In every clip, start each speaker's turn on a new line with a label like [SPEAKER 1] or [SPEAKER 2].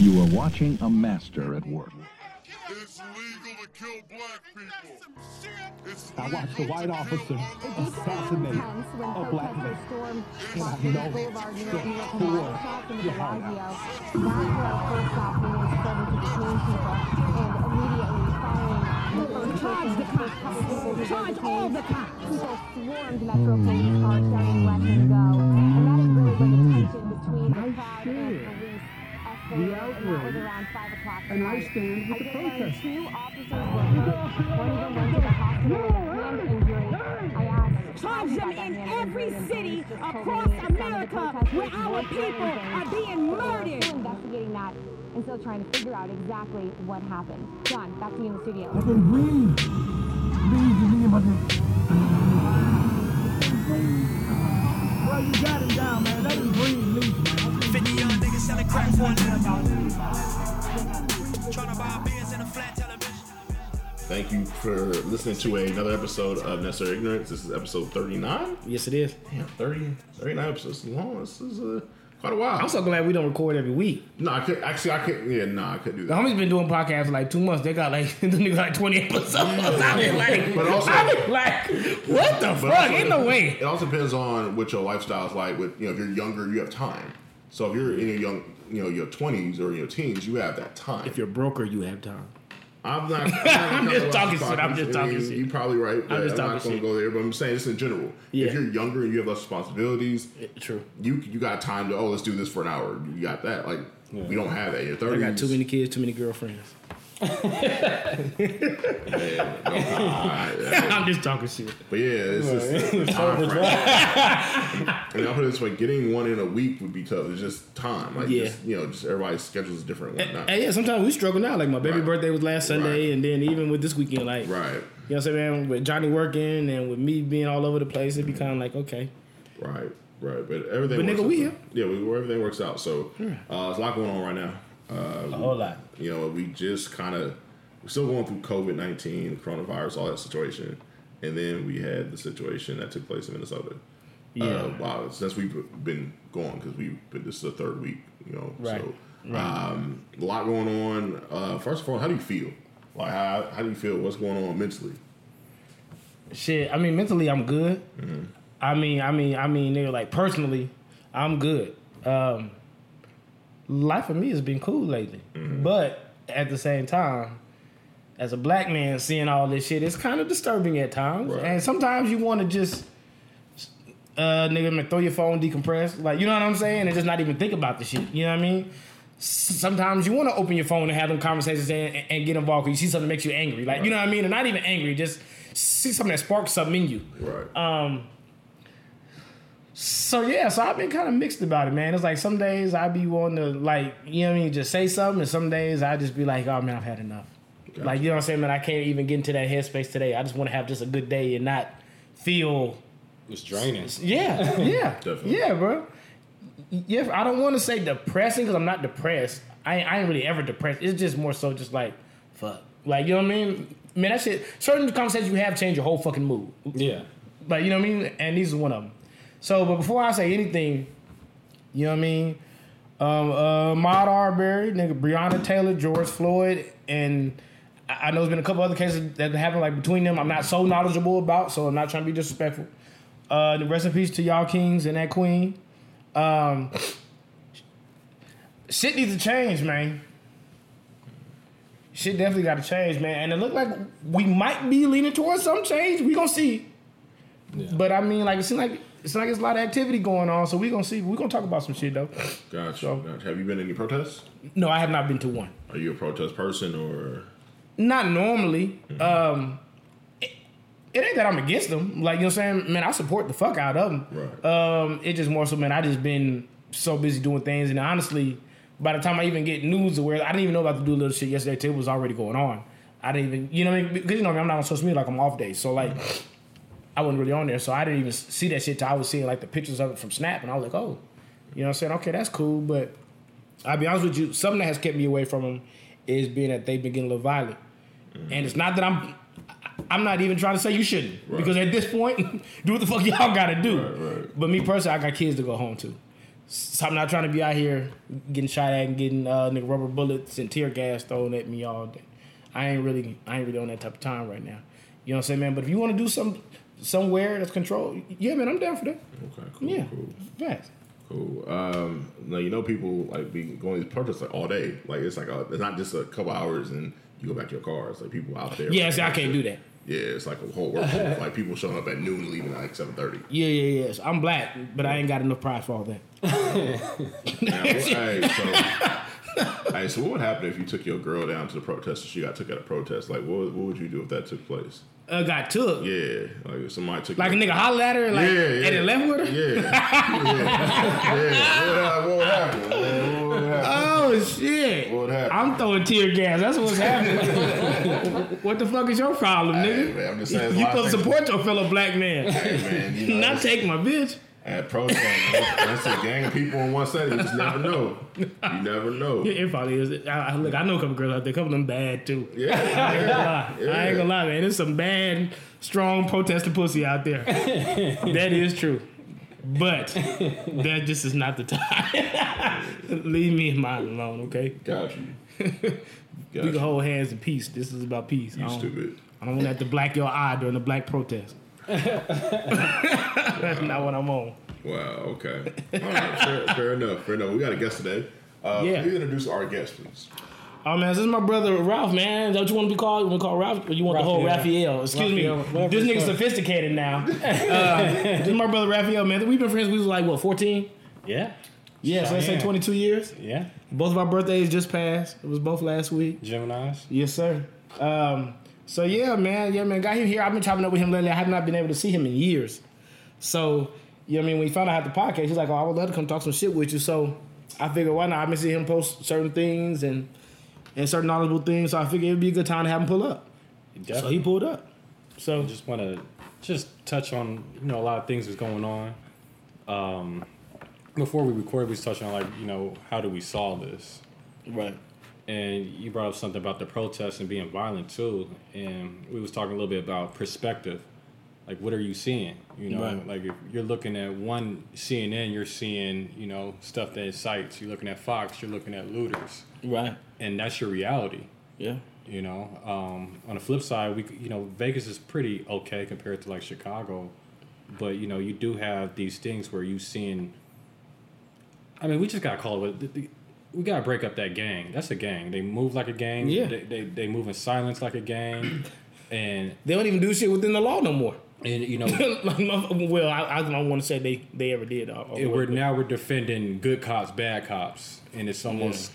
[SPEAKER 1] You are watching a master at work.
[SPEAKER 2] It's legal to kill black people.
[SPEAKER 3] I watched the white
[SPEAKER 2] to
[SPEAKER 3] officer
[SPEAKER 2] kill black
[SPEAKER 3] assassinate a black man.
[SPEAKER 4] stormed
[SPEAKER 3] And I
[SPEAKER 4] West
[SPEAKER 3] know
[SPEAKER 4] Boulevard near
[SPEAKER 3] the
[SPEAKER 4] near
[SPEAKER 3] core
[SPEAKER 4] Canal Shops and
[SPEAKER 3] of your heart.
[SPEAKER 4] Bellagio. That's where our first stop when they started to detain people. And immediately following the first person, the first couple people who were detained, people swarmed Metro Police cars shouting, let him go. And that is really when the tension between the crowd and police escalated. And that was around 5 o'clock
[SPEAKER 3] And I stand with
[SPEAKER 4] I
[SPEAKER 3] the
[SPEAKER 4] did
[SPEAKER 3] protesters.
[SPEAKER 4] two officers were hurt. One even went to the hospital with a hand injury. I asked
[SPEAKER 5] Charge them in every city
[SPEAKER 4] police just told me
[SPEAKER 5] across
[SPEAKER 4] some of the
[SPEAKER 5] America where our people are being
[SPEAKER 4] But we're
[SPEAKER 5] murdered.
[SPEAKER 4] Investigating that and still trying to figure out exactly what happened. John, back to you in the studio.
[SPEAKER 3] Let them breathe. Breathe to me about this. Well, you got him down, man. Let him breathe, leave,
[SPEAKER 6] selling crack for a living. Tryna buy a Benz and a flat television.
[SPEAKER 7] Thank you for listening to another episode of Necessary Ignorance. This is episode 39.
[SPEAKER 8] Yes, it is.
[SPEAKER 7] Damn, 30, 39 episodes. This is long. This is uh, quite a while.
[SPEAKER 8] I'm so glad we don't record every week.
[SPEAKER 7] no, I could actually. I could. Yeah, no, I couldn't do that.
[SPEAKER 8] The
[SPEAKER 7] that.
[SPEAKER 8] homies been doing podcasts for like two months. They got like the nigga got like 20 episodes. I been like,
[SPEAKER 7] But also-
[SPEAKER 8] I been like, what the
[SPEAKER 7] But
[SPEAKER 8] fuck?
[SPEAKER 7] also,
[SPEAKER 8] Ain't no way.
[SPEAKER 7] It also depends on what your lifestyle is like. With you know, if you're younger, you have time. So if you're in your young, you know, your 20s or your teens, you have that time.
[SPEAKER 8] If you're a broker, you have time.
[SPEAKER 7] I'm not. I'm, not
[SPEAKER 8] I'm just talking shit, I'm just
[SPEAKER 7] I
[SPEAKER 8] talking shit.
[SPEAKER 7] You're probably right. I'm,
[SPEAKER 8] just
[SPEAKER 7] not going to go there. But I'm saying this in general.
[SPEAKER 8] Yeah.
[SPEAKER 7] If you're younger and you have less responsibilities,
[SPEAKER 8] True.
[SPEAKER 7] you you got time to oh let's do this for an hour. You got that. Like we don't have that. Your 30s.
[SPEAKER 8] I got too many kids, too many girlfriends.
[SPEAKER 7] Man, no, I-
[SPEAKER 8] I'm just talking shit.
[SPEAKER 7] but yeah, it's just it's time frame. and I'll put it this way: getting one in a week would be tough. It's just time. Like
[SPEAKER 8] Yeah.
[SPEAKER 7] just, you know, just everybody's schedules is different. And whatnot.
[SPEAKER 8] Hey, yeah, sometimes we struggle now. Like my baby
[SPEAKER 7] Right.
[SPEAKER 8] birthday was last Sunday,
[SPEAKER 7] Right.
[SPEAKER 8] and then even with this weekend, like,
[SPEAKER 7] Right,
[SPEAKER 8] you know what I'm saying, man, with Johnny working and with me being all over the place, it'd be kind of like, okay.
[SPEAKER 7] right, right. But everything.
[SPEAKER 8] But
[SPEAKER 7] works
[SPEAKER 8] nigga,
[SPEAKER 7] out.
[SPEAKER 8] we here.
[SPEAKER 7] Yeah, we, everything works out. So uh, there's a lot going on right now.
[SPEAKER 8] A whole lot.
[SPEAKER 7] you know, we just kind of we're still going through COVID nineteen, coronavirus, all that situation, and then we had the situation that took place in Minnesota.
[SPEAKER 8] Yeah.
[SPEAKER 7] Uh, wow, since we've been going because we've been this is the third week, you know.
[SPEAKER 8] Right.
[SPEAKER 7] So um, a lot going on. Uh, first of all, how do you feel? Like how how do you feel? What's going on mentally?
[SPEAKER 8] Shit, I mean, mentally, I'm good.
[SPEAKER 7] Mm-hmm.
[SPEAKER 8] I mean, I mean, I mean, nigga, like personally, I'm good. Um, life for me has been cool lately,
[SPEAKER 7] Mm-hmm.
[SPEAKER 8] but at the same time, as a black man seeing all this shit, it's kind of disturbing at times,
[SPEAKER 7] Right.
[SPEAKER 8] and sometimes you want to just. Uh, nigga, throw your phone, decompress, like you know what I'm saying, and just not even think about the shit. You know what I mean? Sometimes you want to open your phone and have them conversations and, and get involved because you see something that makes you angry, like you know what I mean, and not even angry, just see something that sparks something in you.
[SPEAKER 7] Right.
[SPEAKER 8] Um. So yeah, so I've been kind of mixed about it, man. It's like some days I be wanting to like, you know what I mean, just say something, and some days I just be like, oh man, I've had enough. Like you know what I'm saying, man. I can't even get into that headspace today. I just want to have just a good day and not feel.
[SPEAKER 9] It's draining.
[SPEAKER 8] Yeah, yeah,
[SPEAKER 7] Definitely.
[SPEAKER 8] yeah, bro. Yeah, I don't want to say depressing because I'm not depressed. I ain't, I ain't really ever depressed. It's just more so just like fuck, like you know what I mean. Man, that shit. Certain conversations you have change your whole fucking mood.
[SPEAKER 9] Yeah.
[SPEAKER 8] Like, you know what I mean? And these is one of them. So, but before I say anything, you know what I mean? Um, uh, Maud Arbery, nigga, Breonna Taylor, George Floyd, and I I know there's been a couple other cases that happened like between them. I'm not so knowledgeable about, so I'm not trying to be disrespectful. Uh, the rest in peace to y'all kings and that queen. Um, shit needs to change, man. Shit definitely got to change, man. And it look like we might be leaning towards some change. We gonna see.
[SPEAKER 9] Yeah.
[SPEAKER 8] But I mean, like it seems like it's like there's a lot of activity going on, so we're gonna see. We're gonna talk about some shit though.
[SPEAKER 7] Gotcha.
[SPEAKER 8] So-
[SPEAKER 7] gotcha. Have you been to any protests?
[SPEAKER 8] No, I have not been to one.
[SPEAKER 7] Are you a protest person or?
[SPEAKER 8] Not normally. Um, it, it ain't that I'm against them. Like you know what I'm saying, man. I support the fuck out of them.
[SPEAKER 7] Right.
[SPEAKER 8] Um, it just more so, man. I just been so busy doing things, and honestly, by the time I even get news of where I didn't even know about the do little shit yesterday, it was already going on. I didn't even, you know, what I mean? because you know, me, I'm not on social media like I'm off days, so like. I wasn't really on there, so I didn't even see that shit till I was seeing like the pictures of it from Snap, and I was like, oh, you know what I'm saying? Okay, that's cool, but I'll be honest with you, something that has kept me away from them is being that they've been getting a little violent. And it's not that I'm I'm not even trying to say you shouldn't. Because at this point, do what the fuck y'all gotta do.
[SPEAKER 7] Right, right.
[SPEAKER 8] But me personally, I got kids to go home to. So I'm not trying to be out here getting shot at and getting uh, nigga rubber bullets and tear gas thrown at me all day. I ain't really, I ain't really on that type of time right now. You know what I'm saying, man? But if you want to do some somewhere that's controlled, yeah, man, I'm down for that.
[SPEAKER 7] Okay, cool,
[SPEAKER 8] Yeah,
[SPEAKER 7] cool.
[SPEAKER 8] facts.
[SPEAKER 7] Cool. Um, now you know people like be going to these protests like all day. Like it's like a, it's not just a couple hours and you go back to your car. It's like people out there.
[SPEAKER 8] Yeah, see, I can't do that.
[SPEAKER 7] Yeah, it's like a whole work. like people showing up at noon, and leaving at like seven thirty.
[SPEAKER 8] Yeah, yeah, yeah. So I'm black, but I ain't got enough pride for all that.
[SPEAKER 7] hey, so, hey, so what would happen if you took your girl down to the protest and she got took at a protest? Like, what, what would you do if that took place?
[SPEAKER 8] Uh, got took.
[SPEAKER 7] Yeah, like if somebody took
[SPEAKER 8] Like a nigga hollered at her, like,
[SPEAKER 7] Yeah, yeah.
[SPEAKER 8] and it left with her.
[SPEAKER 7] Yeah, yeah, yeah. What, what would happen? What would happen?
[SPEAKER 8] Oh shit!
[SPEAKER 7] What happened?
[SPEAKER 8] I'm throwing tear gas. That's what's happening. what the fuck is your problem,
[SPEAKER 7] Hey,
[SPEAKER 8] nigga?
[SPEAKER 7] man, I'm just saying,
[SPEAKER 8] you
[SPEAKER 7] a lot of
[SPEAKER 8] supposed to support your fellow black man,
[SPEAKER 7] Hey, man, you know,
[SPEAKER 8] not take my bitch.
[SPEAKER 7] At protest, man, that's a gang of people in one setting. You just never know. You never know.
[SPEAKER 8] Yeah, it probably is. I, I, look, I know a couple girls out there. A couple of them bad too.
[SPEAKER 7] Yeah,
[SPEAKER 8] I ain't gonna lie. I ain't gonna lie, man. There's some bad, strong protester pussy out there. that is true. But that just is not the time. Leave me and mine alone, okay?
[SPEAKER 7] got you. Got
[SPEAKER 8] We
[SPEAKER 7] you.
[SPEAKER 8] can hold hands in peace. This is about peace. I
[SPEAKER 7] You
[SPEAKER 8] don't,
[SPEAKER 7] stupid.
[SPEAKER 8] I don't want that to black your eye during the black protest. That's not what I'm on.
[SPEAKER 7] Wow. Okay. All right. Fair, fair enough. Fair enough. We got a guest today. Uh,
[SPEAKER 8] Yeah.
[SPEAKER 7] Please introduce our guest, please.
[SPEAKER 8] Oh man, this is my brother Ralph, man. Is that what you want to be called? You want to call Ralph? Or you want the whole
[SPEAKER 9] Raphael.
[SPEAKER 8] Raphael? Excuse
[SPEAKER 9] Raphael,
[SPEAKER 8] me. This
[SPEAKER 9] it's
[SPEAKER 8] nigga's sophisticated now. uh, this is my brother Raphael, man. We've been friends. We was like what, 14?
[SPEAKER 9] Yeah.
[SPEAKER 8] Yeah, so let's say 22 years.
[SPEAKER 9] Yeah.
[SPEAKER 8] Both of our birthdays just passed. It was both last week.
[SPEAKER 9] Gemini's.
[SPEAKER 8] Yes, sir. Um, so yeah, man, yeah, man. Got him here. I've been chopping up with him lately. I have not been able to see him in years. So, you know what I mean? When he found out I had the podcast, he's like, "Oh, I would love to come talk some shit with you." So, I figured why not? I've been seeing him post certain things and and certain knowledgeable things. So I figured it'd be a good time to have him pull up. So he pulled up. So
[SPEAKER 9] I just want to just touch on you know a lot of things that's going on. Um, before we recorded, we was touching on like you know how do we solve this,
[SPEAKER 8] right.
[SPEAKER 9] And you brought up something about the protests and being violent too, and we was talking a little bit about perspective. Like, what are you seeing? You know,
[SPEAKER 8] Right.
[SPEAKER 9] like if you're looking at one CNN, you're seeing you know stuff that incites. You're looking at Fox, you're looking at looters,
[SPEAKER 8] Right.
[SPEAKER 9] and that's your reality.
[SPEAKER 8] Yeah.
[SPEAKER 9] You know, um, on the flip side, we you know Vegas is pretty okay compared to like Chicago, but you know you do have these things where you seeing. I mean, we just gotta call it. the- the- We gotta break up that gang. That's a gang. They move like a gang.
[SPEAKER 8] Yeah.
[SPEAKER 9] They they, they move in silence like a gang, and
[SPEAKER 8] They don't even do shit within the law no more.
[SPEAKER 9] and you know
[SPEAKER 8] well, I, I don't want to say they they ever did. uh,
[SPEAKER 9] and we're now we're defending good cops, bad cops, and it's almost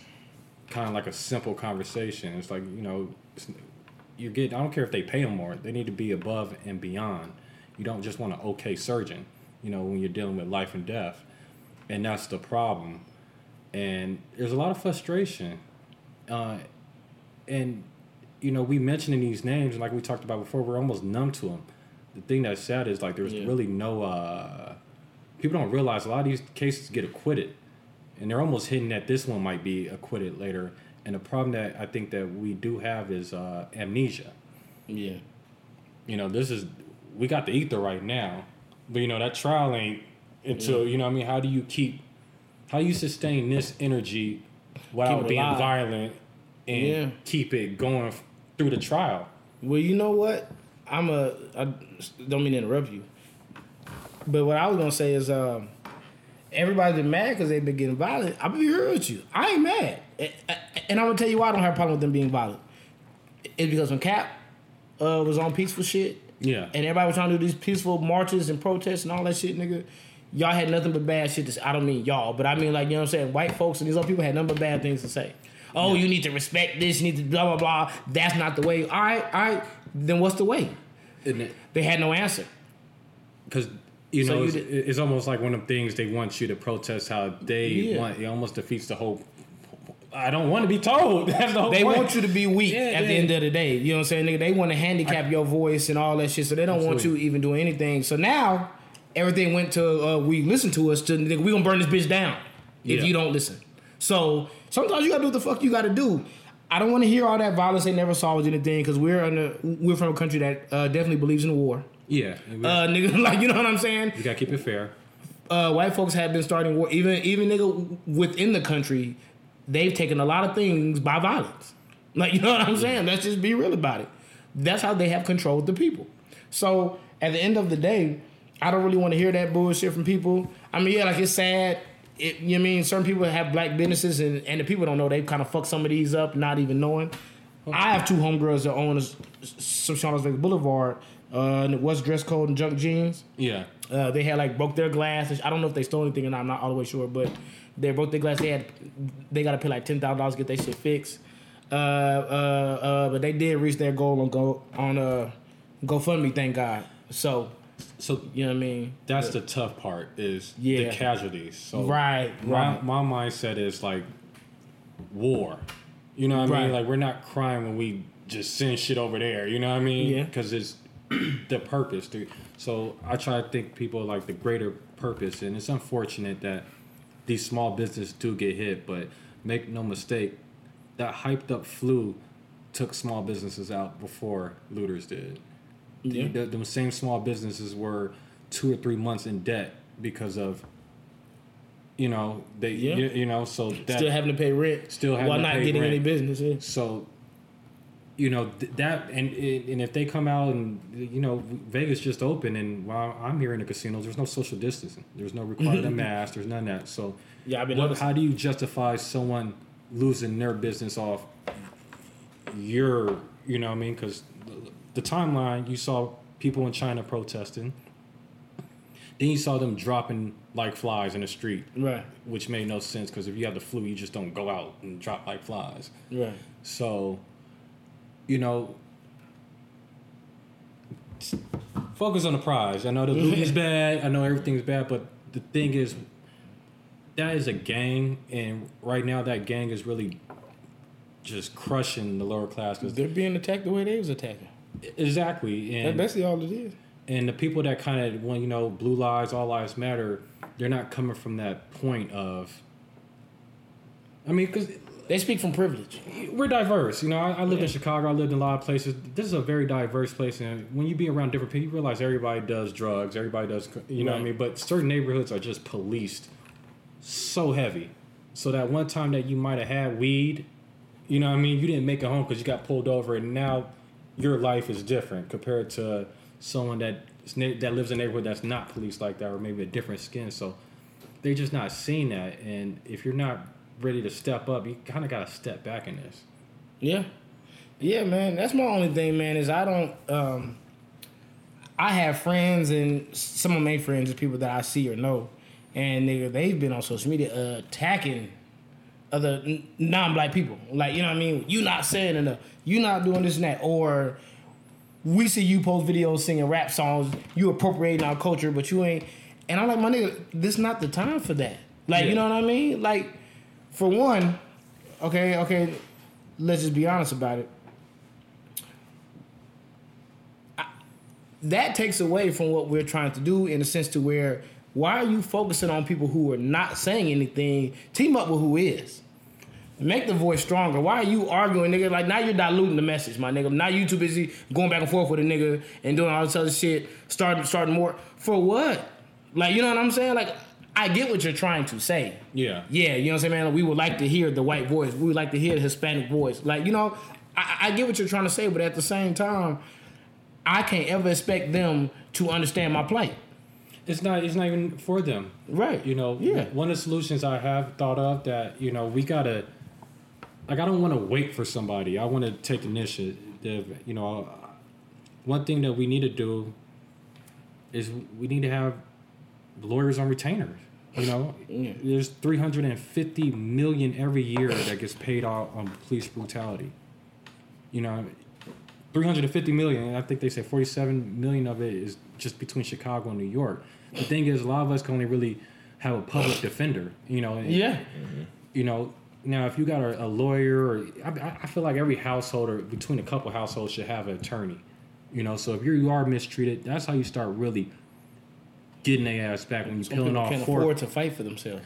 [SPEAKER 9] kind of like a simple conversation. It's like you know, it's, you get. I don't care if they pay them more; they need to be above and beyond. You don't just want an okay surgeon, you know, when you're dealing with life and death, and that's the problem. And there's a lot of frustration, uh, and you know, we mentioning these names, and like we talked about before, we're almost numb to them. The thing that's sad is like there's
[SPEAKER 8] Yeah.
[SPEAKER 9] really no. Uh, people don't realize a lot of these cases get acquitted, and they're almost hinting that this one might be acquitted later. And the problem that I think that we do have is uh, amnesia.
[SPEAKER 8] yeah.
[SPEAKER 9] You know, this is we got the ether right now, but you know that trial ain't until you know. what I mean, how do you keep? How you sustain this energy without being
[SPEAKER 8] alive.
[SPEAKER 9] violent and
[SPEAKER 8] Yeah.
[SPEAKER 9] keep it going through the trial?
[SPEAKER 8] Well, you know what? I'm a. I don't mean to interrupt you, but what I was gonna say is, um, everybody's been mad because they've been getting violent. I'm be real with you. I ain't mad, and, and I'm gonna tell you why I don't have a problem with them being violent. It's because when Cap uh, was on peaceful shit,
[SPEAKER 9] Yeah.
[SPEAKER 8] and everybody was trying to do these peaceful marches and protests and all that shit, nigga. Y'all had nothing but bad shit to say. I don't mean y'all, but I mean like you know what I'm saying. White folks and these other people had nothing but bad things to say. Oh, you need to respect this. You need to blah blah blah. That's not the way. All right, all right. Then what's the way? They had no answer.
[SPEAKER 9] because you
[SPEAKER 8] So
[SPEAKER 9] know
[SPEAKER 8] you
[SPEAKER 9] it's,
[SPEAKER 8] did-
[SPEAKER 9] it's almost like one of the things they want you to protest how they
[SPEAKER 8] Yeah.
[SPEAKER 9] want. It almost defeats the whole. I don't want to be told. That's the whole
[SPEAKER 8] They
[SPEAKER 9] point.
[SPEAKER 8] want you to be weak
[SPEAKER 9] Yeah,
[SPEAKER 8] at the end of the day. You know what I'm saying, nigga? They want to handicap your voice and all that shit, so they don't want you
[SPEAKER 9] Absolutely.
[SPEAKER 8] even doing anything. So now everything went to uh, we listen to us to nigga. We gonna burn this bitch down if
[SPEAKER 9] Yeah.
[SPEAKER 8] you don't listen. So sometimes you gotta do what the fuck you gotta do. I don't want to hear all that violence. They never solved anything because we're under, we're from a country that uh, definitely believes in war.
[SPEAKER 9] Yeah,
[SPEAKER 8] Uh, nigga, like you know what I'm saying?
[SPEAKER 9] You gotta keep it fair.
[SPEAKER 8] uh, white folks have been starting war. Even even nigga within the country, they've taken a lot of things by violence. Like you know what I'm saying? Let's just be real about it. That's how they have control of the people. So at the end of the day, I don't really want to hear that bullshit from people. I mean, yeah, like it's sad. It, you know I mean certain people have black businesses and, and the people don't know they kind of fuck some of these up, not even knowing. I have two homegirls that own a some Shawnee Vegas Boulevard. Uh, and it was dress code and junk jeans.
[SPEAKER 9] Yeah.
[SPEAKER 8] Uh, they had like broke their glass. I don't know if they stole anything or not. I'm not all the way sure, but they broke their glass. They had they got to pay like ten thousand dollars to get their shit fixed. Uh, uh, uh, but they did reach their goal on go on uh GoFundMe. Thank God. So
[SPEAKER 9] So
[SPEAKER 8] you know what I mean.
[SPEAKER 9] that's the tough part is
[SPEAKER 8] Yeah.
[SPEAKER 9] the casualties. So
[SPEAKER 8] Right,
[SPEAKER 9] my
[SPEAKER 8] right.
[SPEAKER 9] my mindset is like war. You know what I mean? Like we're not crying when we just send shit over there. You know what I mean?
[SPEAKER 8] Yeah.
[SPEAKER 9] Because it's the purpose. Dude. So I try to think people like the greater purpose, and it's unfortunate that these small businesses do get hit. But make no mistake, that hyped up flu took small businesses out before looters did.
[SPEAKER 8] Yeah.
[SPEAKER 9] The, them same small businesses were two or three months in debt because of, you know, they,
[SPEAKER 8] Yeah.
[SPEAKER 9] you, you know, so that
[SPEAKER 8] Still having to pay rent.
[SPEAKER 9] Still having to pay while not
[SPEAKER 8] getting
[SPEAKER 9] rent.
[SPEAKER 8] any business. Yeah.
[SPEAKER 9] so, you know th- that, and and if they come out and you know Vegas just opened, and while I'm here in the casinos, there's no social distancing, there's no required a mask, there's none of that. So,
[SPEAKER 8] Yeah, I've been
[SPEAKER 9] what, how do you justify someone losing their business off your, you know what I mean? Because the timeline, you saw people in China protesting. Then you saw them dropping like flies in the street,
[SPEAKER 8] Right.
[SPEAKER 9] which made no sense because if you have the flu, you just don't go out and drop like flies.
[SPEAKER 8] Right.
[SPEAKER 9] So, you know, focus on the prize. I know the loot is bad. I know everything's bad, but the thing is, that is a gang, and right now that gang is really just crushing the lower class because
[SPEAKER 8] They're being attacked the way they was attacking.
[SPEAKER 9] Exactly,
[SPEAKER 8] That's
[SPEAKER 9] and
[SPEAKER 8] basically all it is.
[SPEAKER 9] and the people that kind of when you know blue lives, all lives matter. They're not coming from that point of. I mean, because
[SPEAKER 8] They speak from privilege.
[SPEAKER 9] we're diverse. You know, I, I lived in Chicago. I lived in a lot of places. This is a very diverse place, and when you be around different people, you realize everybody does drugs. Everybody does, you know what I mean. But certain neighborhoods are just policed so heavy. So that one time that you might have had weed, you know what I mean, you didn't make it home because you got pulled over, and now your life is different compared to someone that that lives in a neighborhood that's not policed like that, or maybe a different skin. So they're just not seeing that, and if you're not ready to step up, you kind of got to step back in this.
[SPEAKER 8] Yeah. Yeah, man. That's my only thing, man, is I don't um I have friends and some of my friends is people that I see or know. And nigga, they've been on social media attacking other non-black people. Like, you know what I mean? You not saying enough. You not doing this and that. Or we see you post videos singing rap songs. You appropriating our culture, but you ain't. And I'm like, my nigga, this not the time for that. Like, you know what I mean? Like, for one, okay, okay, let's just be honest about it. I- that takes away from what we're trying to do in a sense to where why are you focusing on people who are not saying anything? Team up with who is. Make the voice stronger. Why are you arguing, nigga? Like now you're diluting the message, my nigga. Now you too busy going back and forth with a nigga and doing all this other shit. Starting starting more for what? Like you know what I'm saying? Like I get what you're trying to say.
[SPEAKER 9] Yeah.
[SPEAKER 8] Yeah, you know what I'm saying, man? We would like to hear the white voice. We would like to hear the Hispanic voice. Like, you know, I, I get what you're trying to say, but at the same time, I can't ever expect them to understand my plight.
[SPEAKER 9] It's not. It's not even for them.
[SPEAKER 8] Right.
[SPEAKER 9] You know.
[SPEAKER 8] Yeah.
[SPEAKER 9] One of the solutions I have thought of that you know we gotta. Like I don't want to wait for somebody. I want to take initiative. You know, uh, one thing that we need to do is we need to have lawyers on retainers. You know, there's 350 million every year that gets paid out on police brutality. You know, 350 million, I think they say 47 million of it is just between Chicago and New York. The thing is, a lot of us can only really have a public defender. You know, and-
[SPEAKER 8] Yeah.
[SPEAKER 9] you know now if you got a, a lawyer or I, I feel like every household or between a couple households should have an attorney you know so if you're, you are mistreated that's how you start really getting their ass back when you're
[SPEAKER 8] Some
[SPEAKER 9] peeling off
[SPEAKER 8] can't
[SPEAKER 9] fork.
[SPEAKER 8] afford to fight for themselves.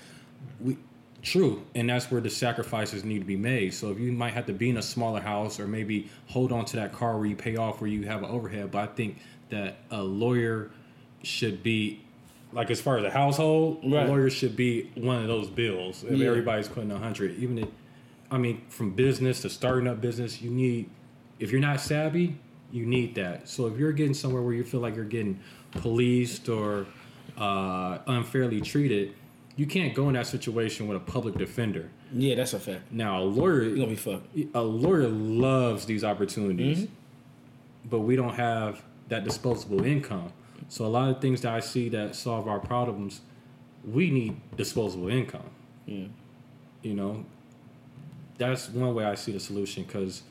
[SPEAKER 9] We, true, and that's where the sacrifices need to be made. So if you might have to be in a smaller house, or maybe hold on to that car where you pay off, where you have an overhead. But I think that a lawyer should be like as far as a household,
[SPEAKER 8] Right.
[SPEAKER 9] a lawyer should be one of those bills. If
[SPEAKER 8] Yeah.
[SPEAKER 9] everybody's putting a hundred, even if, I mean, from business to starting up business, you need. If you're not savvy, you need that. So if you're getting somewhere where you feel like you're getting policed or uh, unfairly treated, you can't go in that situation with a public defender.
[SPEAKER 8] Yeah, that's a fact.
[SPEAKER 9] Now a lawyer,
[SPEAKER 8] You're gonna be fucked.
[SPEAKER 9] a lawyer loves these opportunities,
[SPEAKER 8] Mm-hmm.
[SPEAKER 9] but we don't have that disposable income. So a lot of things that I see that solve our problems, we need disposable income.
[SPEAKER 8] Yeah.
[SPEAKER 9] You know, that's one way I see the solution because,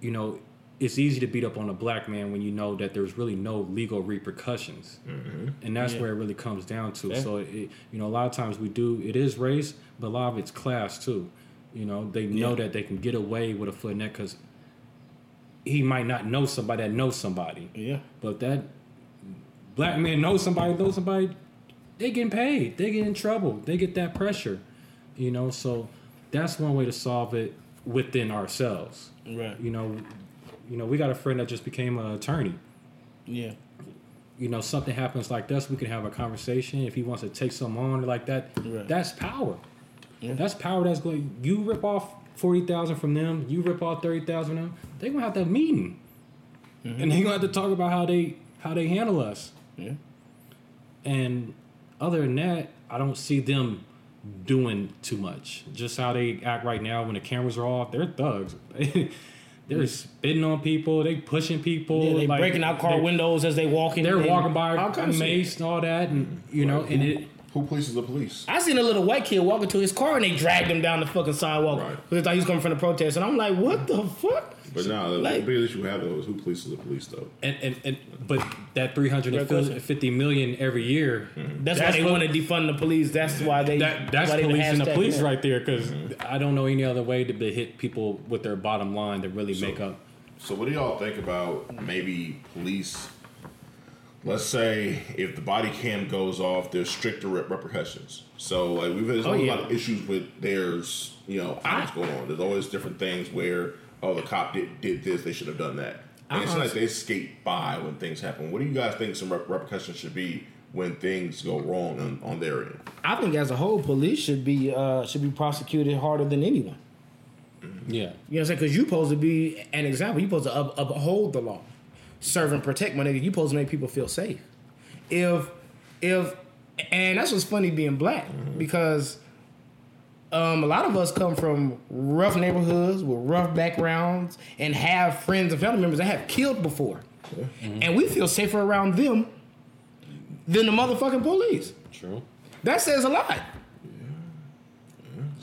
[SPEAKER 9] you know, it's easy to beat up on a black man when you know that there's really no legal repercussions, mm-hmm. and that's
[SPEAKER 8] Yeah.
[SPEAKER 9] where it really comes down to.
[SPEAKER 8] Yeah.
[SPEAKER 9] So, it, you know, a lot of times we do it is race, but a lot of it's class too. You know, they know
[SPEAKER 8] Yeah.
[SPEAKER 9] that they can get away with a foot in that because he might not know somebody that knows somebody.
[SPEAKER 8] Yeah.
[SPEAKER 9] But that black man knows somebody, knows somebody, they getting paid. They get in trouble. They get that pressure. You know, so that's one way to solve it within ourselves.
[SPEAKER 8] Right.
[SPEAKER 9] You know, you know, we got a friend that just became an attorney.
[SPEAKER 8] Yeah.
[SPEAKER 9] You know, something happens like this, we can have a conversation. If he wants to take something on like that,
[SPEAKER 8] Right.
[SPEAKER 9] that's power. Yeah. That's power that's going you rip off forty thousand from them, you rip off thirty thousand from them, they gonna have that meeting. Mm-hmm. And they gonna have to talk about how they how they handle us.
[SPEAKER 8] Yeah.
[SPEAKER 9] And other than that, I don't see them doing too much. Just how they act right now when the cameras are off, they're thugs. they're spitting on people, they pushing people,
[SPEAKER 8] Yeah, they
[SPEAKER 9] like,
[SPEAKER 8] breaking out car windows as they walking.
[SPEAKER 9] They're
[SPEAKER 8] and
[SPEAKER 9] walking by
[SPEAKER 8] all kinds of
[SPEAKER 9] mace and all that, and you know, and it
[SPEAKER 7] Who polices the police?
[SPEAKER 8] I seen a little white kid walking to his car and they dragged him down the fucking sidewalk
[SPEAKER 7] Right.
[SPEAKER 8] because they thought he was coming from the protest. And I'm like, what the fuck?
[SPEAKER 7] But now the
[SPEAKER 8] Like-
[SPEAKER 7] biggest issue we have though is who polices the police though.
[SPEAKER 9] and, and, and but that three hundred and fifty million every year.
[SPEAKER 8] That's,
[SPEAKER 9] That's
[SPEAKER 8] why they want to defund the police. That's why they.
[SPEAKER 9] That that's
[SPEAKER 8] why they
[SPEAKER 9] policing the
[SPEAKER 8] hashtag
[SPEAKER 9] police
[SPEAKER 8] that.
[SPEAKER 9] right there because mm-hmm. I don't know any other way to hit people with their bottom line to really make up.
[SPEAKER 7] So what do y'all think about maybe police? Let's say if the body cam goes off, there's stricter repercussions. So like we've there's
[SPEAKER 8] Oh, yeah.
[SPEAKER 7] a lot of issues with there's you know items going on. There's always different things where oh the cop did did this, they should have done that. And it's
[SPEAKER 8] I
[SPEAKER 7] like they skate by when things happen. What do you guys think some repercussions should be when things go wrong on, on their end?
[SPEAKER 8] I think as a whole, police should be uh, should be prosecuted harder than anyone. Mm-hmm.
[SPEAKER 9] Yeah,
[SPEAKER 8] You know what I'm saying? Because you supposed to be an example. You supposed to up, uphold the law, serve and protect. My nigga, you supposed to make people feel safe. If if and that's what's funny being black mm-hmm. because um, a lot of us come from rough neighborhoods with rough backgrounds and have friends and family members that have killed before, and we feel safer around them than the motherfucking police.
[SPEAKER 9] true.
[SPEAKER 8] That says a lot.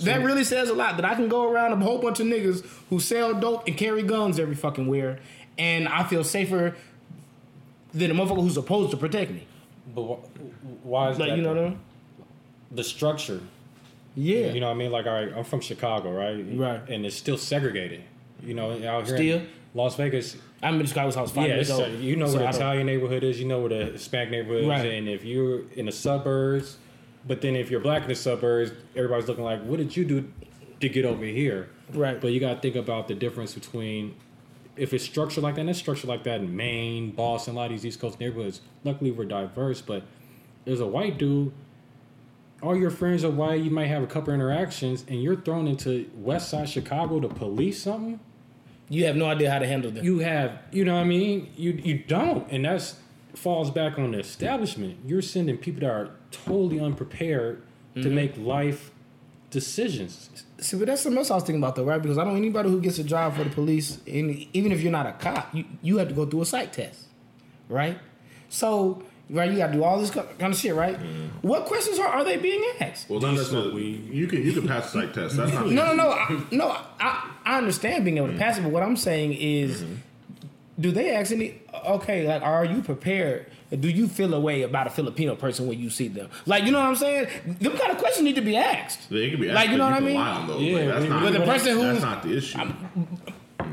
[SPEAKER 8] That really says a lot. That I can go around a whole bunch of niggas who sell dope and carry guns every fucking where, and I feel safer than a motherfucker who's supposed to protect me.
[SPEAKER 9] But wh- why is
[SPEAKER 8] Like
[SPEAKER 9] that?
[SPEAKER 8] you know what I mean?
[SPEAKER 9] the structure.
[SPEAKER 8] Yeah.
[SPEAKER 9] You know what I mean? Like, all right, I'm from Chicago, right?
[SPEAKER 8] Right.
[SPEAKER 9] And it's still segregated. You know, out here
[SPEAKER 8] Still?
[SPEAKER 9] in Las Vegas,
[SPEAKER 8] I'm in Chicago's house five
[SPEAKER 9] yeah,
[SPEAKER 8] years old.
[SPEAKER 9] Uh, you know
[SPEAKER 8] so
[SPEAKER 9] where the
[SPEAKER 8] I
[SPEAKER 9] Italian neighborhood is, you know where the Hispanic neighborhood is,
[SPEAKER 8] Right.
[SPEAKER 9] and if you're in the suburbs, but then if you're black in the suburbs, everybody's looking like, what did you do to get over here?
[SPEAKER 8] Right.
[SPEAKER 9] But you got to think about the difference between if it's structured like that, and it's structured like that in Maine, Boston, a lot of these East Coast neighborhoods. Luckily, we're diverse, but there's a white dude. All your friends are white. You might have a couple interactions, and you're thrown into West Side Chicago to police something
[SPEAKER 8] You have no idea how to handle them.
[SPEAKER 9] you have you know what I mean you you don't and that's falls back on the establishment you're sending people that are totally unprepared to mm-hmm. make life decisions
[SPEAKER 8] See, but that's something else I was thinking about though, right? Because I don't know anybody who gets a job for the police, and even if you're not a cop, you, you have to go through a psych test, right? So, right, you got to do all this kind of shit, right? Mm-hmm. What questions are, are they being asked?
[SPEAKER 7] Well,
[SPEAKER 9] Do you
[SPEAKER 7] not
[SPEAKER 9] smoke weed?
[SPEAKER 7] You can you can pass the psych test. That's not
[SPEAKER 8] No, no, no, I, no. I, I understand being able to pass it, but what I'm saying is, mm-hmm. do they ask any? Okay, like, are you prepared? Do you feel a way about a Filipino person when you see them? Like, you know what I'm saying? Them kind of questions need to be asked.
[SPEAKER 7] They can be
[SPEAKER 8] Like, you know what I mean?
[SPEAKER 7] lie on.
[SPEAKER 9] Yeah,
[SPEAKER 7] like, that's
[SPEAKER 9] but
[SPEAKER 8] the person
[SPEAKER 7] that's
[SPEAKER 8] who's-
[SPEAKER 7] not the issue.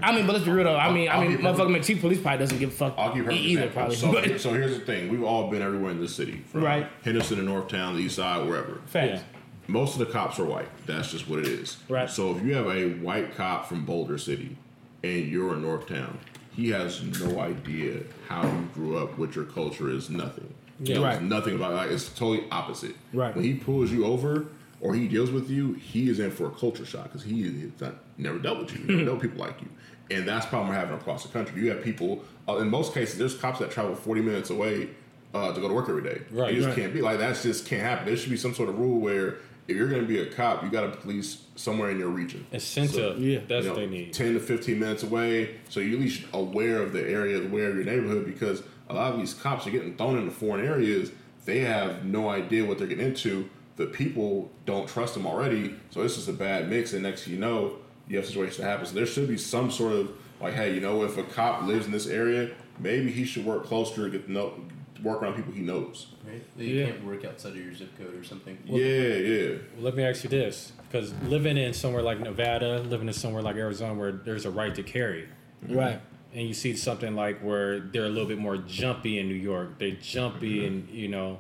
[SPEAKER 8] I mean, but let's be real though. I mean, I
[SPEAKER 7] I'll
[SPEAKER 8] mean,
[SPEAKER 7] give her-
[SPEAKER 8] motherfucking chief police probably doesn't give a fuck
[SPEAKER 7] I'll give her
[SPEAKER 8] either, probably.
[SPEAKER 7] So,
[SPEAKER 8] But-
[SPEAKER 7] so here's the thing: we've all been everywhere in this city, from
[SPEAKER 8] Right.
[SPEAKER 7] Henderson to Northtown, the East Side, wherever.
[SPEAKER 8] Facts.
[SPEAKER 7] Most of the cops are white. That's just what it is.
[SPEAKER 8] Right.
[SPEAKER 7] So if you have a white cop from Boulder City and you're in Northtown, he has no idea how you grew up, what your culture is, nothing. Knows
[SPEAKER 8] Right.
[SPEAKER 7] nothing about like it's totally opposite.
[SPEAKER 8] Right.
[SPEAKER 7] When he pulls you over or he deals with you, he is in for a culture shock because he not, never dealt with you. Never know people like you, and that's the problem we're having across the country. You have people. Uh, in most cases, there's cops that travel 40 minutes away uh, to go to work every day.
[SPEAKER 9] Right.
[SPEAKER 7] It just
[SPEAKER 8] Right.
[SPEAKER 7] can't be like that. just can't happen. There should be some sort of rule where if you're going to be a cop, you got to police somewhere in your region.
[SPEAKER 9] Incentive.
[SPEAKER 8] Yeah.
[SPEAKER 9] That's
[SPEAKER 7] You
[SPEAKER 9] what they need.
[SPEAKER 7] 10 to 15 minutes away. So you're at least aware of the area, aware of your neighborhood, because a lot of these cops are getting thrown into foreign areas. They have no idea what they're getting into. The people don't trust them already. So it's just a bad mix. And next you know, you have situations that happen. So there should be some sort of like, hey, you know, if a cop lives in this area, maybe he should work closer to get to know, work around people he knows.
[SPEAKER 5] Right? You
[SPEAKER 8] Yeah.
[SPEAKER 5] can't work outside of your zip code or something.
[SPEAKER 7] yeah, yeah.
[SPEAKER 9] Well, let me ask you this: because living in somewhere like Nevada, living in somewhere like Arizona, where there's a right to carry,
[SPEAKER 8] Right.
[SPEAKER 9] and you see something like where they're a little bit more jumpy in New York, They're jumpy
[SPEAKER 7] Mm-hmm.
[SPEAKER 9] in you know,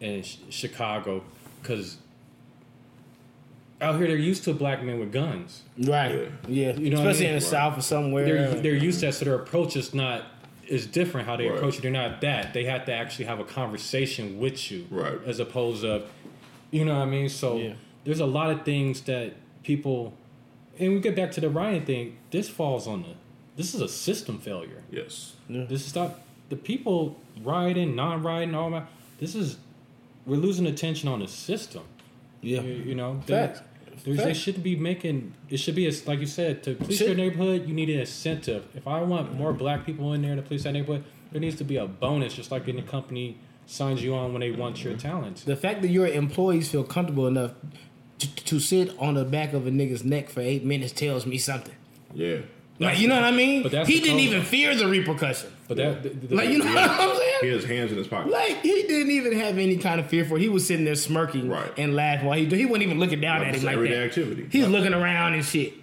[SPEAKER 9] in Ch- Chicago, because out here they're used to black men with guns.
[SPEAKER 8] Right. Yeah.
[SPEAKER 9] You know what I
[SPEAKER 8] Especially
[SPEAKER 9] mean?
[SPEAKER 8] in the South or somewhere.
[SPEAKER 9] They're they're used to that, so their approach is not is different. How they
[SPEAKER 7] Right.
[SPEAKER 9] approach it, they're not that. They have to actually have a conversation with you,
[SPEAKER 7] Right.
[SPEAKER 9] As opposed of, you know what I mean. So
[SPEAKER 8] Yeah.
[SPEAKER 9] there's a lot of things that people, and we get back to the Ryan thing. This falls on the. This is a system failure.
[SPEAKER 7] Yes.
[SPEAKER 9] This is not the people rioting, non-rioting, all that. This is we're losing attention on the system.
[SPEAKER 8] yeah.
[SPEAKER 9] You, you know,
[SPEAKER 8] Facts.
[SPEAKER 9] there's, they
[SPEAKER 8] Facts.
[SPEAKER 9] shouldn't be making. It should be a, like you said to police
[SPEAKER 8] Should-
[SPEAKER 9] your neighborhood. You need an incentive. If I want more black people in there to police that neighborhood, there needs to be a bonus, just like in any company signs you on when they want your talents.
[SPEAKER 8] The fact that your employees feel comfortable enough to, to sit on the back of a nigga's neck for eight minutes tells me something.
[SPEAKER 7] Yeah.
[SPEAKER 8] Like, you know what I mean?
[SPEAKER 9] But that's
[SPEAKER 8] he didn't even fear the repercussion.
[SPEAKER 9] But that, the, the-
[SPEAKER 8] Like, you know what I'm saying?
[SPEAKER 7] He has hands in his pocket.
[SPEAKER 8] Like he didn't even have any kind of fear for it. He was sitting there smirking
[SPEAKER 7] Right.
[SPEAKER 8] and laughing while he he wasn't even looking down
[SPEAKER 7] Like
[SPEAKER 8] at
[SPEAKER 7] it's
[SPEAKER 8] him like
[SPEAKER 7] everyday
[SPEAKER 8] that.
[SPEAKER 7] activity.
[SPEAKER 8] He's looking around and shit.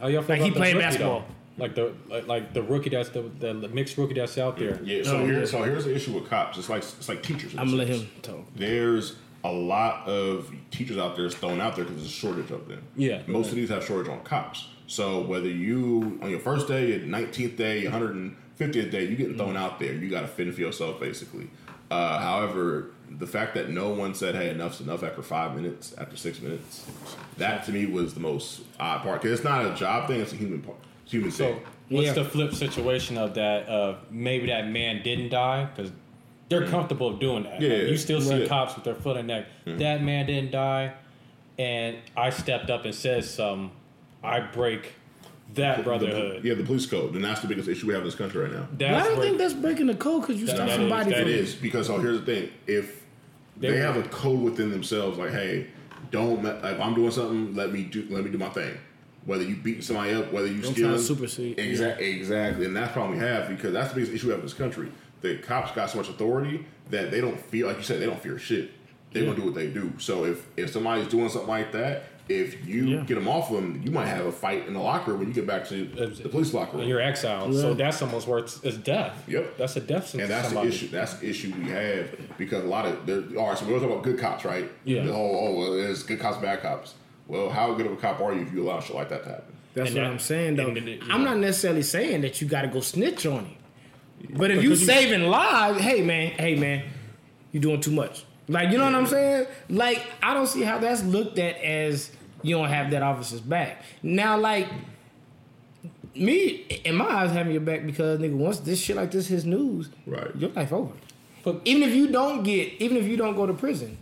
[SPEAKER 9] how y'all feel
[SPEAKER 8] like he
[SPEAKER 9] about the
[SPEAKER 8] played
[SPEAKER 9] rookie,
[SPEAKER 8] basketball.
[SPEAKER 9] though? Like the like, like the rookie that's the, the mixed rookie that's out there.
[SPEAKER 7] Yeah, so
[SPEAKER 8] Oh,
[SPEAKER 7] here,
[SPEAKER 8] yeah.
[SPEAKER 7] so here's the issue with cops. It's like it's like teachers. in a
[SPEAKER 8] I'm gonna let him talk.
[SPEAKER 7] There's a lot of teachers out there thrown out there because there's a shortage of them.
[SPEAKER 9] Yeah.
[SPEAKER 7] most of these have shortage on cops. So whether you on your first day, your 19th day, your 150th day, you getting thrown out there. You got to fend for yourself, basically. Uh, however, the fact that no one said, "Hey, enough's enough" after five minutes, after six minutes, that to me was the most odd part because it's not a job thing; it's a human part, it's a human
[SPEAKER 9] So
[SPEAKER 7] thing.
[SPEAKER 9] what's
[SPEAKER 8] Yeah.
[SPEAKER 9] the flip situation of that? Uh, maybe that man didn't die because they're comfortable doing that.
[SPEAKER 7] Yeah,
[SPEAKER 9] you still see
[SPEAKER 7] right.
[SPEAKER 9] cops with their foot in the neck. That man didn't die, and I stepped up and said something. I break that brotherhood.
[SPEAKER 7] The, yeah, the police code, and that's the biggest issue we have in this country right now.
[SPEAKER 8] But
[SPEAKER 9] That's
[SPEAKER 8] I don't
[SPEAKER 9] where-
[SPEAKER 8] think that's breaking the code because you
[SPEAKER 9] That-
[SPEAKER 8] stop
[SPEAKER 9] that is-
[SPEAKER 8] somebody
[SPEAKER 9] that
[SPEAKER 8] from
[SPEAKER 7] It is because oh, here's the thing: if they,
[SPEAKER 9] They-
[SPEAKER 7] have a code within themselves, like, hey, don't me- if I'm doing something, let me do let me do my thing. Whether you beating somebody up, whether you
[SPEAKER 8] Don't
[SPEAKER 7] stealing,
[SPEAKER 8] supersede.
[SPEAKER 7] exactly, exactly, and that's the problem we have because that's the biggest issue we have in this country. The cops got so much authority that they don't feel like you said they don't fear shit. They're gonna do what they do. So if if somebody's doing something like that, if you
[SPEAKER 8] Yeah.
[SPEAKER 7] get them off of them, you might have a fight in the locker room when you get back to the police locker room.
[SPEAKER 9] You're exiled, so that's almost worth it's death.
[SPEAKER 7] Yep.
[SPEAKER 9] that's a death sentence.
[SPEAKER 7] And that's
[SPEAKER 9] to
[SPEAKER 7] the issue. That's the issue we have because a lot of there. All right, so we're talking about good cops, right?
[SPEAKER 9] Yeah.
[SPEAKER 7] The whole oh, well, there's good cops, bad cops. Well, how good of a cop are you if you allow shit like that to happen?
[SPEAKER 8] That's
[SPEAKER 9] And
[SPEAKER 8] what
[SPEAKER 9] that-
[SPEAKER 8] I'm saying, though.
[SPEAKER 9] and it-
[SPEAKER 8] I'm
[SPEAKER 9] know.
[SPEAKER 8] not necessarily saying that you got to go snitch on him. But if
[SPEAKER 9] Because
[SPEAKER 8] you
[SPEAKER 9] you-
[SPEAKER 8] saving lives, hey man, hey man, you're doing too much. Like you know what I'm saying? Like I don't see how that's looked at as you don't have that officer's back. Now, like me, in my eyes, having your back because nigga, once this shit like this his news,
[SPEAKER 7] Right.
[SPEAKER 8] your life over.
[SPEAKER 9] But-
[SPEAKER 8] even if you don't get, even if you don't go to prison,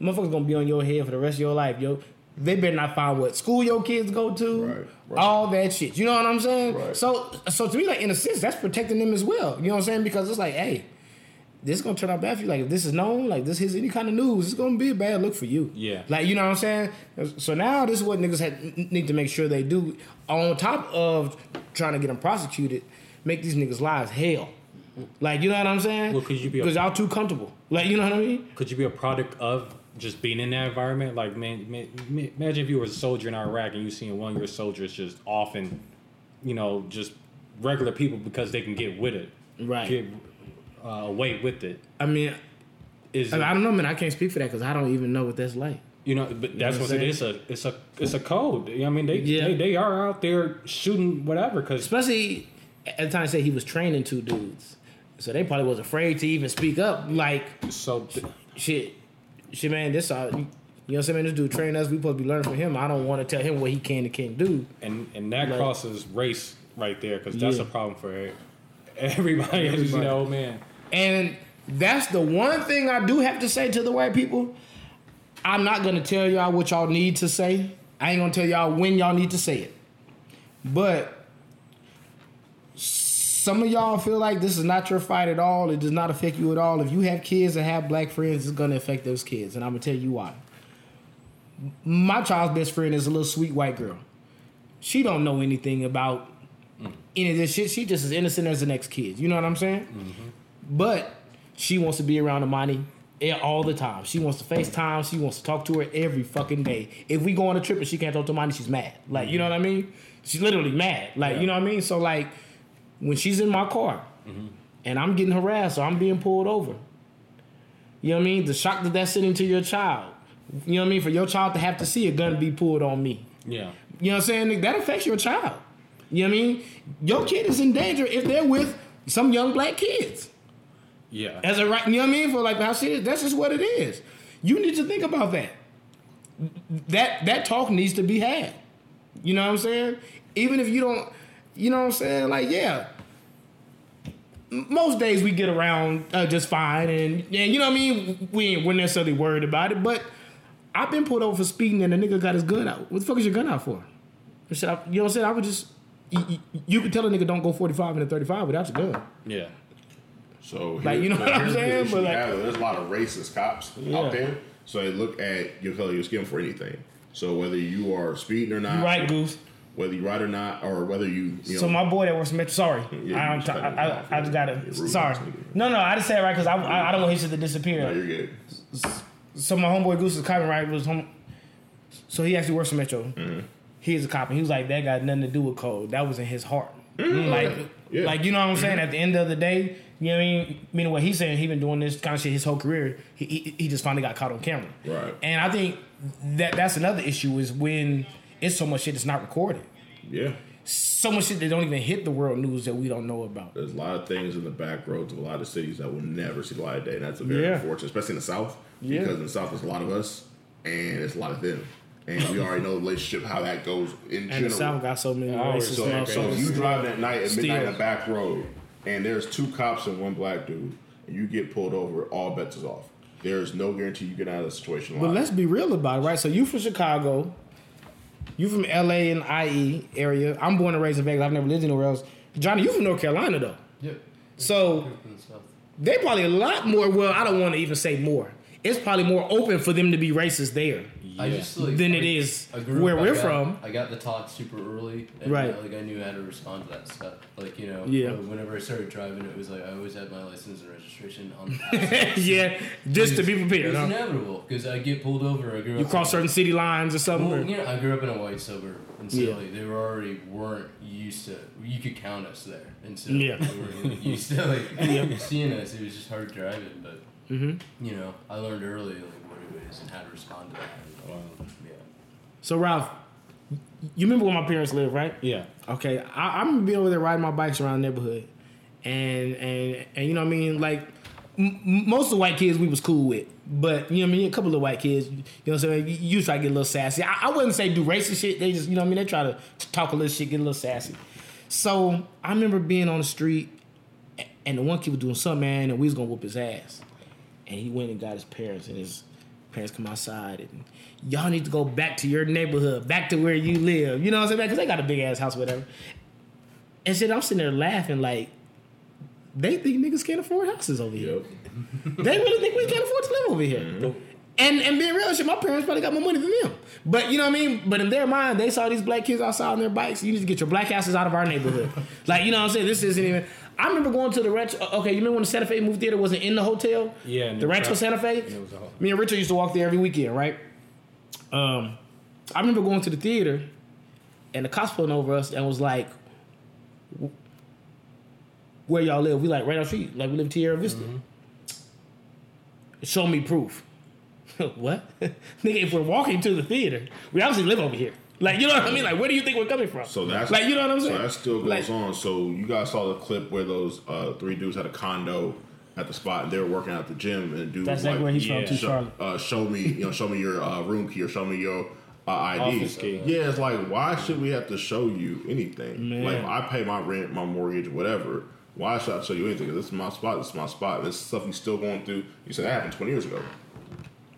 [SPEAKER 8] motherfuckers gonna be on your head for the rest of your life, yo. They better not find what school your kids go to,
[SPEAKER 7] Right, right.
[SPEAKER 8] all that shit. You know what I'm saying?
[SPEAKER 7] Right.
[SPEAKER 8] So, so to me, like in a sense, that's protecting them as well. You know what I'm saying? Because it's like, hey, this is gonna turn out bad for you. Like if this is known, like this is any kind of news, it's gonna be a bad look for you.
[SPEAKER 9] Yeah.
[SPEAKER 8] Like you know what I'm saying? So now this is what niggas had, need to make sure they do. On top of trying to get them prosecuted, make these niggas lives hell. Like you know what I'm saying?
[SPEAKER 9] Well, could you be
[SPEAKER 8] because y'all too comfortable. Like you know what I mean?
[SPEAKER 9] could you be a product of just being in that environment? Like, man, man, imagine if you were a soldier in Iraq and you seen one of your soldiers just often, you know, just regular people because they can get with it,
[SPEAKER 8] Right.
[SPEAKER 9] Get uh, away with it.
[SPEAKER 8] I mean,
[SPEAKER 9] Is
[SPEAKER 8] I, I don't know, man. I can't speak for that because I don't even know what that's like.
[SPEAKER 9] you know? But that's
[SPEAKER 8] know
[SPEAKER 9] what
[SPEAKER 8] what
[SPEAKER 9] it is. A it's a it's a code. You know, I mean, they
[SPEAKER 8] Yeah.
[SPEAKER 9] they, they are out there shooting whatever because
[SPEAKER 8] Especially at the time, I said he was training two dudes. So they probably was afraid to even speak up. Like
[SPEAKER 9] So th-
[SPEAKER 8] shit, shit, man. This uh, you, you know what I'm saying? This dude trained us. We supposed to be learning from him. I don't want to tell him what he can and can't do.
[SPEAKER 9] and and that
[SPEAKER 8] Like-
[SPEAKER 9] crosses race right there because that's
[SPEAKER 8] Yeah.
[SPEAKER 9] a problem for e- everybody. You
[SPEAKER 8] Everybody.
[SPEAKER 9] know, man.
[SPEAKER 8] And that's the one thing I do have to say to the white people. I'm not gonna tell y'all what y'all need to say. I ain't gonna tell y'all when y'all need to say it. But some of y'all feel like this is not your fight at all. It does not affect you at all. If you have kids and have black friends, it's gonna affect those kids, and I'm gonna tell you why. My child's best friend is a little sweet white girl. She don't know anything about any of this shit. She just as innocent as the next kid. You know what I'm saying? Mm-hmm. But she wants to be around Amani all the time. She wants to FaceTime. She wants to talk to her every fucking day. If we go on a trip and she can't talk to Amani, she's mad. Like, you know what I mean? She's literally mad. Like, you know what I mean? So, like, when she's in my car mm-hmm. and I'm getting harassed or I'm being pulled over, you know what I mean? The shock that that's sending to your child, you know what I mean? For your child to have to see a gun be pulled on me.
[SPEAKER 9] Yeah.
[SPEAKER 8] You know what I'm saying? That affects your child. You know what I mean? Your kid is in danger if they're with some young black kids.
[SPEAKER 9] Yeah.
[SPEAKER 8] As a right, you know what I mean? For like how serious, that's just what it is. You need to think about that. That that talk needs to be had. You know what I'm saying? Even if you don't, you know what I'm saying? Like, yeah. Most days we get around uh, just fine, and, and you know what I mean. We ain't we're necessarily worried about it, but I've been pulled over for speeding, and the nigga got his gun out. What the fuck is your gun out for? You know what I'm saying? I would just. You, you, you could tell a nigga don't go 45 and a 35 without your gun.
[SPEAKER 9] Yeah.
[SPEAKER 7] So
[SPEAKER 8] Like, you know what I'm saying? But like-
[SPEAKER 7] there's a lot of racist cops
[SPEAKER 8] Yeah.
[SPEAKER 7] out there. So they look at your color of your skin for anything. So whether you are speeding or not,
[SPEAKER 8] You right, Goose.
[SPEAKER 7] whether you ride or not, or whether you, you know,
[SPEAKER 8] So my boy that works Metro. Sorry,
[SPEAKER 7] Yeah,
[SPEAKER 8] I, don't,
[SPEAKER 7] just
[SPEAKER 8] I, I,
[SPEAKER 7] off.
[SPEAKER 8] I just gotta. Sorry. No, no, I just said it right because I, I, I don't want his shit to
[SPEAKER 7] no,
[SPEAKER 8] disappear.
[SPEAKER 7] you're good.
[SPEAKER 8] So my homeboy Goose is coming right was home. So he actually works for Metro.
[SPEAKER 7] Mm-hmm.
[SPEAKER 8] He's a cop, and he was like, "That got nothing to do with code. That was in his heart." Like,
[SPEAKER 7] Mm-hmm. Yeah.
[SPEAKER 8] like you know what I'm saying. At the end of the day, you know what I mean. Meaning what he's saying, he been doing this kind of shit his whole career. He, he, he just finally got caught on camera.
[SPEAKER 7] Right.
[SPEAKER 8] And I think that that's another issue is when it's so much shit that's not recorded.
[SPEAKER 7] Yeah.
[SPEAKER 8] So much shit that don't even hit the world news that we don't know about.
[SPEAKER 7] There's a lot of things in the back roads of a lot of cities that will never see the light of day. And that's a very
[SPEAKER 8] Yeah.
[SPEAKER 7] unfortunate, especially in the South.
[SPEAKER 8] Yeah.
[SPEAKER 7] Because in the South, there's a lot of us and it's a lot of them. And we already know the relationship, how that goes in
[SPEAKER 8] And
[SPEAKER 7] general.
[SPEAKER 8] the South got so many
[SPEAKER 9] always
[SPEAKER 8] racist
[SPEAKER 7] So, so if you
[SPEAKER 8] motherfuckers.
[SPEAKER 7] driving at night at midnight in a back road and there's two cops and one black dude and you get pulled over, all bets is off. There's no guarantee you get out of the situation
[SPEAKER 8] But
[SPEAKER 7] alive.
[SPEAKER 8] let's be real about it, right? So you from Chicago, you from LA and IE area. I'm born and raised in Vegas. I've never lived anywhere else. Johnny, you from North Carolina though.
[SPEAKER 5] Yep.
[SPEAKER 8] So they probably a lot more. Well, I don't want to even say more. It's probably more open for them to be racist there
[SPEAKER 5] I just like
[SPEAKER 8] than
[SPEAKER 5] I-
[SPEAKER 8] it is
[SPEAKER 5] I grew
[SPEAKER 8] where we're
[SPEAKER 5] got-
[SPEAKER 8] from.
[SPEAKER 5] I got the talk super early, and
[SPEAKER 8] Right.
[SPEAKER 5] uh, like I knew how to respond to that stuff. Like you know,
[SPEAKER 8] Yeah.
[SPEAKER 5] uh, Whenever I started driving, it was like I always had my license and registration on. The
[SPEAKER 8] yeah, just to be prepared.
[SPEAKER 5] was
[SPEAKER 8] Huh?
[SPEAKER 5] inevitable because I get pulled over. I grew
[SPEAKER 8] You
[SPEAKER 5] up
[SPEAKER 8] cross
[SPEAKER 5] in-
[SPEAKER 8] certain city lines or something.
[SPEAKER 5] Well,
[SPEAKER 8] or-
[SPEAKER 5] you know, I grew up in a white suburb in
[SPEAKER 8] Yeah.
[SPEAKER 5] Silly. They were already weren't used to. You could count us there, and so
[SPEAKER 8] Yeah.
[SPEAKER 5] they were used to like
[SPEAKER 8] Yeah.
[SPEAKER 5] seeing us. It was just hard driving, but
[SPEAKER 8] Mhm.
[SPEAKER 5] you know, I learned early like what it is and how to respond to that. And, yeah.
[SPEAKER 8] So Ralph, you remember where my parents live, right?
[SPEAKER 9] Yeah.
[SPEAKER 8] Okay, I, I'm being over there riding my bikes around the neighborhood, and and and you know what I mean. Like m- most of the white kids we was cool with, but you know what I mean. A couple of white kids, you know what I'm saying. You, you try to get a little sassy. I, I wouldn't say do racist shit. They just you know what I mean. They try to talk a little shit, get a little sassy. So I remember being on the street, and the one kid was doing something, man, and we was gonna whoop his ass, and he went and got his parents, and his parents come outside and. Y'all need to go back to your neighborhood, back to where you live. You know what I'm saying? Because they got a big ass house, whatever. And shit, I'm sitting there laughing like they think niggas can't afford houses over here.
[SPEAKER 7] Yep.
[SPEAKER 8] They really think we can't afford to live over here. Mm-hmm. And and being real shit, my parents probably got more money than them. But you know what I mean? But in their mind, they saw these black kids outside on their bikes. You need to get your black asses out of our neighborhood. like, you know what I'm saying? This isn't even I remember going to the retro okay, you remember when the Santa Fe movie theater wasn't in the hotel?
[SPEAKER 9] Yeah,
[SPEAKER 8] The
[SPEAKER 9] was
[SPEAKER 8] Santa Fe?
[SPEAKER 9] it was out.
[SPEAKER 8] Me and Richard used to walk there every weekend, right? Um I remember going to the theater and the cops pulling over us and was like, where y'all live? We like right the street. Like we live in Tierra Vista. Show me proof. what? Nigga, if we're walking to the theater, we obviously live over here. Like you know what I mean? Like where do you think we're coming from?
[SPEAKER 7] So that's
[SPEAKER 8] like you know what I'm saying?
[SPEAKER 7] So that still goes
[SPEAKER 8] Like-
[SPEAKER 7] on. So you guys saw the clip where those uh, three dudes had a condo at the spot and they were working out at the gym and dude
[SPEAKER 8] That's
[SPEAKER 7] was
[SPEAKER 8] like
[SPEAKER 7] like,
[SPEAKER 8] where he's
[SPEAKER 9] yeah.
[SPEAKER 8] from, too,
[SPEAKER 7] show, uh, show me, you know, show me your uh, room key or show me your uh, ID. Yeah, it's like why should we have to show you anything?
[SPEAKER 8] Man.
[SPEAKER 7] Like I pay my rent, my mortgage, whatever. Why should I show you anything? 'Cause This is my spot. This is my spot. And this stuff you still going through. You said that happened twenty years ago.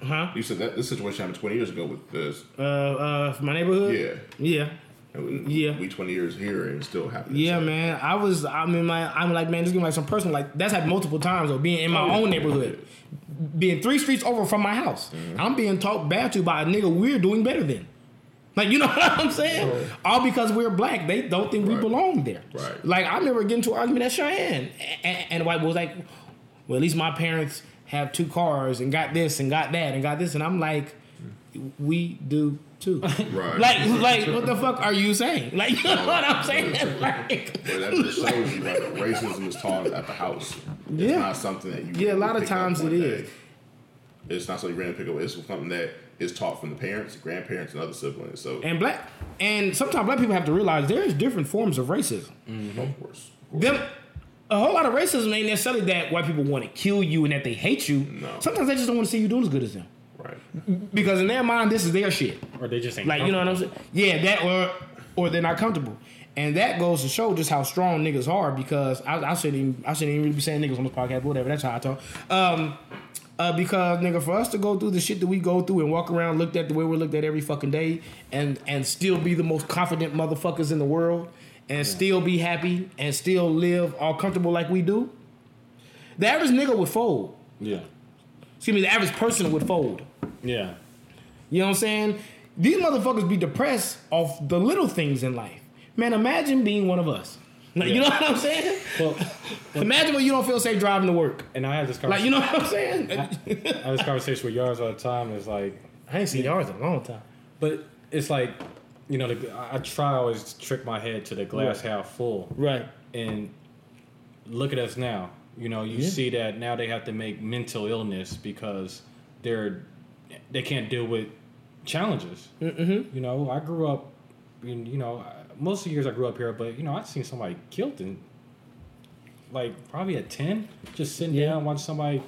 [SPEAKER 8] Huh?
[SPEAKER 7] You said that this situation happened twenty years ago with this.
[SPEAKER 8] Uh, uh, my neighborhood.
[SPEAKER 7] Yeah.
[SPEAKER 8] Yeah.
[SPEAKER 7] We,
[SPEAKER 8] Yeah.
[SPEAKER 7] We twenty years here and still happening.
[SPEAKER 8] Yeah,
[SPEAKER 7] So-
[SPEAKER 8] man. I was. I'm in my. I'm like, man, just give me like some personal. Like that's happened multiple times. Or being in my own neighborhood, being three streets over from my house, I'm being talked bad to by a nigga we're doing better than. Like you know what I'm saying? All because we're black, they don't think we belong there.
[SPEAKER 7] Right.
[SPEAKER 8] Like I remember getting to an argument at Cheyenne, and, and the white was like, "Well, at least my parents have two cars and got this and got that and got this," and I'm like, "We do too."
[SPEAKER 7] Right.
[SPEAKER 8] Like, like, what the fuck are you saying? Like, you know what I'm saying? Like,
[SPEAKER 7] But that just shows you like racism is taught at the house. It's
[SPEAKER 8] Yeah.
[SPEAKER 7] not something that you
[SPEAKER 8] Yeah, a lot of times
[SPEAKER 7] one
[SPEAKER 8] it
[SPEAKER 7] day.
[SPEAKER 8] is.
[SPEAKER 7] It's not something you random pick up. It's something that is taught from the parents, grandparents, and other siblings. So
[SPEAKER 8] and black, and sometimes black people have to realize there's different forms of racism. Mm-hmm.
[SPEAKER 7] of course,
[SPEAKER 8] Them, a whole lot of racism ain't necessarily that white people want to kill you and that they hate you.
[SPEAKER 7] No.
[SPEAKER 8] Sometimes they just don't want to see you doing as good as them
[SPEAKER 7] right.
[SPEAKER 8] because in their mind this is their shit.
[SPEAKER 9] Or they just ain't
[SPEAKER 8] Like you know what I'm saying? Yeah, that or or they're not comfortable. And that goes to show just how strong niggas are because I, I shouldn't even I shouldn't even really be saying niggas on this podcast, but whatever. That's how I talk. Um, uh, because nigga, for us to go through the shit that we go through and walk around looked at the way we're looked at every fucking day, and and still be the most confident motherfuckers in the world, and still be happy and still live all comfortable like we do. The average nigga would fold.
[SPEAKER 9] Yeah.
[SPEAKER 8] Excuse me, the average person would fold.
[SPEAKER 9] Yeah.
[SPEAKER 8] You know what I'm saying? These motherfuckers be depressed off the little things in life. Man, imagine being one of us. Like, You know what I'm saying?
[SPEAKER 9] Well,
[SPEAKER 8] Imagine when you don't feel safe driving to work.
[SPEAKER 9] and I had this
[SPEAKER 8] Like, you know what I'm saying?
[SPEAKER 9] I have this conversation with yards all the time. It's like,
[SPEAKER 8] I ain't seen yours in a long time.
[SPEAKER 9] but it's like, you know, the, I try always to trick my head to the glass half full.
[SPEAKER 8] Right.
[SPEAKER 9] and look at us now. You know, you
[SPEAKER 8] Yeah.
[SPEAKER 9] see that now they have to make mental illness because they're they can't deal with challenges. Mm-hmm. You know, I grew up, in, you know, most of the years I grew up here, but you know, I've seen somebody killed in like probably at ten, just sitting
[SPEAKER 8] Yeah.
[SPEAKER 9] down, watching somebody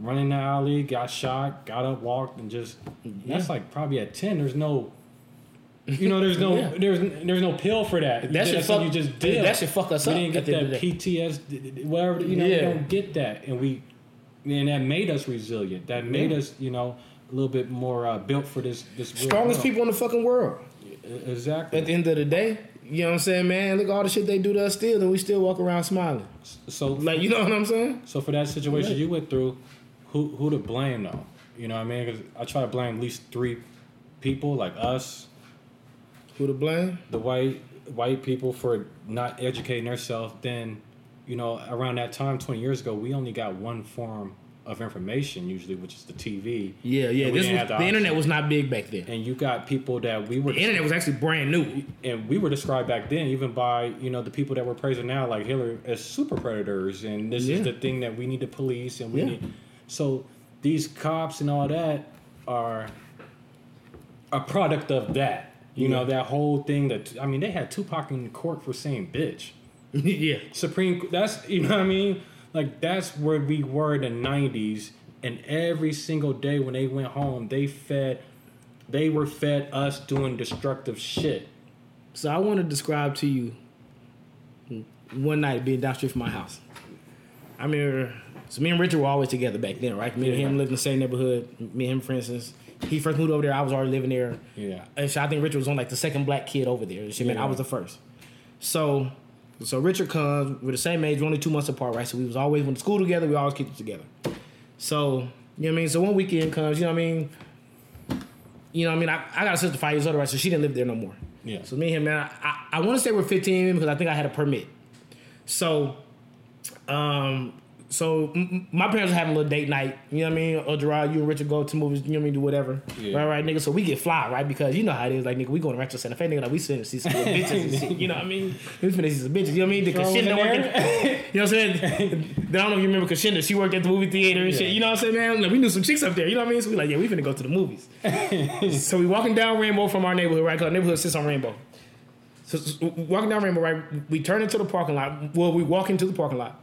[SPEAKER 9] run in the alley, got shot, got up, walked, and just that's like probably at ten. There's no. You know, there's no,
[SPEAKER 8] Yeah.
[SPEAKER 9] there's there's no pill for that.
[SPEAKER 8] That should fuck-
[SPEAKER 9] you just did.
[SPEAKER 8] that should fuck us
[SPEAKER 9] we
[SPEAKER 8] up
[SPEAKER 9] didn't get that PTSD, whatever. You know, we don't get that, and we, and that made us resilient. That made
[SPEAKER 8] Yeah.
[SPEAKER 9] us, you know, a little bit more uh, built for this. This
[SPEAKER 8] Strongest
[SPEAKER 9] world.
[SPEAKER 8] people in the fucking world.
[SPEAKER 9] Exactly.
[SPEAKER 8] At the end of the day, you know what I'm saying, man? Look at all the shit they do to us still, and we still walk around smiling.
[SPEAKER 9] so,
[SPEAKER 8] Like, you know what I'm saying?
[SPEAKER 9] so for that situation
[SPEAKER 8] Right.
[SPEAKER 9] you went through, who who to blame though? You know what I mean? Because I try to blame at least three people, like us,
[SPEAKER 8] Who to blame?
[SPEAKER 9] the white white people for not educating themselves. Then, you know, around that time, twenty years ago, we only got one form of information usually, which is the TV.
[SPEAKER 8] Yeah, yeah. This was,
[SPEAKER 9] have
[SPEAKER 8] the, internet was not big back then.
[SPEAKER 9] And you got people that we were
[SPEAKER 8] The internet was actually brand new.
[SPEAKER 9] and we were described back then, even by you know the people that we're praising now, like Hillary, as super predators, and this
[SPEAKER 8] Yeah.
[SPEAKER 9] is the thing that we need to police, and we
[SPEAKER 8] Yeah.
[SPEAKER 9] need. So these cops and all that are a product of that. You know that whole thing that I mean, they had Tupac in court for saying "bitch."
[SPEAKER 8] yeah.
[SPEAKER 9] Supreme. That's you know what I mean. Like that's where we were in the '90s, and every single day when they went home, they fed, they were fed us doing destructive shit.
[SPEAKER 8] So I want to describe to you one night being down street from my house. I mean, so me and Richard were always together back then, right? Me and him lived in the same neighborhood. Me and him, for instance, he first moved over there. I was already living there.
[SPEAKER 9] Yeah.
[SPEAKER 8] And so I think Richard was on like the second black kid over there. Shit, man, I was the first. So, so Richard comes. We're the same age. We're only two months apart, right? So we was always went to school together. We always kicked it together. So you know what I mean. So one weekend comes. You know what I mean. You know what I mean. I, I got a sister five years older, right? So she didn't live there no more.
[SPEAKER 9] Yeah.
[SPEAKER 8] So me and him, man, I, I, I want to say we're 15 because I think I had a permit. So, um, so m- my parents were having a little date night. You know what I mean? Or Gerard, you and Richard go to movies. You know what I mean? Do whatever.
[SPEAKER 9] Yeah.
[SPEAKER 8] Right, right, nigga. So we get fly, right? Because you know how it is. Like nigga, we going to Rancho Santa Fe, nigga. Like we sitting to see some bitches and shit. You know what I mean? We finna see some bitches. You know what I mean? Kashinda
[SPEAKER 9] in
[SPEAKER 8] working.
[SPEAKER 9] there.
[SPEAKER 8] You know what I'm saying? then I don't know if you remember Kashinda. She worked at the movie theater and shit. You know what I'm saying, man? Like, we knew some chicks up there. You know what I mean? So we like, yeah, we finna go to the movies. so we walking down Rainbow from our neighborhood, right? Because our neighborhood sits on Rainbow. So, so walking down Rainbow, right? We turn into the parking lot. Well, we walk into the parking lot.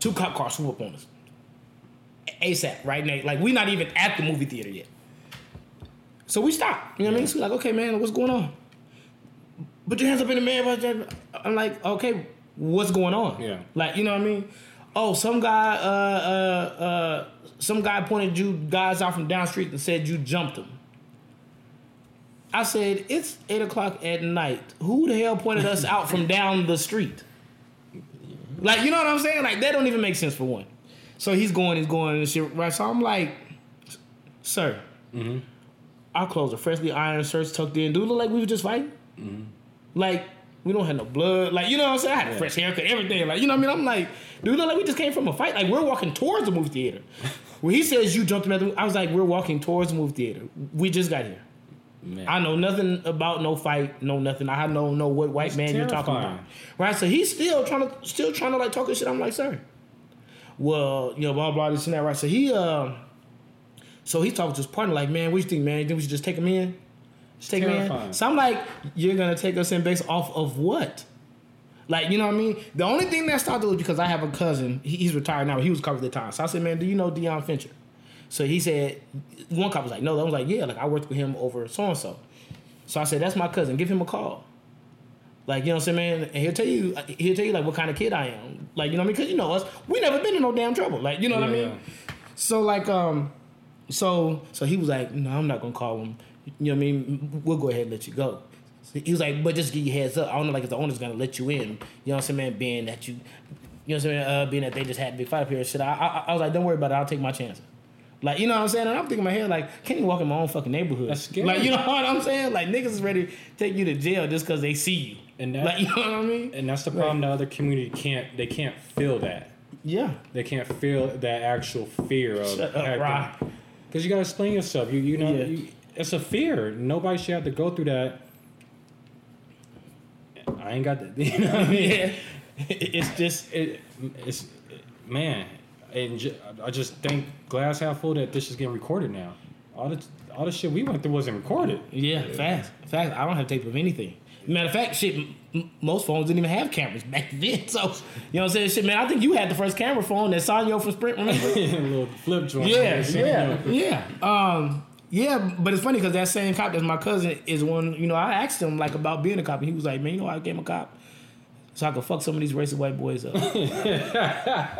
[SPEAKER 8] Two cop cars swoop up on us. ASAP, right? Nate? Like we're not even at the movie theater yet. So we stop. You know what I mean? So like, okay, man, what's going on? Put your hands up in the air. I'm like, okay, what's going on?
[SPEAKER 9] Yeah.
[SPEAKER 8] Like, you know what I mean? Oh, some guy, uh, uh, uh, some guy pointed you guys out from down the street and said you jumped him. I said, it's eight o'clock at night. Who the hell pointed us out from down the street? Like, you know what I'm saying? Like, that don't even make sense for one. So he's going, he's going, and shit, right? So I'm like, sir, mm-hmm. our clothes are freshly ironed, shirts tucked in. Do it look like we were just fighting? Mm-hmm. Like, we don't have no blood. Like, you know what I'm saying? I had a fresh haircut, everything. Like, you know what I mean? I'm like, do it look like we just came from a fight? Like, we're walking towards the movie theater. when he says you jumped him at the I was like, we're walking towards the movie theater. We just got here.
[SPEAKER 9] Man.
[SPEAKER 8] I know nothing about no fight, no nothing. I don't know what white man you're talking about. Right? So he's still trying to still trying to like talk this shit. I'm like, sir. Well, you know, blah blah this and that, right? So he uh so he's talking to his partner, like, man, what you think, man? You think we should just take him in? Just take him in? So I'm like, you're gonna take us in based off of what? Like, you know what I mean? The only thing that stopped it was because I have a cousin, he- he's retired now, but he was covered at the time. So I said, man, do you know Dion Fincher? So he said, one cop was like, no, other was like, yeah, like I worked with him over so and so. So I said, that's my cousin, give him a call. Like, you know what I'm saying, man? And he'll tell you, he'll tell you like what kind of kid I am. Like, you know what I mean? Because you know us, we never been in no damn trouble. Like, you know what I mean? So like, um, so so he was like, no, I'm not gonna call him. You know what I mean? We'll go ahead and let you go. So he was like, but just give your heads up. I don't know, like if the owner's gonna let you in. You know what I'm saying, man? Being that you, you know what I'm saying, uh, being that they just had a big fight up here, and shit. I, I, I was like, don't worry about it. I'll take my chances. Like, you know what I'm saying? And I'm thinking in my head, like, can't even walk in my own fucking neighborhood.
[SPEAKER 9] That's scary.
[SPEAKER 8] Like, you know what I'm saying? Like, niggas is ready to take you to jail just because they see you.
[SPEAKER 9] And that-
[SPEAKER 8] like, you know what I mean?
[SPEAKER 9] And that's the problem. The other community can't. They can't feel that.
[SPEAKER 8] Yeah.
[SPEAKER 9] They can't feel that actual fear of.
[SPEAKER 8] Shut up.
[SPEAKER 9] Because you gotta explain yourself. You you know
[SPEAKER 8] Yeah.
[SPEAKER 9] you, it's a fear. Nobody should have to go through that. I ain't got that. You know what I mean?
[SPEAKER 8] Yeah. It's just,
[SPEAKER 9] It, it's man, and I just think glass half full that this is getting recorded now. All the all the shit we went through wasn't recorded.
[SPEAKER 8] Yeah, fast, fast. I don't have tape of anything. Matter of fact, shit, m- m- most phones didn't even have cameras back then. So, you know what I'm saying? Shit, man, I think you had the first camera phone that Sanyo from Sprint, remember?
[SPEAKER 9] little flip joint.
[SPEAKER 8] yeah, yeah, yeah. Um, yeah, but it's funny because that same cop that's my cousin is one, you know, I asked him like about being a cop and he was like, man, you know, I became a cop. So I could fuck some of these racist white boys up.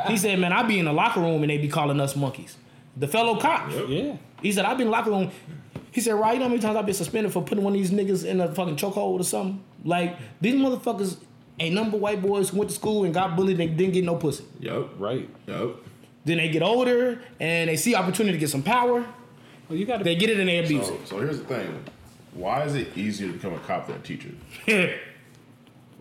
[SPEAKER 8] he said, man, I be in the locker room and they be calling us monkeys. The fellow cops.
[SPEAKER 9] Yeah.
[SPEAKER 8] He said, I've been in the locker room. He said, right, you know how many times I've been suspended for putting one of these niggas in a fucking chokehold or something? Like, these motherfuckers ain't number of white boys who went to school and got bullied and didn't get no pussy.
[SPEAKER 7] Yup.
[SPEAKER 9] Right.
[SPEAKER 7] Yup.
[SPEAKER 8] Then they get older and they see opportunity to get some power.
[SPEAKER 9] Well, you got
[SPEAKER 8] They get it and they abuse
[SPEAKER 7] So, so here's the thing. Why is it easier to become a cop than a teacher?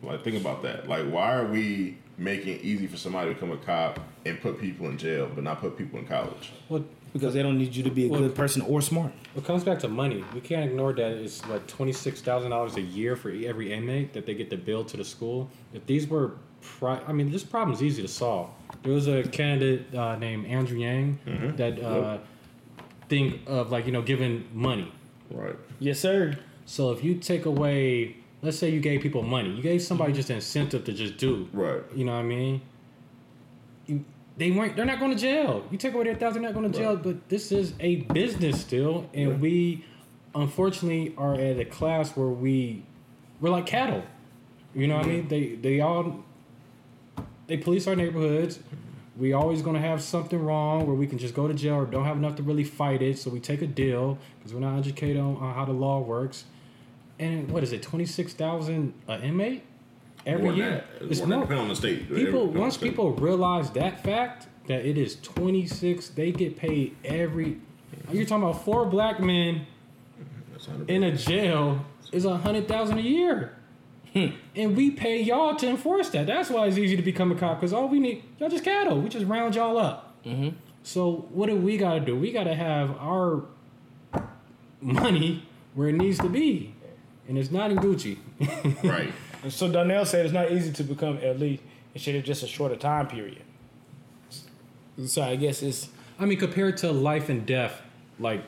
[SPEAKER 8] it.
[SPEAKER 7] Like, think about that. Like, why are we making it easy for somebody to become a cop and put people in jail, but not put people in college?
[SPEAKER 9] Well,
[SPEAKER 8] because they don't need you to be a
[SPEAKER 9] Well-
[SPEAKER 8] good person or smart.
[SPEAKER 9] it comes back to money. We can't ignore that it's what twenty six thousand dollars a year for every inmate that they get to bill to the school. If these were, pri- I mean, this problem is easy to solve. There was a candidate uh, named Andrew Yang that uh, think of like you know giving money.
[SPEAKER 7] Right.
[SPEAKER 8] Yes, sir.
[SPEAKER 9] So if you take away, let's say you gave people money, you gave somebody mm-hmm. just an incentive to just do.
[SPEAKER 7] Right.
[SPEAKER 9] You know what I mean? You, they weren't. They're not going to jail. You take away their thousand, they're not going to jail. But this is a business still, and we, unfortunately, are at a class where we, we're like cattle. You know what I mean? They they all, they police our neighborhoods. We always going to have something wrong where we can just go to jail or don't have enough to really fight it. So we take a deal because we're not educated on, on how the law works. And what is it? Twenty six thousand an inmate every
[SPEAKER 7] More
[SPEAKER 9] year.
[SPEAKER 7] that.
[SPEAKER 9] It's
[SPEAKER 7] More depending on the state.
[SPEAKER 9] People once
[SPEAKER 7] state.
[SPEAKER 9] people realize that fact that it is twenty six, they get paid every. You're talking about four black men in a jail is a hundred thousand a year. Hmm. and we pay y'all to enforce that. That's why it's easy to become a cop because all we need y'all just cattle. We just round y'all up. Mm-hmm. So what do we got to do? We got to have our money where it needs to be, and it's not in Gucci.
[SPEAKER 7] Right.
[SPEAKER 8] And so Donnell said it's not easy to become elite. It should have just a shorter time period. So I guess it's
[SPEAKER 9] I mean, compared to life and death, like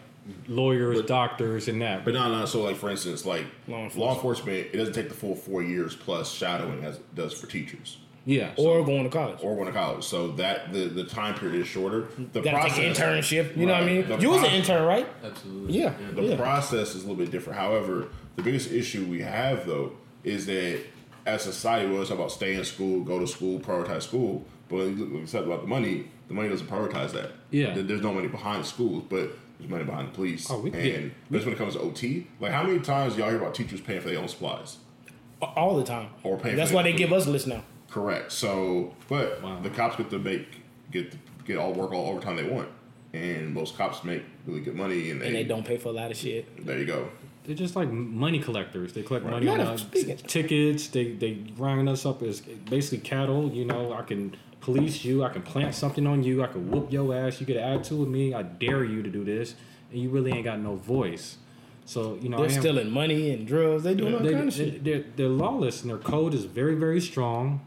[SPEAKER 9] lawyers,
[SPEAKER 7] But-
[SPEAKER 9] doctors, and that.
[SPEAKER 7] But no, no. So, like for instance, like
[SPEAKER 8] Law
[SPEAKER 7] law
[SPEAKER 8] enforcement.
[SPEAKER 7] enforcement, it doesn't take the full four years plus shadowing as it does for teachers
[SPEAKER 9] yeah,
[SPEAKER 8] or going to college.
[SPEAKER 7] or going to college. So that the the time period is shorter. The
[SPEAKER 8] Gotta take an internship. You know what I mean?
[SPEAKER 7] The
[SPEAKER 8] You was an intern, right?
[SPEAKER 5] Absolutely.
[SPEAKER 8] Yeah.
[SPEAKER 7] The
[SPEAKER 8] yeah.
[SPEAKER 7] process is a little bit different. However, the biggest issue we have though is that as society, we always talk about stay in school, go to school, prioritize school. But when you we said about the money, the money doesn't prioritize that.
[SPEAKER 9] Yeah.
[SPEAKER 7] There's no money behind schools, but there's money behind the police.
[SPEAKER 9] Oh, we-
[SPEAKER 7] and
[SPEAKER 9] yeah.
[SPEAKER 7] but when it comes to OT, like how many times y'all hear about teachers paying for their own supplies?
[SPEAKER 8] All the time.
[SPEAKER 7] Or pay
[SPEAKER 8] That's why they
[SPEAKER 7] food.
[SPEAKER 8] give us lists now.
[SPEAKER 7] Correct. So, but
[SPEAKER 9] Wow.
[SPEAKER 7] the cops get to make get get all work all overtime they want, and most cops make really good money, and they,
[SPEAKER 8] And they don't pay for a lot of shit.
[SPEAKER 7] There you go.
[SPEAKER 9] They're just like money collectors. They collect money on uh, t- tickets. They they round us up as basically cattle. You know, I can police you. I can plant something on you. I can whoop your ass. You get an attitude with me. I dare you to do this, and you really ain't got no voice. So you know,
[SPEAKER 8] They're
[SPEAKER 9] am-
[SPEAKER 8] stealing money and drugs. They doing all
[SPEAKER 9] they,
[SPEAKER 8] kind of shit.
[SPEAKER 9] They're, they're lawless, and their code is very very strong.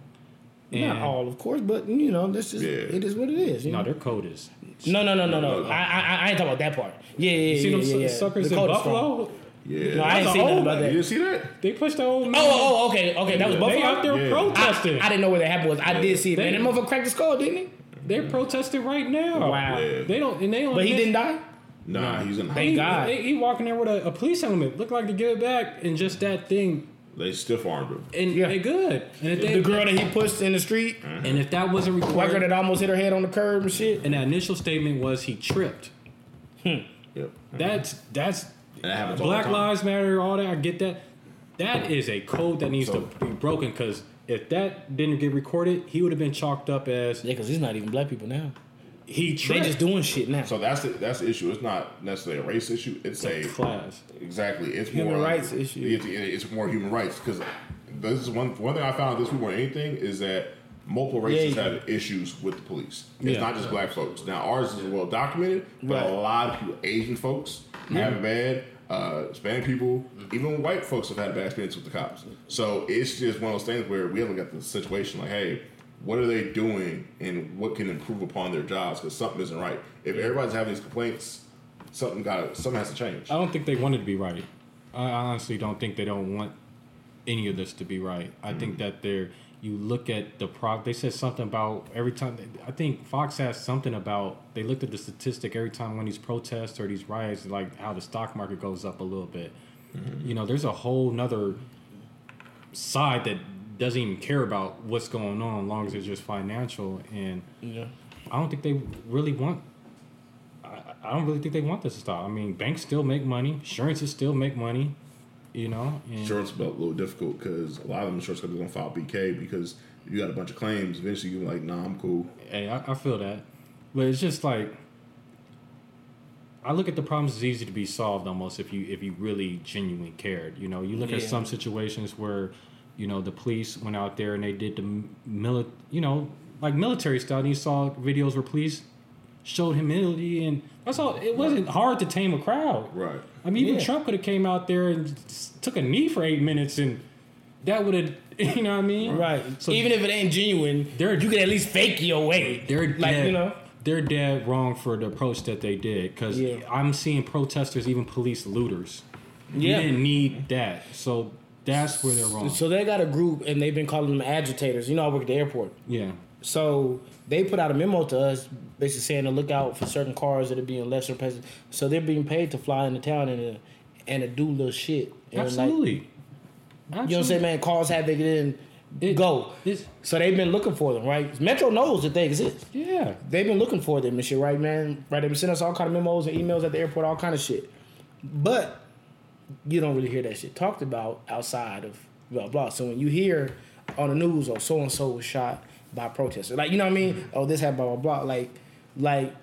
[SPEAKER 9] And
[SPEAKER 8] Not all, of course, but you know, this is
[SPEAKER 7] Yeah.
[SPEAKER 8] it is what it is. You
[SPEAKER 9] No,
[SPEAKER 8] know?
[SPEAKER 9] their code is.
[SPEAKER 8] no, no, no, no,
[SPEAKER 7] No,
[SPEAKER 8] no.
[SPEAKER 7] no.
[SPEAKER 8] I, I, I ain't talking about that part. Yeah, yeah,
[SPEAKER 9] You
[SPEAKER 8] yeah,
[SPEAKER 9] see them
[SPEAKER 8] yeah,
[SPEAKER 9] su-
[SPEAKER 8] yeah.
[SPEAKER 9] suckers
[SPEAKER 8] The
[SPEAKER 9] in
[SPEAKER 8] code is strong.
[SPEAKER 7] Yeah.
[SPEAKER 8] No, I ain't
[SPEAKER 9] That's
[SPEAKER 8] seen
[SPEAKER 9] a
[SPEAKER 8] nothing
[SPEAKER 9] whole-
[SPEAKER 8] about
[SPEAKER 7] You didn't see that?
[SPEAKER 9] They pushed the old man.
[SPEAKER 8] Oh, oh, okay, okay. That was Buffalo.
[SPEAKER 9] They out there
[SPEAKER 7] Yeah.
[SPEAKER 9] protesting.
[SPEAKER 8] I, I didn't know where that happened was. I did see it.
[SPEAKER 9] They-
[SPEAKER 8] Man, that motherfucker cracked his skull, didn't he?
[SPEAKER 9] They're protesting right now.
[SPEAKER 8] Wow.
[SPEAKER 7] Yeah.
[SPEAKER 9] They don't, and they don't.
[SPEAKER 8] But he didn't die.
[SPEAKER 7] Nah, he's in.
[SPEAKER 8] Thank
[SPEAKER 9] He,
[SPEAKER 8] God.
[SPEAKER 9] he, he walking there with a, a police helmet. Looked like to give it back, and just that thing,
[SPEAKER 7] They stiff armed him.
[SPEAKER 9] and
[SPEAKER 8] Yeah.
[SPEAKER 9] they good. And if, they,
[SPEAKER 8] The girl that he pushed in the street,
[SPEAKER 9] and if that wasn't
[SPEAKER 8] white girl that almost hit her head on the curb and shit.
[SPEAKER 9] and that initial statement was he tripped. Hmm.
[SPEAKER 7] Yep.
[SPEAKER 9] That's that's
[SPEAKER 7] And that happens all
[SPEAKER 9] Black
[SPEAKER 7] the time.
[SPEAKER 9] Lives Matter. All that I get that. That is a code that needs
[SPEAKER 7] So-
[SPEAKER 9] to be broken because if that didn't get recorded, he would have been chalked up as
[SPEAKER 8] Yeah, because he's not even black people now.
[SPEAKER 9] he
[SPEAKER 8] They
[SPEAKER 9] tripped.
[SPEAKER 8] just doing shit now.
[SPEAKER 7] So that's the that's the issue. It's not necessarily a race issue. It's a
[SPEAKER 9] class.
[SPEAKER 7] exactly. It's
[SPEAKER 8] Human
[SPEAKER 7] more
[SPEAKER 8] rights issue.
[SPEAKER 7] It's, it's more human rights because this is one one thing I found this week more than anything is that multiple races
[SPEAKER 8] Yeah.
[SPEAKER 7] have issues with the police. It's
[SPEAKER 9] Yeah.
[SPEAKER 7] not just black folks. Now ours is well documented, but
[SPEAKER 8] Right.
[SPEAKER 7] a lot of people, Asian folks, have it bad. Uh, Hispanic people, even white folks have had bad experience with the cops. So it's just one of those things where we have to look at the situation like, hey, what are they doing and what can improve upon their jobs? Because something isn't right. If everybody's having these complaints, something got something has to change.
[SPEAKER 9] I don't think they want it to be right. I honestly don't think they don't want any of this to be right. I think that they're. You look at the pro. They said something about every time. I think Fox has something about. They looked at the statistic every time when these protests or these riots, like how the stock market goes up a little bit. Mm-hmm. You know, there's a whole nother side that doesn't even care about what's going on, as long as it's just financial. And
[SPEAKER 8] Yeah.
[SPEAKER 9] I don't think they really want. I, I don't really think they want this to stop. I mean, banks still make money, insurances still make money, you know. And
[SPEAKER 7] Insurance is a little difficult because a lot of them insurance companies gonna file BK because you got a bunch of claims, eventually you're like, nah, I'm cool.
[SPEAKER 9] Hey, I, I feel that, but it's just like I look at the problems as easy to be solved almost if you if you really genuinely cared. You know, you look at some situations where you know the police went out there and they did the mili- you know, like military style. And you saw videos where police showed humility, and that's all. It wasn't hard to tame a crowd.
[SPEAKER 7] Right.
[SPEAKER 9] I mean, even
[SPEAKER 8] Yeah.
[SPEAKER 9] Trump could have came out there and took a knee for eight minutes, and that would have, you know what I mean?
[SPEAKER 8] Right.
[SPEAKER 9] So
[SPEAKER 8] Even if it ain't genuine,
[SPEAKER 9] They're-
[SPEAKER 8] you can at least fake your way.
[SPEAKER 9] they're
[SPEAKER 8] like
[SPEAKER 9] dead,
[SPEAKER 8] you know.
[SPEAKER 9] they're dead wrong for the approach that they did because
[SPEAKER 8] Yeah.
[SPEAKER 9] I'm seeing protesters even police looters.
[SPEAKER 8] Yeah.
[SPEAKER 9] You didn't need that, so that's where they're wrong.
[SPEAKER 8] So they got a group and they've been calling them agitators. You know, I work at the airport.
[SPEAKER 9] yeah,
[SPEAKER 8] So they put out a memo to us, basically saying to look out for certain cars that are being left surpassed. So they're being paid to fly into town and to, and to do little shit. And like,
[SPEAKER 9] absolutely.
[SPEAKER 8] you know what I'm saying, man? Cars have they get in,
[SPEAKER 9] It-
[SPEAKER 8] go. So they've been looking for them, right? Metro knows that they exist.
[SPEAKER 9] Yeah,
[SPEAKER 8] They've been looking for them and shit, right, man? Right? They've been sending us all kind of memos and emails at the airport, all kind of shit. But you don't really hear that shit talked about outside of blah blah. So when you hear on the news, oh, so and so was shot by protesters, like you know what I mean? Oh, this happened, blah blah blah. Like, like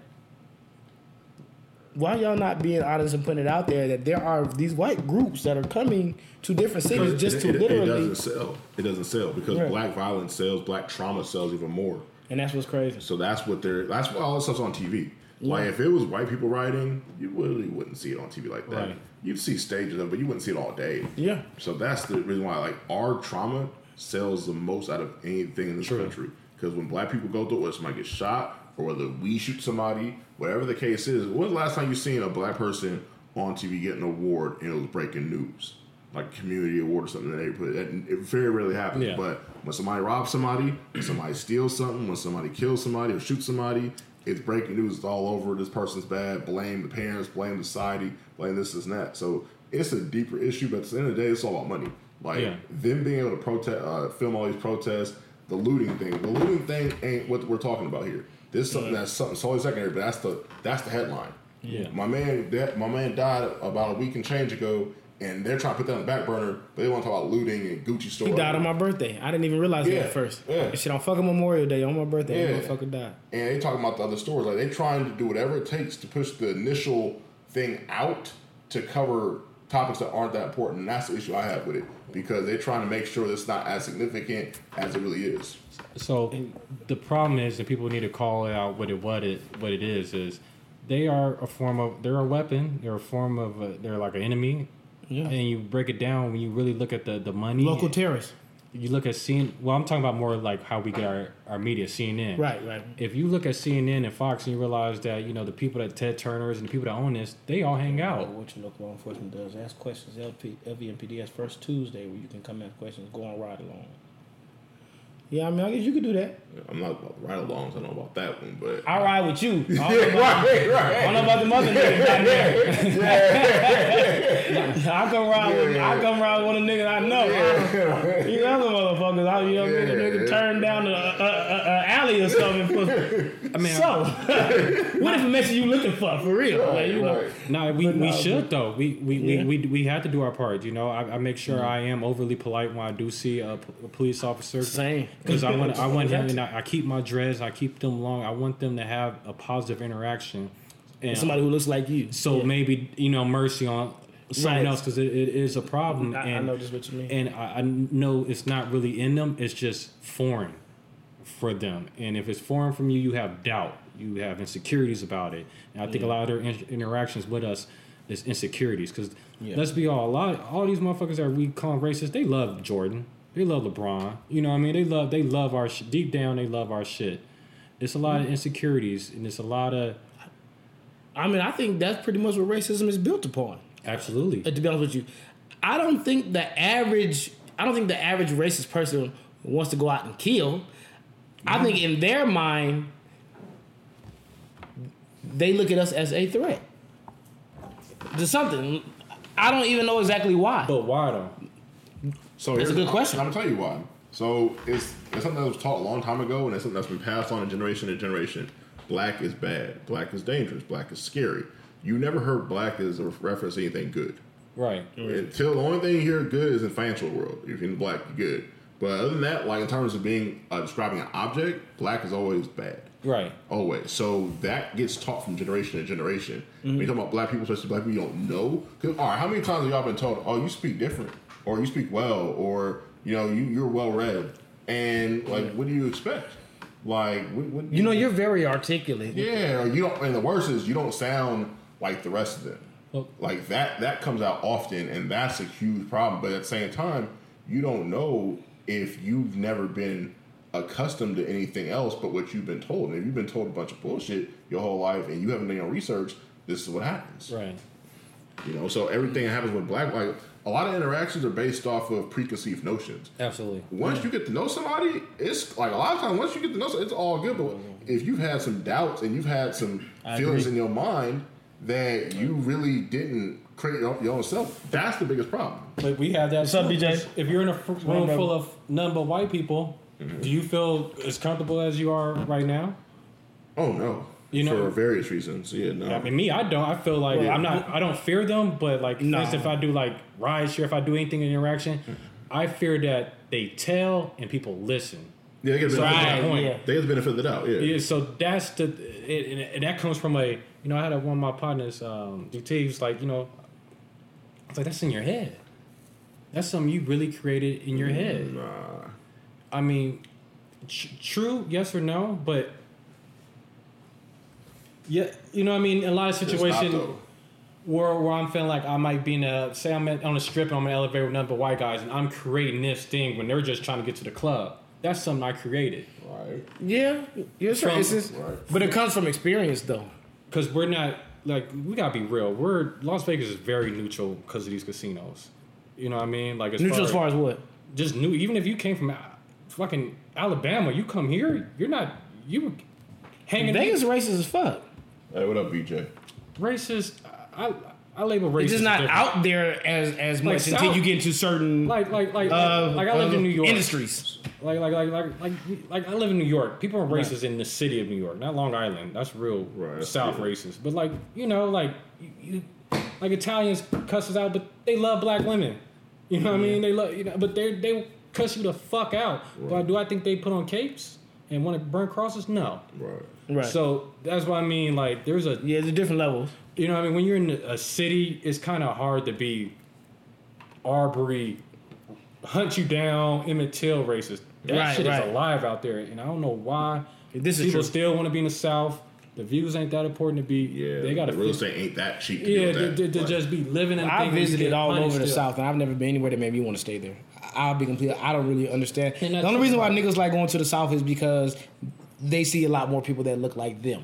[SPEAKER 8] why y'all not being honest and putting it out there that there are these white groups that are coming to different cities
[SPEAKER 7] Because
[SPEAKER 8] just
[SPEAKER 7] it,
[SPEAKER 8] to
[SPEAKER 7] it- it
[SPEAKER 8] literally,
[SPEAKER 7] doesn't sell. It doesn't sell because
[SPEAKER 8] Right.
[SPEAKER 7] black violence sells, black trauma sells even more.
[SPEAKER 8] and that's what's crazy.
[SPEAKER 7] So that's what they're. That's why all this stuff's on TV. Like if it was white people writing, you really wouldn't see it on TV like that.
[SPEAKER 9] Right.
[SPEAKER 7] You'd see stages of, it, but you wouldn't see it all day.
[SPEAKER 8] Yeah.
[SPEAKER 7] So that's the reason why like our trauma sells the most out of anything in this
[SPEAKER 9] True.
[SPEAKER 7] country. Because when black people go through whether somebody gets shot or whether we shoot somebody, whatever the case is, when's the last time you seen a black person on TV get an award and it was breaking news? Like a community award or something that they put. That, it very rarely happens.
[SPEAKER 9] Yeah.
[SPEAKER 7] But when somebody robs somebody, when somebody steals something, when somebody kills somebody or shoots somebody, it's breaking news. It's all over. This person's bad. Blame the parents. Blame society. Blame this, this, and that. So it's a deeper issue. But at the end of the day, it's all about money. Like
[SPEAKER 9] Yeah.
[SPEAKER 7] them being able to protest, uh, film all these protests, the looting thing. The looting thing ain't what we're talking about here. This is something that's something solely secondary, but that's the that's the headline.
[SPEAKER 9] Yeah.
[SPEAKER 7] My man, that my man died about a week and change ago, and they're trying to put that on the back burner, but they want to talk about looting and Gucci store.
[SPEAKER 8] He died on my birthday. I didn't even realize
[SPEAKER 7] Yeah,
[SPEAKER 8] that at first.
[SPEAKER 7] yeah.
[SPEAKER 8] Shit on fucking Memorial Day on my birthday.
[SPEAKER 7] Yeah.
[SPEAKER 8] Motherfucker died.
[SPEAKER 7] and they talking about the other stores. Like they trying to do whatever it takes to push the initial thing out to cover topics that aren't that important. And that's the issue I have with it because they're trying to make sure that it's not as significant as it really is.
[SPEAKER 9] So the problem is, and people need to call it out what it what it what it is is they are a form of they're a weapon. They're a form of a, they're like an enemy.
[SPEAKER 8] Yeah.
[SPEAKER 9] And you break it down when you really look at the the money.
[SPEAKER 8] Local terrorists.
[SPEAKER 9] You look at CNN. Well, I'm talking about more like how we get our our media, CNN.
[SPEAKER 8] Right, right.
[SPEAKER 9] If you look at CNN and Fox and you realize that you know the people that Ted Turner's and the people that own this, they all hang out.
[SPEAKER 8] What your local law enforcement does, ask questions. LP, LVMPD has first Tuesday where you can come ask questions, go on ride along. Yeah, I mean, I guess you could do that.
[SPEAKER 7] I'm not about the ride alongs. I don't know about that one, but
[SPEAKER 8] I ride with you. I don't know about,
[SPEAKER 7] right, right.
[SPEAKER 8] I don't know about the mother niggas down there. I come ride with I come ride with one of the niggas I know. These other motherfuckers, I, you know,
[SPEAKER 7] Yeah,
[SPEAKER 8] nigga, nigga
[SPEAKER 7] yeah.
[SPEAKER 8] turn down the uh, uh, uh, alley or something. For,
[SPEAKER 9] I mean,
[SPEAKER 8] so, what information you looking for? For real? Like, you know,
[SPEAKER 7] Right.
[SPEAKER 9] No, we,
[SPEAKER 8] But
[SPEAKER 9] we
[SPEAKER 8] no,
[SPEAKER 9] should though. We we,
[SPEAKER 8] Yeah.
[SPEAKER 9] we, we we have to do our part. You know, I, I make sure I am overly polite when I do see a, p- a police officer.
[SPEAKER 8] Same.
[SPEAKER 9] because I want I want him
[SPEAKER 8] That's-
[SPEAKER 9] and I, I keep my dreads. I keep them long. I want them to have a positive interaction. And
[SPEAKER 8] somebody who looks like you.
[SPEAKER 9] so
[SPEAKER 8] Yeah.
[SPEAKER 9] maybe you know mercy on someone
[SPEAKER 8] Right.
[SPEAKER 9] else because it, it is a problem.
[SPEAKER 8] I- I
[SPEAKER 9] and,
[SPEAKER 8] know just what you mean.
[SPEAKER 9] And I, I know it's not really in them. It's just foreign for them. And if it's foreign from you, you have doubt. You have insecurities about it. And I think a lot of their in- interactions with us is insecurities. Because
[SPEAKER 8] Yeah.
[SPEAKER 9] let's be all a lot. All these motherfuckers that we call racist, they love Jordan. They love LeBron. You know what I mean? They love they love our sh- deep down. They love our shit. It's a lot of insecurities and it's a lot of
[SPEAKER 8] I mean, I think that's pretty much what racism is built upon.
[SPEAKER 9] absolutely.
[SPEAKER 8] Uh, to be honest with you, I don't think the average. I don't think the average racist person wants to go out and kill. I think in their mind, they look at us as a threat. There's something. I don't even know exactly why.
[SPEAKER 9] But why though?
[SPEAKER 7] So
[SPEAKER 8] That's a good question.
[SPEAKER 7] I'm gonna tell you why. So it's it's something that was taught a long time ago, and it's something that's been passed on in generation to generation. Black is bad. Black is dangerous. Black is scary. You never heard black as a reference to anything good.
[SPEAKER 9] Right.
[SPEAKER 7] Until the only thing you hear good is in financial world. If you're in black, you're good. But other than that, like in terms of being uh, describing an object, black is always bad.
[SPEAKER 9] Right.
[SPEAKER 7] Always. So that gets taught from generation to generation. When you talk about black people, especially black people you don't know. 'Cause, all right, how many times have y'all been told, oh, you speak different, or you speak well, or you know, you, you're well read, and like, what do you expect? Like, what, what
[SPEAKER 8] you know, you're very articulate.
[SPEAKER 7] yeah, or you don't. And the worst is you don't sound like the rest of them.
[SPEAKER 9] Well-
[SPEAKER 7] like that. That comes out often, and that's a huge problem. But at the same time, you don't know if you've never been accustomed to anything else but what you've been told. And if you've been told a bunch of bullshit your whole life, and you haven't done your research, this is what happens.
[SPEAKER 9] Right.
[SPEAKER 7] You know, so everything that happens with black, like a lot of interactions are based off of preconceived notions.
[SPEAKER 9] Absolutely.
[SPEAKER 7] Once you get to know somebody, it's like a lot of times. Once you get to know, somebody, it's all good. But mm-hmm. if you've had some doubts and you've had some
[SPEAKER 8] I
[SPEAKER 7] feelings
[SPEAKER 8] agree.
[SPEAKER 7] in your mind that you really didn't create your, your own self, that's the biggest problem.
[SPEAKER 9] But we have that.
[SPEAKER 8] What's up,
[SPEAKER 9] too.
[SPEAKER 8] BJ?
[SPEAKER 9] If you're in a room
[SPEAKER 8] brother?
[SPEAKER 9] full of none but white people, mm-hmm. do you feel as comfortable as you are right now?
[SPEAKER 7] Oh no,
[SPEAKER 9] You know-
[SPEAKER 7] for various reasons. Yeah, no.
[SPEAKER 9] I mean, me, I don't. I feel like
[SPEAKER 8] Well,
[SPEAKER 9] I'm not. I don't fear them, but like, for
[SPEAKER 8] No.
[SPEAKER 9] instance, if I do like ride share, if I do anything in interaction, I fear that they tell and people listen.
[SPEAKER 7] Yeah, they get the
[SPEAKER 9] So
[SPEAKER 7] benefit
[SPEAKER 9] at
[SPEAKER 7] of the
[SPEAKER 9] point,
[SPEAKER 8] yeah.
[SPEAKER 7] They get the benefit of the doubt. Yeah.
[SPEAKER 9] Yeah, so that's the it, and, and that comes from a you know I had a, one of my partners um, DT he was like you know it's like that's in your head that's something you really created in your head
[SPEAKER 7] Nah.
[SPEAKER 9] I mean tr- true yes or no but yeah you know what I mean a lot of situations where, where I'm feeling like I might be in a say I'm at, on a strip and I'm in an elevator with nothing but white guys and I'm creating this thing when they're just trying to get to the club that's something I created
[SPEAKER 7] Right.
[SPEAKER 8] Yeah, you're
[SPEAKER 9] From-
[SPEAKER 8] right. Just-
[SPEAKER 7] right.
[SPEAKER 8] But it comes from experience, though.
[SPEAKER 9] because we're not like we gotta be real. We're Las Vegas is very neutral because of these casinos. You know what I mean? Like as
[SPEAKER 8] Neutral as
[SPEAKER 9] far
[SPEAKER 8] far as what?
[SPEAKER 9] just new. Even if you came from fucking Alabama, you come here, you're not you hanging
[SPEAKER 8] Vegas is racist as fuck.
[SPEAKER 7] Hey, what up, BJ?
[SPEAKER 9] racist. I I label racist.
[SPEAKER 8] It's just not
[SPEAKER 9] different.
[SPEAKER 8] out there as as
[SPEAKER 9] Like
[SPEAKER 8] much until
[SPEAKER 9] South-
[SPEAKER 8] you get into certain
[SPEAKER 9] Like like like
[SPEAKER 8] uh,
[SPEAKER 9] like, like I live
[SPEAKER 8] uh,
[SPEAKER 9] in New York.
[SPEAKER 8] industries.
[SPEAKER 9] Like like like like like like I live in New York. People are racist in the city of New York, not Long Island. That's real
[SPEAKER 7] Right,
[SPEAKER 9] South
[SPEAKER 7] yeah.
[SPEAKER 9] racist. But like you know, like you, you, like Italians cuss us out, but they love black women. You know what I mean? They love you know, but they they cuss you the fuck out. But do I think they put on capes and want to burn crosses? No.
[SPEAKER 7] Right.
[SPEAKER 8] Right.
[SPEAKER 9] So that's what I mean. Like there's a
[SPEAKER 8] yeah, there's different levels.
[SPEAKER 9] you know what I mean when you're in a city, it's kind of hard to be Arbery, hunt you down, Emmett Till racist. That
[SPEAKER 8] Right,
[SPEAKER 9] shit
[SPEAKER 8] right.
[SPEAKER 9] is alive out there, and I don't know why.
[SPEAKER 8] This is
[SPEAKER 9] People
[SPEAKER 8] true.
[SPEAKER 9] still want to be in the South. The views ain't that important to be.
[SPEAKER 7] Yeah.
[SPEAKER 9] they got to
[SPEAKER 7] the real estate ain't that cheap. To
[SPEAKER 9] Yeah,
[SPEAKER 7] do
[SPEAKER 9] to, to, to just be living in.
[SPEAKER 8] I
[SPEAKER 9] thing where you
[SPEAKER 8] visited all
[SPEAKER 9] money
[SPEAKER 8] over the. South, and I've never been anywhere that made me want to stay there. I'll be complete. I don't really understand. The only reason why niggas like going to the South is because they see a lot more people that look like them.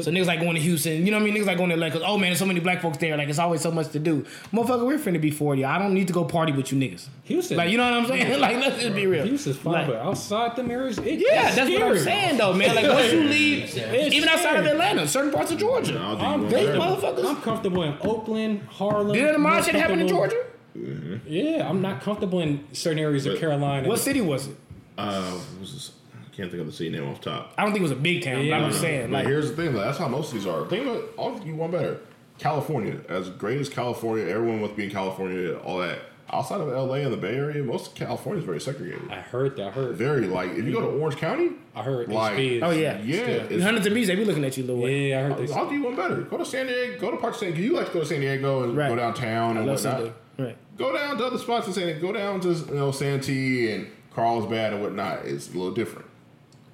[SPEAKER 8] so niggas like going to Houston. You know what I mean? Niggas like going to like, oh man, there's so many black folks there. Like it's always so much to do. Motherfucker, we're finna be 40. I don't need to go party with you niggas.
[SPEAKER 9] Houston.
[SPEAKER 8] Like you know what I'm saying? like let's just be real.
[SPEAKER 9] Houston's fine,
[SPEAKER 8] Like-
[SPEAKER 9] but outside the mirrors, it,
[SPEAKER 8] Yeah,
[SPEAKER 9] it's
[SPEAKER 8] that's what I'm saying though, man. Like once you leave,
[SPEAKER 9] It's
[SPEAKER 8] even outside of. Atlanta, certain parts of Georgia,
[SPEAKER 7] I'll do
[SPEAKER 9] I'm
[SPEAKER 7] you
[SPEAKER 8] they motherfuckers.
[SPEAKER 9] I'm comfortable in Oakland, Harlem.
[SPEAKER 8] Did the
[SPEAKER 9] More
[SPEAKER 8] mob shit happen in
[SPEAKER 9] comfortable-
[SPEAKER 8] Georgia?
[SPEAKER 9] Yeah, I'm not comfortable in certain areas of Carolina.
[SPEAKER 8] What city was it?
[SPEAKER 7] Uh, was this? I can't think of the city name off top.
[SPEAKER 8] I don't think it was a big town.
[SPEAKER 9] Yeah.
[SPEAKER 8] but I'm just saying,
[SPEAKER 7] But
[SPEAKER 8] like,
[SPEAKER 7] here's the thing, though. That's how most of these are. Think about I'll give you one better. California, as great as California, everyone wants to be in California, all that. Outside of LA and the Bay Area, most of California is very segregated.
[SPEAKER 9] I heard that. I heard.
[SPEAKER 7] Very like if you go to Orange County,
[SPEAKER 9] I heard.
[SPEAKER 7] like
[SPEAKER 9] HB is-
[SPEAKER 8] Oh, yeah.
[SPEAKER 7] yeah, it's,
[SPEAKER 8] Huntington Beach, they be looking at you, Lil Wayne.
[SPEAKER 9] Yeah, I heard
[SPEAKER 7] I'll. I'll do you one better. Go to San Diego. Go to parts of San. You like to go to San Diego and
[SPEAKER 8] Right.
[SPEAKER 7] go downtown
[SPEAKER 8] I
[SPEAKER 7] and
[SPEAKER 8] love
[SPEAKER 7] whatnot.
[SPEAKER 8] Right.
[SPEAKER 7] Go down to other spots in San Diego. Go down to you know Santee and Carlsbad and whatnot. It's a little different.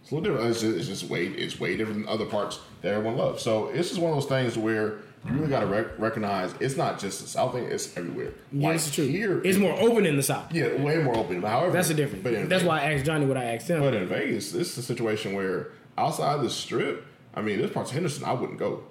[SPEAKER 7] It's a little different. It's just, it's just way it's way different than other parts that everyone loves. So it's just one of those things where you really got to rec- recognize it's not just the South thing; it's everywhere.
[SPEAKER 8] Yeah,
[SPEAKER 7] Like
[SPEAKER 8] it's true.
[SPEAKER 7] Here,
[SPEAKER 8] it's more open in the South.
[SPEAKER 7] yeah, way more open. However,
[SPEAKER 8] That's the difference.
[SPEAKER 7] But
[SPEAKER 8] That's
[SPEAKER 7] Vegas-
[SPEAKER 8] why I asked Johnny what I asked him.
[SPEAKER 7] But in Vegas, this is a situation where outside the strip, I mean, there's parts of Henderson I wouldn't go.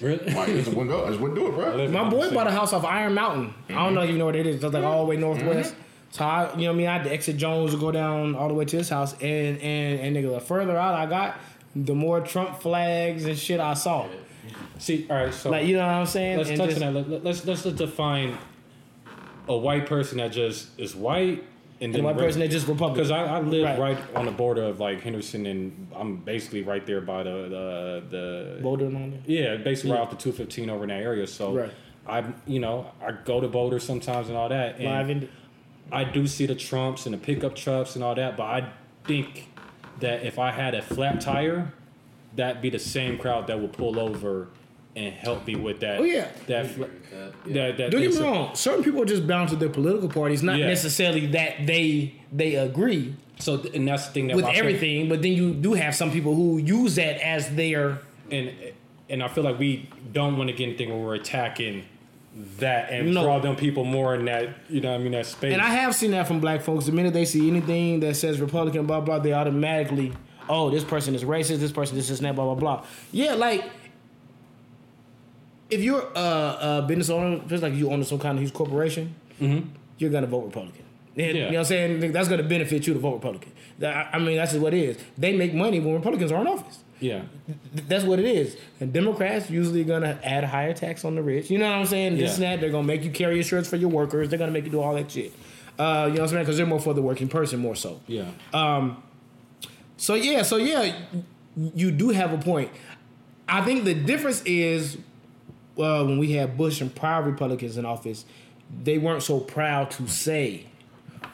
[SPEAKER 9] Really?
[SPEAKER 7] Like, I just wouldn't go. I just wouldn't do it, bro.
[SPEAKER 8] My boy bought a house off Iron Mountain. I don't know if mm-hmm. you know what it is. It's like all the way mm-hmm. northwest. So I, you know what I mean? I had to exit Jones to go down all the way to his house, and and and nigga, the further out I got, the more Trump flags and shit I saw.
[SPEAKER 9] See, all right. So
[SPEAKER 8] Like you know what I'm saying?
[SPEAKER 9] let's
[SPEAKER 8] And
[SPEAKER 9] touch
[SPEAKER 8] just-
[SPEAKER 9] on that. Let, let's let's just define a white person that just is white and
[SPEAKER 8] And white person that just Republican.
[SPEAKER 9] Because I, I live
[SPEAKER 8] Right.
[SPEAKER 9] right. on the border of like Henderson, and I'm basically right there by the the, the
[SPEAKER 8] Boulder and all that.
[SPEAKER 9] Yeah, basically
[SPEAKER 8] Yeah.
[SPEAKER 9] right off the 215 over in that area. So
[SPEAKER 8] Right.
[SPEAKER 9] I, you know, I go to Boulder sometimes and all that. And
[SPEAKER 8] Live in.
[SPEAKER 9] I do see the Trumps and the pickup trucks and all that, but I think that if I had a flat tire, that'd be the same crowd that would pull over and help me with that.
[SPEAKER 8] Oh, yeah.
[SPEAKER 9] that fla- that that.
[SPEAKER 8] Don't get me wrong. Certain people are just bound to their political parties, not
[SPEAKER 9] Yeah.
[SPEAKER 8] necessarily that they they agree
[SPEAKER 9] So and that's the thing that
[SPEAKER 8] with
[SPEAKER 9] I feel-
[SPEAKER 8] everything. But then you do have some people who use that as their
[SPEAKER 9] and and I feel like we don't want to get anything where we're attacking that and
[SPEAKER 8] No.
[SPEAKER 9] draw them people more in that you know I mean that space.
[SPEAKER 8] And I have seen that from black folks. The minute they see anything that says Republican, blah blah, they automatically, oh, this person is racist. This person this is that, blah blah blah. Yeah, like if you're a, a business owner, just like you own some kind of huge corporation, you're gonna vote Republican. And,
[SPEAKER 9] Mm-hmm. Yeah.
[SPEAKER 8] You know what I'm saying? That's gonna benefit you to vote Republican. That- I mean, that's just what it is. They make money when Republicans are in office.
[SPEAKER 9] Yeah.
[SPEAKER 8] Th- That's what it is. And Democrats usually gonna add higher tax on the rich. You know what I'm saying? This
[SPEAKER 9] Yeah.
[SPEAKER 8] and that. They're gonna make you carry insurance for your workers. They're gonna make you do all that shit. Uh, you know what I'm saying? Because they're more for the working person more so.
[SPEAKER 9] Yeah. Um.
[SPEAKER 8] So yeah, so yeah, you do have a point. I think the difference is uh, when we had Bush and prior Republicans in office, they weren't so proud to say,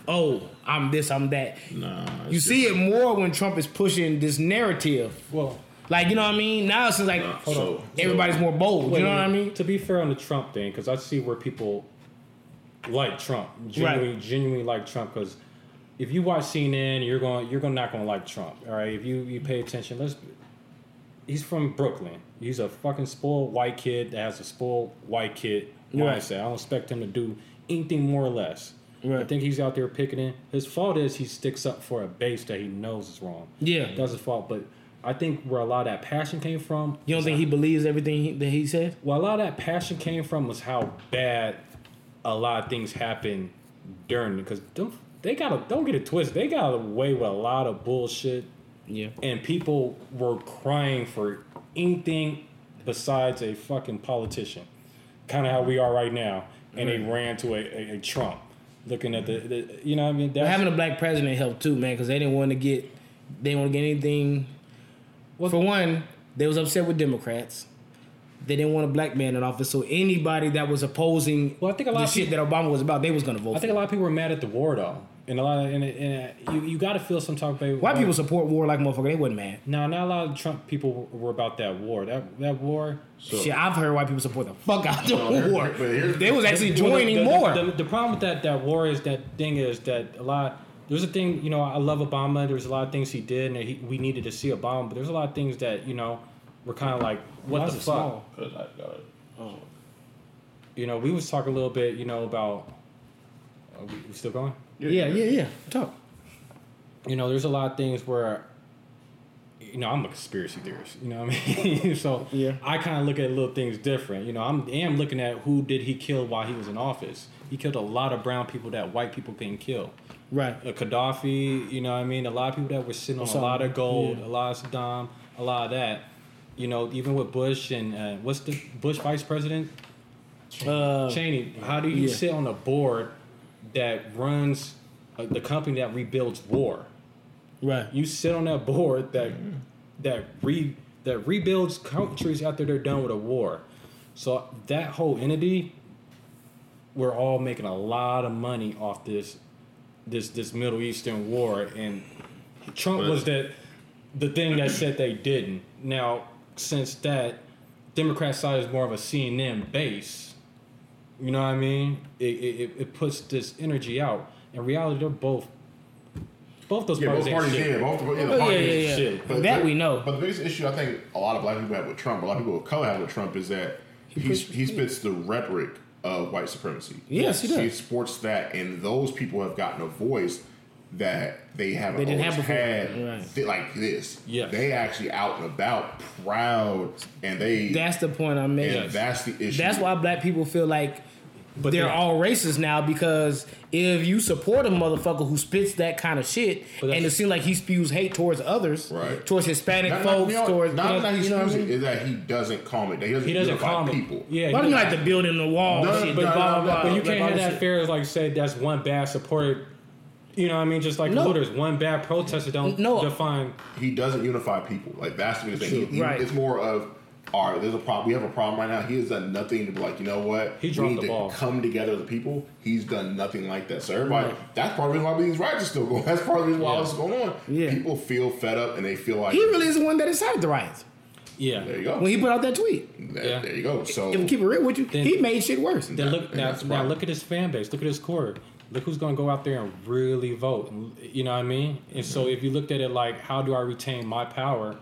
[SPEAKER 8] oh, I'm this, I'm that.
[SPEAKER 7] Nah,
[SPEAKER 8] You see it more when Trump is pushing this narrative.
[SPEAKER 9] Well,
[SPEAKER 8] Like, you know what I mean? Now it's just like
[SPEAKER 7] Nah,
[SPEAKER 8] hold
[SPEAKER 7] so-
[SPEAKER 8] on, everybody's more bold.
[SPEAKER 9] Wait
[SPEAKER 8] you know what I mean?
[SPEAKER 9] To be fair on the Trump thing, because I see where people like Trump, genuinely, genuinely like Trump. Because if you watch CNN, you're going, you're going not going to like Trump. All right, if you you pay attention, let's. He's from Brooklyn. He's a fucking spoiled white kid that has a spoiled white kid
[SPEAKER 8] Right.
[SPEAKER 9] mindset. I don't expect him to do anything more or less. I think he's out there picking picketing. His fault is he sticks up for a base that he knows is wrong.
[SPEAKER 8] Yeah.
[SPEAKER 9] that's his fault. But I think where a lot of that passion came from.
[SPEAKER 8] You don't think he believes everything he, that he said?
[SPEAKER 9] well, a lot of that passion came from was how bad a lot of things happened during because they got a, don't get it twisted. They got away with a lot of bullshit,
[SPEAKER 8] Yeah.
[SPEAKER 9] and people were crying for anything besides a fucking politician. Kind of how we are right now, and they ran to a, a, a Trump, looking at the, the you know what I mean. That's,
[SPEAKER 8] having a black president helped too, man, because they didn't want to get they didn't want to get anything.
[SPEAKER 9] Well-
[SPEAKER 8] For one, they was upset with Democrats. They didn't want a black man in office, so anybody that was opposing
[SPEAKER 9] Well, I think a lot
[SPEAKER 8] the
[SPEAKER 9] of
[SPEAKER 8] shit
[SPEAKER 9] people-
[SPEAKER 8] that Obama was about, they was gonna vote.
[SPEAKER 9] I think a lot of people were mad at the war though, and a lot of and, and you you got to feel some type of
[SPEAKER 8] White people support war like motherfucker. They wasn't mad.
[SPEAKER 9] No, not a lot of Trump people were about that war. That that war.
[SPEAKER 7] So-
[SPEAKER 8] Shit, I've heard white people support the fuck out of the
[SPEAKER 7] No,
[SPEAKER 8] war. They was actually
[SPEAKER 9] Well, the-
[SPEAKER 8] joining
[SPEAKER 9] the,
[SPEAKER 8] more.
[SPEAKER 9] The, the problem with that that war is that thing is that a lot. There's a thing you know. I love Obama. There's a lot of things he did, and he, we needed to see Obama. But there's a lot of things that you know were kind of like, what
[SPEAKER 8] Why
[SPEAKER 9] the fuck?
[SPEAKER 8] it small?
[SPEAKER 7] Cause I got it.
[SPEAKER 9] You know, we was talking a little bit, you know, about. Are we, we still going?
[SPEAKER 8] Yeah, yeah, yeah. Talk.
[SPEAKER 9] you know, there's a lot of things where, you know, I'm a conspiracy theorist. You know what I mean? so
[SPEAKER 8] Yeah.
[SPEAKER 9] I kind of look at little things different. You know, I'm am looking at who did he kill while he was in office. He killed a lot of brown people that white people couldn't kill.
[SPEAKER 8] Right.
[SPEAKER 9] A Gaddafi, you know what I mean? A lot of people that were sitting on a lot of gold,
[SPEAKER 8] yeah.
[SPEAKER 9] a lot of Saddam, a lot of that. You know, even with Bush and uh, what's the Bush vice president?
[SPEAKER 8] Uh,
[SPEAKER 9] Cheney, how do you
[SPEAKER 8] yeah.
[SPEAKER 9] sit on a board that runs uh, the company that rebuilds war?
[SPEAKER 8] right.
[SPEAKER 9] You sit on that board that
[SPEAKER 8] Mm-hmm.
[SPEAKER 9] that re that rebuilds countries after they're done with a war. So that whole entity, we're all making a lot of money off this this this Middle Eastern war, and Trump
[SPEAKER 7] But-
[SPEAKER 9] was that the thing that said they didn't. Now, since that Democrat side is more of a CNN base, you know what I mean? It it, it puts this energy out. In reality, they're both both those
[SPEAKER 7] Yeah, both
[SPEAKER 9] parties,
[SPEAKER 7] parties.
[SPEAKER 9] shit.
[SPEAKER 7] Yeah, both. Yeah, the
[SPEAKER 8] Oh, yeah,
[SPEAKER 7] parties
[SPEAKER 8] yeah, yeah.
[SPEAKER 9] shit.
[SPEAKER 7] But
[SPEAKER 8] That
[SPEAKER 7] the-
[SPEAKER 8] we know.
[SPEAKER 7] But the biggest issue I think a lot of black people have with Trump, a lot of people of color have with Trump, is that he he spits the rhetoric of white supremacy.
[SPEAKER 8] Yes, he does.
[SPEAKER 7] He sports that, and those people have gotten a voice that they haven't
[SPEAKER 8] They didn't have
[SPEAKER 7] always
[SPEAKER 8] before.
[SPEAKER 7] had
[SPEAKER 8] Right.
[SPEAKER 7] th- like this.
[SPEAKER 9] Yes.
[SPEAKER 7] they actually out and about, proud, and they.
[SPEAKER 8] That's the point I'm making.
[SPEAKER 7] that's the issue.
[SPEAKER 8] That's why black people feel like
[SPEAKER 9] But
[SPEAKER 8] they're
[SPEAKER 9] they-
[SPEAKER 8] all racist now because if you support a motherfucker who spits that kind of shit and it seems like he spews hate towards others,
[SPEAKER 7] Right.
[SPEAKER 8] towards Hispanic
[SPEAKER 7] Not, not,
[SPEAKER 8] folks,
[SPEAKER 7] you know,
[SPEAKER 8] towards
[SPEAKER 7] not
[SPEAKER 8] you know,
[SPEAKER 7] that he's
[SPEAKER 8] you know what I
[SPEAKER 7] using
[SPEAKER 8] mean?
[SPEAKER 7] is that he doesn't calm it. He doesn't,
[SPEAKER 9] He doesn't calm
[SPEAKER 7] people.
[SPEAKER 9] Yeah,
[SPEAKER 8] But I
[SPEAKER 9] he
[SPEAKER 8] mean, like the building the wall,
[SPEAKER 7] No,
[SPEAKER 8] shit,
[SPEAKER 7] but-
[SPEAKER 8] the
[SPEAKER 7] no,
[SPEAKER 8] blah,
[SPEAKER 7] no,
[SPEAKER 8] blah, blah.
[SPEAKER 9] But you
[SPEAKER 8] like
[SPEAKER 9] can't have
[SPEAKER 8] that
[SPEAKER 9] that
[SPEAKER 8] shit.
[SPEAKER 9] fair as like say that's one bad supporter. You know what I mean? Just like
[SPEAKER 8] No.
[SPEAKER 9] looters, one bad protester don't
[SPEAKER 8] No.
[SPEAKER 9] define.
[SPEAKER 7] he doesn't unify people. Like that's the biggest thing. He, he-
[SPEAKER 8] Right.
[SPEAKER 7] It's more of all right. There's a problem. We have a problem right now. He has done nothing to be like, you know what?
[SPEAKER 9] He
[SPEAKER 7] we
[SPEAKER 9] dropped
[SPEAKER 7] need
[SPEAKER 9] the
[SPEAKER 7] to
[SPEAKER 9] ball.
[SPEAKER 7] come together as a people. He's done nothing like that. So everybody, that's part of the reason why these riots are still going. That's part of the reason why
[SPEAKER 9] Yeah.
[SPEAKER 7] this is going on.
[SPEAKER 8] Yeah.
[SPEAKER 7] People feel fed up and they feel like
[SPEAKER 8] He really is the one that incited the riots Yeah,
[SPEAKER 7] There you go.
[SPEAKER 8] when he put out that tweet.
[SPEAKER 7] That-
[SPEAKER 9] Yeah.
[SPEAKER 7] There you go. So
[SPEAKER 8] If we keep it real with you,
[SPEAKER 9] Then-
[SPEAKER 8] he made shit worse.
[SPEAKER 9] Then look
[SPEAKER 7] and
[SPEAKER 9] now, now look at his fan base. Look at his core. Look who's going to go out there and really vote. You know what I mean? And so if you looked at it like, how do I retain my power?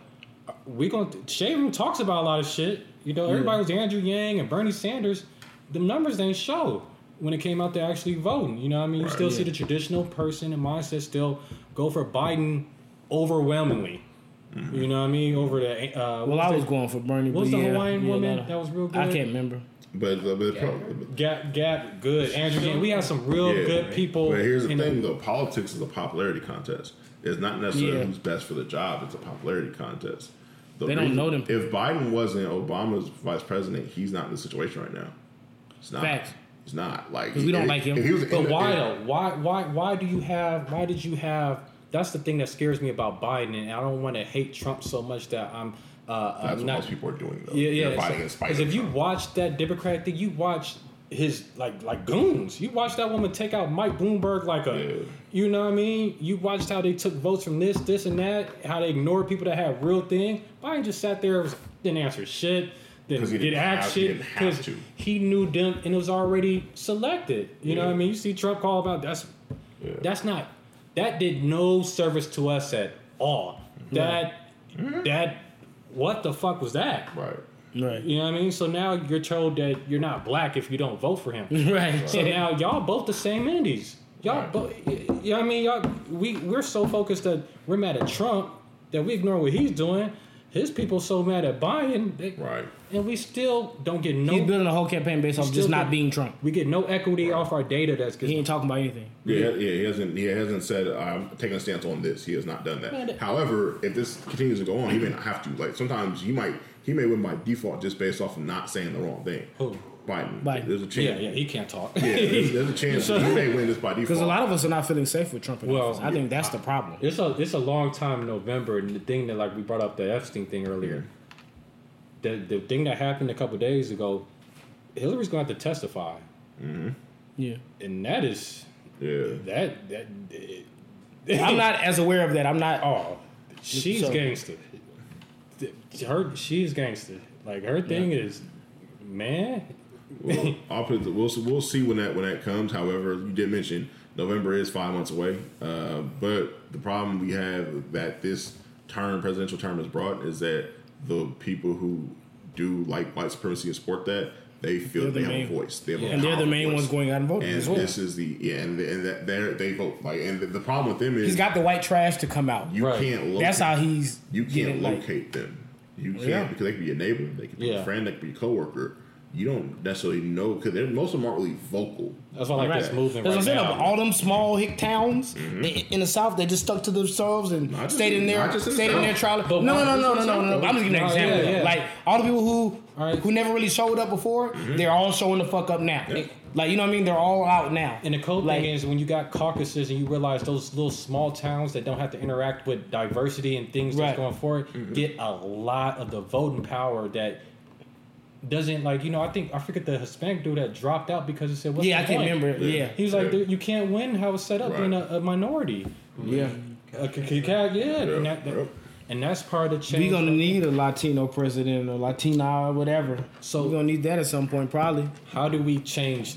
[SPEAKER 9] We going to Shade Room talks about a lot of shit. You know, everybody was Andrew Yang and Bernie Sanders. The numbers didn't show when it came out to actually voting. You know what I mean? You
[SPEAKER 7] Right.
[SPEAKER 9] still see the traditional person and mindset still go for Biden overwhelmingly. You know what I mean? Over the uh,
[SPEAKER 8] Well, I was
[SPEAKER 9] the-
[SPEAKER 8] going for Bernie.
[SPEAKER 9] What was
[SPEAKER 8] but
[SPEAKER 9] the
[SPEAKER 8] yeah,
[SPEAKER 9] Hawaiian
[SPEAKER 8] yeah,
[SPEAKER 9] woman
[SPEAKER 8] no.
[SPEAKER 9] that was real good?
[SPEAKER 8] I can't remember.
[SPEAKER 7] but, but the problem.
[SPEAKER 9] Gap, Gap, good. Andrew Yang. We have some real
[SPEAKER 7] Yeah,
[SPEAKER 9] good people.
[SPEAKER 7] But here's the
[SPEAKER 9] in
[SPEAKER 7] thing, though: politics is a popularity contest. It's not necessarily
[SPEAKER 8] Yeah.
[SPEAKER 7] who's best for the job. It's a popularity contest. The
[SPEAKER 8] They don't know them
[SPEAKER 7] If Biden wasn't Obama's vice president, he's not in the situation right now. It's not.
[SPEAKER 8] Facts.
[SPEAKER 7] He's not like
[SPEAKER 8] we don't
[SPEAKER 7] if-
[SPEAKER 8] like him.
[SPEAKER 9] But why though? Why why why do you have? Why did you have? That's the thing that scares me about Biden, and I don't want to hate Trump so much that I'm. Uh,
[SPEAKER 7] That's
[SPEAKER 9] I'm
[SPEAKER 7] what
[SPEAKER 9] not,
[SPEAKER 7] most people are doing though.
[SPEAKER 9] Yeah, yeah.
[SPEAKER 7] They're fighting in spite
[SPEAKER 9] Because if you watch that Democratic thing, you watch his like like goons. You watched that woman take out Mike Bloomberg like a,
[SPEAKER 7] Yeah.
[SPEAKER 9] you know what I mean? You watched how they took votes from this, this, and that. How they ignored people that had real thing. Biden just sat there, was, didn't answer shit, didn't get
[SPEAKER 7] didn't have- he
[SPEAKER 9] action because he knew them and it was already selected. You know what I mean? You see Trump call about that's that's not that did no service to us at all. That mm-hmm. that what the fuck was that?
[SPEAKER 7] Right.
[SPEAKER 8] Right.
[SPEAKER 9] You know what I mean? So now you're told that you're not black if you don't vote for him.
[SPEAKER 8] Right.
[SPEAKER 9] So now y'all both the same entities. Y'all
[SPEAKER 7] Right.
[SPEAKER 9] both. You know what I mean? Y'all we we're so focused that we're mad at Trump that we ignore what he's doing. His people so mad at Biden, they,
[SPEAKER 7] Right.
[SPEAKER 9] and we still don't get no.
[SPEAKER 8] He's building a whole campaign based off
[SPEAKER 9] still
[SPEAKER 8] just not
[SPEAKER 9] get-
[SPEAKER 8] being Trump.
[SPEAKER 9] We get no equity off our data. That's
[SPEAKER 8] because.
[SPEAKER 9] He
[SPEAKER 8] ain't talking about anything.
[SPEAKER 7] Yeah, yeah, he hasn't. He hasn't said I'm taking a stance on this. He has not done that.
[SPEAKER 9] Man,
[SPEAKER 7] However, if this continues to go on, he may not have to. Like sometimes you might. He may win by default just based off of not saying the wrong thing.
[SPEAKER 9] Who?
[SPEAKER 7] Biden.
[SPEAKER 8] Biden.
[SPEAKER 7] There's a chance.
[SPEAKER 9] Yeah, yeah, he can't talk.
[SPEAKER 7] Yeah, there's, there's a chance he may win this by default.
[SPEAKER 8] Because a lot of us are not feeling safe with Trump
[SPEAKER 9] Well,
[SPEAKER 8] office. I think that's the problem.
[SPEAKER 9] It's a it's a long time in November, and the thing that like we brought up the Epstein thing earlier. Mm-hmm. The the thing that happened a couple days ago, Hillary's going to have to testify, mm-hmm.
[SPEAKER 8] Yeah.
[SPEAKER 9] and that is
[SPEAKER 7] yeah.
[SPEAKER 9] that that.
[SPEAKER 8] I'm not as aware of that. I'm not.
[SPEAKER 9] Oh, she's
[SPEAKER 8] So-
[SPEAKER 9] gangster. Her she's gangster. Like her thing is, man.
[SPEAKER 7] Well, I'll put it, we'll we'll see when that when that comes. However, you did mention November is five months away. Uh, but the problem we have that this term, presidential term, has brought is that the people who do like white supremacy and support that they feel
[SPEAKER 8] They're the
[SPEAKER 7] have
[SPEAKER 8] main-
[SPEAKER 7] a voice. They have a
[SPEAKER 8] And they're the main
[SPEAKER 7] voice.
[SPEAKER 8] ones going out and voting
[SPEAKER 7] And
[SPEAKER 8] as well.
[SPEAKER 7] this is the yeah, and, and that they they vote like. And the, the problem with them is
[SPEAKER 8] He's got the white trash to come out.
[SPEAKER 7] you
[SPEAKER 9] Right.
[SPEAKER 7] can't. Locate,
[SPEAKER 8] That's how he's.
[SPEAKER 7] you can't
[SPEAKER 8] like-
[SPEAKER 7] locate them. You can't
[SPEAKER 8] Yeah.
[SPEAKER 7] because they could be a neighbor, they could be
[SPEAKER 9] Yeah.
[SPEAKER 7] a friend, they could be a coworker. You don't necessarily know because most of them aren't really vocal.
[SPEAKER 9] That's why like
[SPEAKER 8] Right.
[SPEAKER 9] this movement
[SPEAKER 8] That's
[SPEAKER 9] right
[SPEAKER 8] what I'm saying.
[SPEAKER 9] now.
[SPEAKER 8] All them small hick towns in, in the South, they just stuck to themselves and
[SPEAKER 7] Not just
[SPEAKER 8] stayed in
[SPEAKER 7] in-
[SPEAKER 8] their
[SPEAKER 7] not just in
[SPEAKER 8] stayed in
[SPEAKER 7] South.
[SPEAKER 8] their trial. No,
[SPEAKER 9] But
[SPEAKER 8] no,
[SPEAKER 9] why-
[SPEAKER 8] no, no, no, no, no. I'm just giving an example.
[SPEAKER 9] Yeah, yeah.
[SPEAKER 8] Like all the people who
[SPEAKER 9] All right.
[SPEAKER 8] who never really showed up before, they're all showing the fuck up now. Like you know what I mean? They're all out now.
[SPEAKER 9] And the cool
[SPEAKER 8] Like-
[SPEAKER 9] thing is when you got caucuses and you realize those little small towns that don't have to interact with diversity and things
[SPEAKER 8] Right.
[SPEAKER 9] that's going forward
[SPEAKER 7] Mm-hmm.
[SPEAKER 9] get a lot of the voting power that doesn't like you know I think I forget the Hispanic dude that dropped out because he said what's
[SPEAKER 8] yeah,
[SPEAKER 9] the
[SPEAKER 8] I can't
[SPEAKER 9] point?
[SPEAKER 8] remember. Yeah,
[SPEAKER 9] He was like
[SPEAKER 7] Yeah.
[SPEAKER 9] You can't win how it's set up
[SPEAKER 7] Right.
[SPEAKER 9] being a, a minority.
[SPEAKER 8] yeah.
[SPEAKER 9] A, c- c- ca- yeah, and, that, that- and that's part of the change.
[SPEAKER 8] we're gonna need a Latino president or Latina or whatever.
[SPEAKER 9] So-
[SPEAKER 8] So we're gonna need that at some point, probably.
[SPEAKER 9] how do we change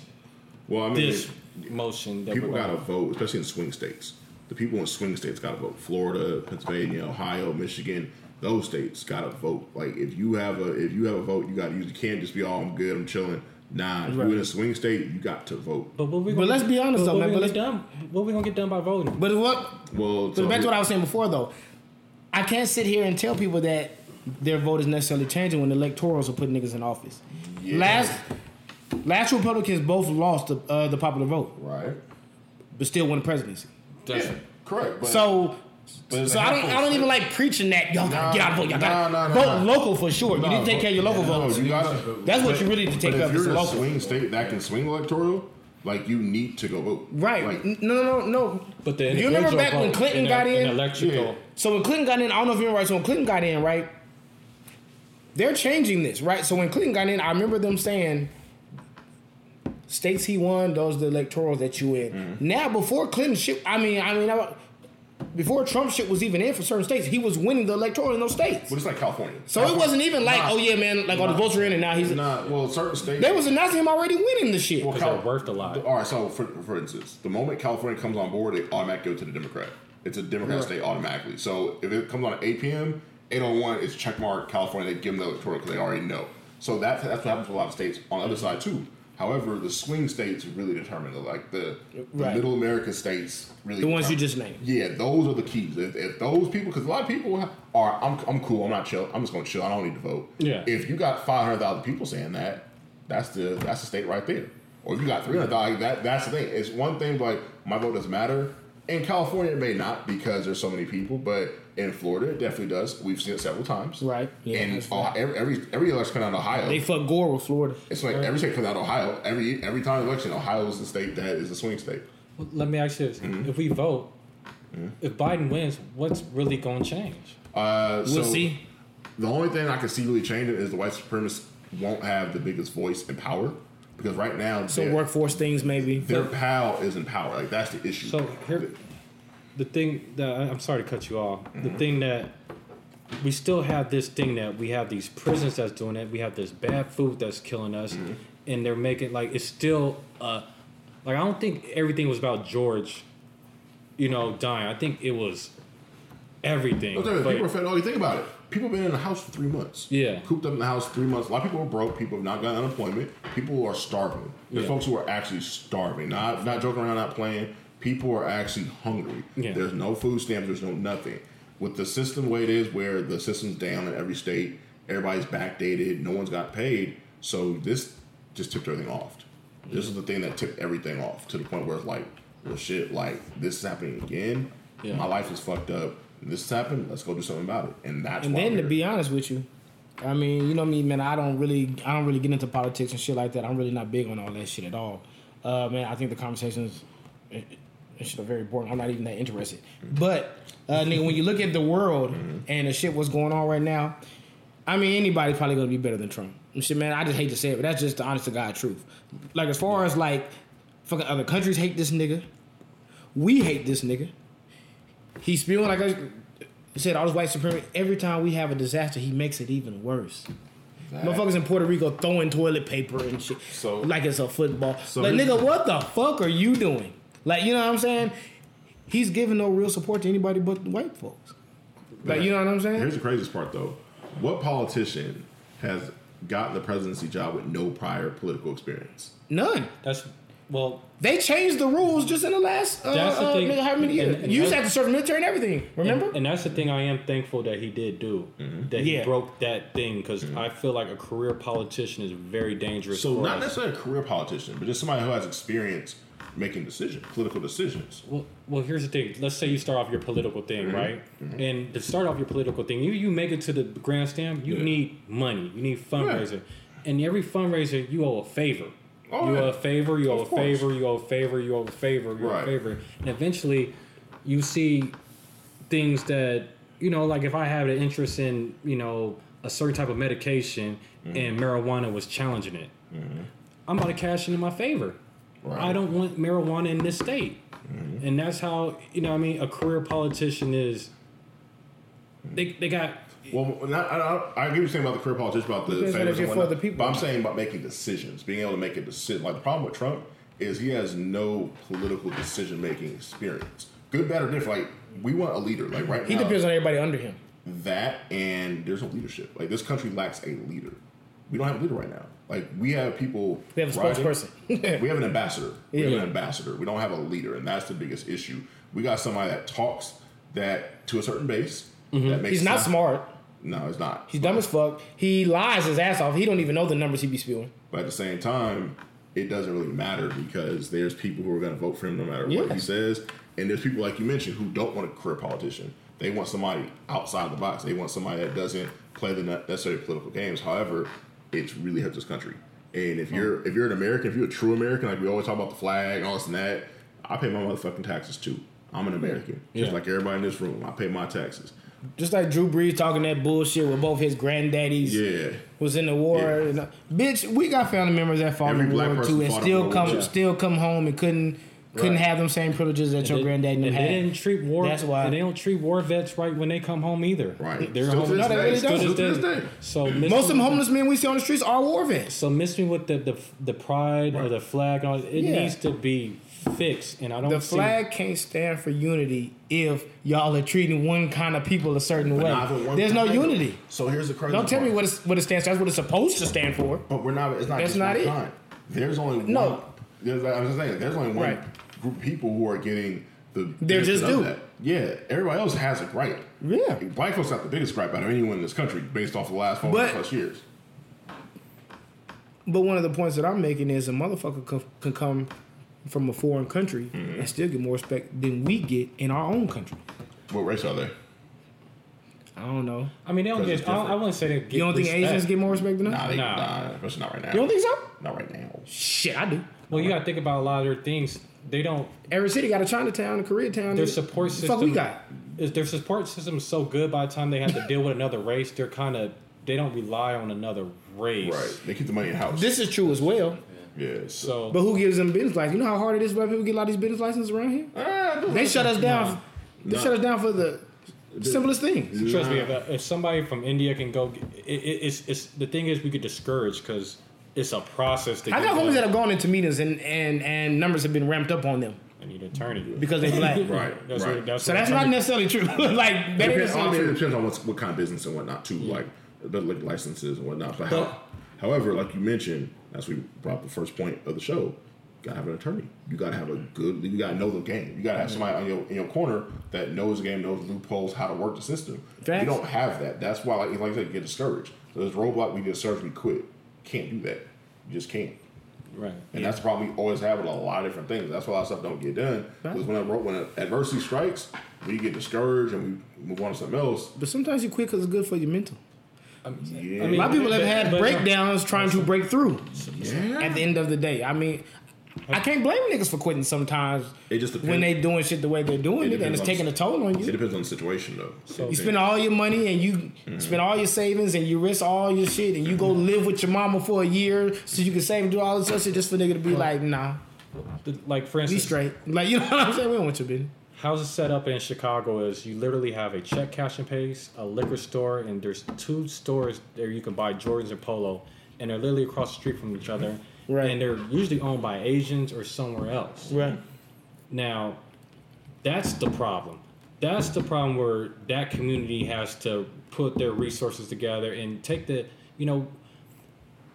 [SPEAKER 7] Well, I mean,
[SPEAKER 9] this motion that
[SPEAKER 7] people got to
[SPEAKER 9] gonna,
[SPEAKER 7] vote, especially in swing states. The people in swing states got to vote. Florida, Pennsylvania, Ohio, Michigan, those states got to vote. Like if you have a if you have a vote, you got to use. You can't just be all I'm good, I'm chilling. Nah, if
[SPEAKER 8] Right.
[SPEAKER 7] you're in a swing state, you got to vote.
[SPEAKER 9] But what we
[SPEAKER 8] But
[SPEAKER 9] gonna
[SPEAKER 8] let's be honest
[SPEAKER 9] but
[SPEAKER 8] though,
[SPEAKER 9] what
[SPEAKER 8] man,
[SPEAKER 9] we
[SPEAKER 8] but
[SPEAKER 9] gonna get done? What we gonna get done by voting?
[SPEAKER 8] But what?
[SPEAKER 7] Well,
[SPEAKER 8] But back to what I was saying before, though, I can't sit here and tell people that their vote is necessarily changing when the electorals are putting niggas in office.
[SPEAKER 7] Yeah.
[SPEAKER 8] Last, last Republicans both lost the, uh, the popular vote,
[SPEAKER 7] right,
[SPEAKER 8] but still won the presidency.
[SPEAKER 9] That's-
[SPEAKER 7] yeah, correct. But,
[SPEAKER 8] So,
[SPEAKER 7] but there's
[SPEAKER 8] so
[SPEAKER 7] a
[SPEAKER 8] I don't, I don't even like preaching that y'all gotta
[SPEAKER 7] Nah,
[SPEAKER 8] get out and vote. Y'all gotta
[SPEAKER 7] nah, nah,
[SPEAKER 8] vote
[SPEAKER 7] nah.
[SPEAKER 8] local for sure. you need to take care of your local
[SPEAKER 7] No,
[SPEAKER 8] votes.
[SPEAKER 7] you gotta.
[SPEAKER 8] That's what you really need to take care of.
[SPEAKER 7] if
[SPEAKER 8] is
[SPEAKER 7] you're
[SPEAKER 8] the
[SPEAKER 7] in a
[SPEAKER 8] local.
[SPEAKER 7] swing state that can swing electoral, like you need to go vote.
[SPEAKER 8] Right?
[SPEAKER 7] Like,
[SPEAKER 8] no, no, no, no.
[SPEAKER 9] But then
[SPEAKER 8] you remember
[SPEAKER 9] individual
[SPEAKER 8] back when Clinton
[SPEAKER 9] in a-
[SPEAKER 8] got in?
[SPEAKER 9] an electrical.
[SPEAKER 7] Yeah.
[SPEAKER 8] So when Clinton got in, I don't know if you're right. So when Clinton got in, right, they're changing this, right? So when Clinton got in, I remember them saying, "States he won, those are the electorals that you in."
[SPEAKER 7] Mm-hmm.
[SPEAKER 8] Now, before Clinton shit, I mean, I mean, I- before Trump shit was even in for certain states, he was winning the electoral in those states.
[SPEAKER 7] but it's like California.
[SPEAKER 8] So it wasn't even like, oh yeah, man, like all the votes are in, and now he's.
[SPEAKER 7] Nah, well, certain states.
[SPEAKER 8] They was announcing him already winning the shit.
[SPEAKER 7] Well,
[SPEAKER 9] Because they're worth a lot.
[SPEAKER 7] All right, so for, for instance, the moment California comes on board, it automatically go to the Democrat. It's a Democrat state automatically. So if it comes on at 8 p.m., 801 is checkmark California. They give them the electoral because they already know. So that, that's what happens with a lot of states on the other side too. However, the swing states really determine the like the, the
[SPEAKER 8] Right.
[SPEAKER 7] middle America states really
[SPEAKER 8] The ones you just named.
[SPEAKER 7] Yeah, those are the keys. If, if those people, because a lot of people are, I'm, I'm cool. I'm not chill. I'm just going to chill. I don't need to vote.
[SPEAKER 9] Yeah.
[SPEAKER 7] If you got 500,000 people saying that, that's the that's the state right there. Or if you got 300,000, that that's the thing. It's one thing like my vote doesn't matter. In California, it may not because there's so many people, but in Florida, it definitely does. We've seen it several times.
[SPEAKER 8] Right. Yeah,
[SPEAKER 7] and
[SPEAKER 8] that's
[SPEAKER 7] uh, every, every every election coming out of Ohio,
[SPEAKER 8] They fuck Gore with Florida.
[SPEAKER 7] it's like every state comes out of Ohio. Every every time election, Ohio is the state that is a swing state.
[SPEAKER 9] Well, Let me ask you this:
[SPEAKER 7] Mm-hmm.
[SPEAKER 9] If we vote, if Biden wins, what's really going to change?
[SPEAKER 7] Uh,
[SPEAKER 8] We'll
[SPEAKER 7] so
[SPEAKER 8] see.
[SPEAKER 7] The only thing I can see really changing is the white supremacists won't have the biggest voice and power. because right now so
[SPEAKER 8] workforce things maybe.
[SPEAKER 7] their pal is in power. Like that's the issue.
[SPEAKER 9] So here, the thing that I'm sorry to cut you off. The
[SPEAKER 7] Mm-hmm.
[SPEAKER 9] thing that we still have this thing that we have these prisons that's doing it. We have this bad food that's killing us,
[SPEAKER 7] Mm-hmm.
[SPEAKER 9] and they're making like it's still uh like I don't think everything was about George, you know, dying. I think it was everything. But-
[SPEAKER 7] people are fed. Oh, you think about it. People have been in the house for three months.
[SPEAKER 9] Yeah.
[SPEAKER 7] Cooped up in the house three months. A lot of people are broke. People have not gotten unemployment. People are starving. There's
[SPEAKER 9] Yeah.
[SPEAKER 7] folks who are actually starving. Not not joking around, not playing. People are actually hungry.
[SPEAKER 9] Yeah.
[SPEAKER 7] There's no food stamps. There's no nothing. With the system the way it is, where the system's down in every state, everybody's backdated. No one's got paid. So this just tipped everything off. This is the thing that tipped everything off to the point where it's like, well, shit, like this is happening again.
[SPEAKER 9] Yeah.
[SPEAKER 7] My life is fucked up. This happened. Let's go do something about it. And that's
[SPEAKER 8] And then to be honest with you, I mean, you know me, man. I don't really, I don't really get into politics and shit like that. I'm really not big on all that shit at all. Uh, man, I think the conversations, it, it shit are very boring. I'm not even that interested. But uh, nigga, when you look at the world and the shit what's going on right now, I mean, anybody's probably gonna be better than Trump. And shit, man. I just hate to say it, but that's just the honest to God truth. Like as far as like, fucking other countries hate this nigga, we hate this nigga. He's spewing like I said, all this white supremacy. Every time we have a disaster, he makes it even worse. Motherfuckers in Puerto Rico throwing toilet paper and shit,
[SPEAKER 7] So-
[SPEAKER 8] like it's a football.
[SPEAKER 7] So
[SPEAKER 8] like nigga, what the fuck are you doing? Like you know what I'm saying? He's giving no real support to anybody but the white folks. Like you know what I'm saying?
[SPEAKER 7] Here's the craziest part, though. What politician has gotten the presidency job with no prior political experience?
[SPEAKER 8] None.
[SPEAKER 9] That's well,
[SPEAKER 8] They changed the rules just in the last uh,
[SPEAKER 9] That's the
[SPEAKER 8] uh,
[SPEAKER 9] thing.
[SPEAKER 8] how many years?
[SPEAKER 9] And- and
[SPEAKER 8] you used to
[SPEAKER 9] that's-
[SPEAKER 8] have to serve military and everything. Remember?
[SPEAKER 9] And, and that's the thing I am thankful that he did do. That he
[SPEAKER 8] Yeah.
[SPEAKER 9] broke that thing because I feel like a career politician is very dangerous.
[SPEAKER 7] So
[SPEAKER 9] for
[SPEAKER 7] not
[SPEAKER 9] us.
[SPEAKER 7] necessarily a career politician, but just somebody who has experience making decisions, political decisions.
[SPEAKER 9] Well, well, here's the thing. Let's say you start off your political thing,
[SPEAKER 7] Mm-hmm.
[SPEAKER 9] right? And to start off your political thing, you you make it to the grandstand. You
[SPEAKER 7] Yeah.
[SPEAKER 9] need money. You need fundraiser, and every fundraiser you owe a favor.
[SPEAKER 7] Oh,
[SPEAKER 9] you owe a favor. You owe
[SPEAKER 7] Of
[SPEAKER 9] a
[SPEAKER 7] course.
[SPEAKER 9] favor. You owe a favor. You owe a favor. You owe
[SPEAKER 7] Right.
[SPEAKER 9] a favor, and eventually, you see things that you know, like if I have an interest in you know a certain type of medication
[SPEAKER 7] Mm-hmm.
[SPEAKER 9] and marijuana was challenging it, I'm about to cash in in my favor.
[SPEAKER 7] Right.
[SPEAKER 9] I don't want marijuana in this state. Mm-hmm. And that's how, you know, what I mean, a career politician is. They, they got.
[SPEAKER 7] Well, not, I, I, I get you're saying about the career politician, about the
[SPEAKER 8] Depends on
[SPEAKER 7] favors and
[SPEAKER 8] for
[SPEAKER 7] whatnot,
[SPEAKER 8] the people
[SPEAKER 7] But I'm saying about making decisions, being able to make a decision. Like the problem with Trump is he has no political decision making experience. Good, bad, or different. Like we want a leader. Like right
[SPEAKER 8] he
[SPEAKER 7] now,
[SPEAKER 8] depends on everybody under him.
[SPEAKER 7] that and there's no leadership. Like this country lacks a leader. We don't have a leader right now. Like we have people.
[SPEAKER 8] We have a
[SPEAKER 7] riding-
[SPEAKER 8] spokesperson.
[SPEAKER 7] we have an ambassador. We have an ambassador. We don't have a leader, and that's the biggest issue. We got somebody that talks that to a certain base. That makes
[SPEAKER 8] Mm-hmm. He's not
[SPEAKER 7] sense.
[SPEAKER 8] smart.
[SPEAKER 7] No, it's not.
[SPEAKER 8] He's dumb as fuck. He lies his ass off. He don't even know the numbers he be spewing.
[SPEAKER 7] But at the same time, it doesn't really matter because there's people who are going to vote for him no matter what he says, and there's people like you mentioned who don't want a career politician. They want somebody outside the box. They want somebody that doesn't play the necessary political games. However, it's really helped this country. And if you're if you're an American, if you're a true American, like we always talk about the flag and all this and that, I pay my motherfucking taxes too. I'm an American, just
[SPEAKER 9] Yeah.
[SPEAKER 7] like everybody in this room. I pay my taxes.
[SPEAKER 8] Just like Drew Brees talking that bullshit with both his granddaddies
[SPEAKER 7] Yeah,
[SPEAKER 8] was in the war.
[SPEAKER 7] Yeah.
[SPEAKER 8] And, uh, bitch, we got family members that fought
[SPEAKER 7] Every
[SPEAKER 8] in the war too, and still come still come home and couldn't couldn't
[SPEAKER 7] Right.
[SPEAKER 8] have them same privileges that your
[SPEAKER 9] they-
[SPEAKER 8] granddad and them
[SPEAKER 9] and they didn't treat war.
[SPEAKER 8] That's why-
[SPEAKER 9] and they don't treat war vets right when they come home either.
[SPEAKER 7] right.
[SPEAKER 9] They're
[SPEAKER 7] Still
[SPEAKER 9] home.
[SPEAKER 7] to this
[SPEAKER 8] No, they really
[SPEAKER 7] Still
[SPEAKER 8] don't.
[SPEAKER 7] to this
[SPEAKER 9] day.
[SPEAKER 7] day.
[SPEAKER 9] So
[SPEAKER 8] Most of them homeless men we see on the streets are war vets.
[SPEAKER 9] So miss me with the the, the pride or the flag. and all It
[SPEAKER 8] Yeah.
[SPEAKER 9] needs to be fixed, and I don't.
[SPEAKER 8] The
[SPEAKER 9] see-
[SPEAKER 8] flag can't stand for unity if y'all are treating one kind of people a certain way.
[SPEAKER 7] Not for one
[SPEAKER 8] There's no
[SPEAKER 7] kind.
[SPEAKER 8] unity.
[SPEAKER 7] So here's the crazy.
[SPEAKER 8] Don't tell me what, it's, what it stands for. That's what it's supposed to stand for.
[SPEAKER 7] But we're not. It's not.
[SPEAKER 8] That's
[SPEAKER 7] just
[SPEAKER 8] not
[SPEAKER 7] one
[SPEAKER 8] it.
[SPEAKER 7] Kind. There's only
[SPEAKER 8] No.
[SPEAKER 7] one. There's, I was just saying. There's only one
[SPEAKER 8] Right.
[SPEAKER 7] group of people who are getting the.
[SPEAKER 8] They're just
[SPEAKER 7] of
[SPEAKER 8] due.
[SPEAKER 7] that. Yeah. Everybody else has a gripe.
[SPEAKER 8] Yeah.
[SPEAKER 7] Black folks got the biggest gripe out of anyone in this country, based off the last four
[SPEAKER 8] But-
[SPEAKER 7] plus years.
[SPEAKER 8] But one of the points that I'm making is a motherfucker can, can come from a foreign country
[SPEAKER 7] Mm-hmm.
[SPEAKER 8] and still get more respect than we get in our own country.
[SPEAKER 7] What race are they?
[SPEAKER 8] I don't know.
[SPEAKER 9] I mean, they don't get.
[SPEAKER 7] it's
[SPEAKER 9] I,
[SPEAKER 7] different.
[SPEAKER 9] I wouldn't say they get.
[SPEAKER 8] You don't think
[SPEAKER 9] respect.
[SPEAKER 8] Asians get more respect than us?
[SPEAKER 7] Nah, they,
[SPEAKER 9] Nah.
[SPEAKER 7] nah. especially not right now.
[SPEAKER 8] You don't think so?
[SPEAKER 7] Not right now.
[SPEAKER 8] Shit, I do.
[SPEAKER 9] Well, you got to think about a lot of their things. They don't.
[SPEAKER 8] Every city got a Chinatown, a Koreatown.
[SPEAKER 9] Their support system.
[SPEAKER 8] Fuck, we got.
[SPEAKER 9] Is their support system so good by the time they have to deal with another race? They're kind of. They don't rely on another race.
[SPEAKER 7] Right. They keep the money in house.
[SPEAKER 8] This is true as well.
[SPEAKER 7] Yeah. So,
[SPEAKER 9] So
[SPEAKER 8] But who gives them business license? You know how hard it is for people to get a lot of these business licenses around here? They shut us down. They
[SPEAKER 7] Nah.
[SPEAKER 8] shut us down for the simplest things.
[SPEAKER 9] trust me, if, uh, if somebody from India can go, it, it, it's it's the thing is we get discouraged because it's a process. To
[SPEAKER 8] I
[SPEAKER 9] get
[SPEAKER 8] got homies that have gone into meetings and, and, and numbers have been ramped up on them
[SPEAKER 9] I need an attorney
[SPEAKER 8] because they black.
[SPEAKER 7] right,
[SPEAKER 9] That's
[SPEAKER 7] right.
[SPEAKER 9] what, that's
[SPEAKER 8] So that's not necessarily true. like that
[SPEAKER 7] It
[SPEAKER 8] ain't
[SPEAKER 7] depends,
[SPEAKER 8] necessarily
[SPEAKER 7] honestly, it
[SPEAKER 8] true.
[SPEAKER 7] depends on what's, what kind of business and whatnot too, like the like licenses and whatnot. But, how, however, like you mentioned, as we brought up the first point of the show, you gotta have an attorney. You gotta have a good. You gotta know the game. You gotta have somebody on your in your corner that knows the game, knows loopholes, how to work the system.
[SPEAKER 8] Facts.
[SPEAKER 7] You don't have that. That's why, like, like I said, you get discouraged. So this roadblock, we get discouraged, we quit. Can't do that. You just can't.
[SPEAKER 9] right.
[SPEAKER 7] And that's the problem we always have with a lot of different things. That's why a lot of stuff don't get done. Because when, when adversity strikes, we get discouraged and we move on to something else.
[SPEAKER 8] But sometimes you quit because it's good for your mental.
[SPEAKER 7] Yeah.
[SPEAKER 9] I mean,
[SPEAKER 8] A lot of people have had
[SPEAKER 9] but-
[SPEAKER 8] breakdowns trying to break through.
[SPEAKER 7] Yeah.
[SPEAKER 8] At the end of the day, I mean, I can't blame niggas for quitting sometimes.
[SPEAKER 7] It just depends.
[SPEAKER 8] when they doing shit the way they're doing
[SPEAKER 7] It
[SPEAKER 8] it, and it's taking a toll on you.
[SPEAKER 7] It depends on the situation, though. So
[SPEAKER 8] You spend all your money and you mm-hmm. spend all your savings and you risk all your shit and you go mm-hmm. live with your mama for a year so you can save and do all this other shit just for nigga to be like, nah,
[SPEAKER 9] the- like for instance, be
[SPEAKER 8] straight. Like you know what I'm saying? We don't want your business.
[SPEAKER 9] how's it set up in Chicago is you literally have a check cash and pays, a liquor store, and there's two stores there you can buy Jordans or Polo, and they're literally across the street from each other.
[SPEAKER 8] Right.
[SPEAKER 9] And they're usually owned by Asians or somewhere else.
[SPEAKER 8] Right.
[SPEAKER 9] Now, that's the problem. That's the problem where that community has to put their resources together and take the, you know,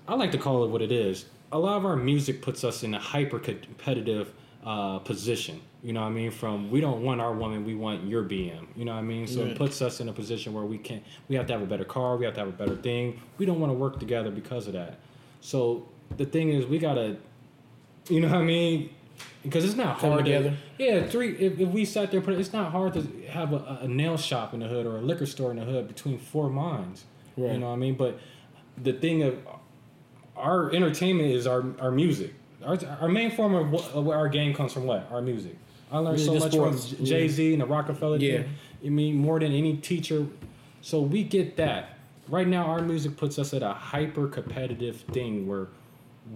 [SPEAKER 9] I like to call it what it is. A lot of our music puts us in a hyper competitive uh, position. You know what I mean? From we don't want our woman, we want your BM. You know what I mean? So it puts us in a position where we can't. we have to have a better car, we have to have a better thing. We don't want to work together because of that. So the thing is, we gotta, you know what I mean? Because it's not hard to- yeah, three. If, if we sat there, put it's not hard to have a, a nail shop in the hood or a liquor store in the hood between four minds.
[SPEAKER 8] Right.
[SPEAKER 9] You know what I mean? But the thing of our entertainment is our our music. Our, our main form of, what, of where our game comes from what our music. I learned
[SPEAKER 8] Yeah,
[SPEAKER 9] so much
[SPEAKER 8] sports,
[SPEAKER 9] from Jay Z and the Rockefeller.
[SPEAKER 8] Yeah.
[SPEAKER 9] thing. I mean, more than any teacher. So we get that. Right now, our music puts us at a hyper competitive thing where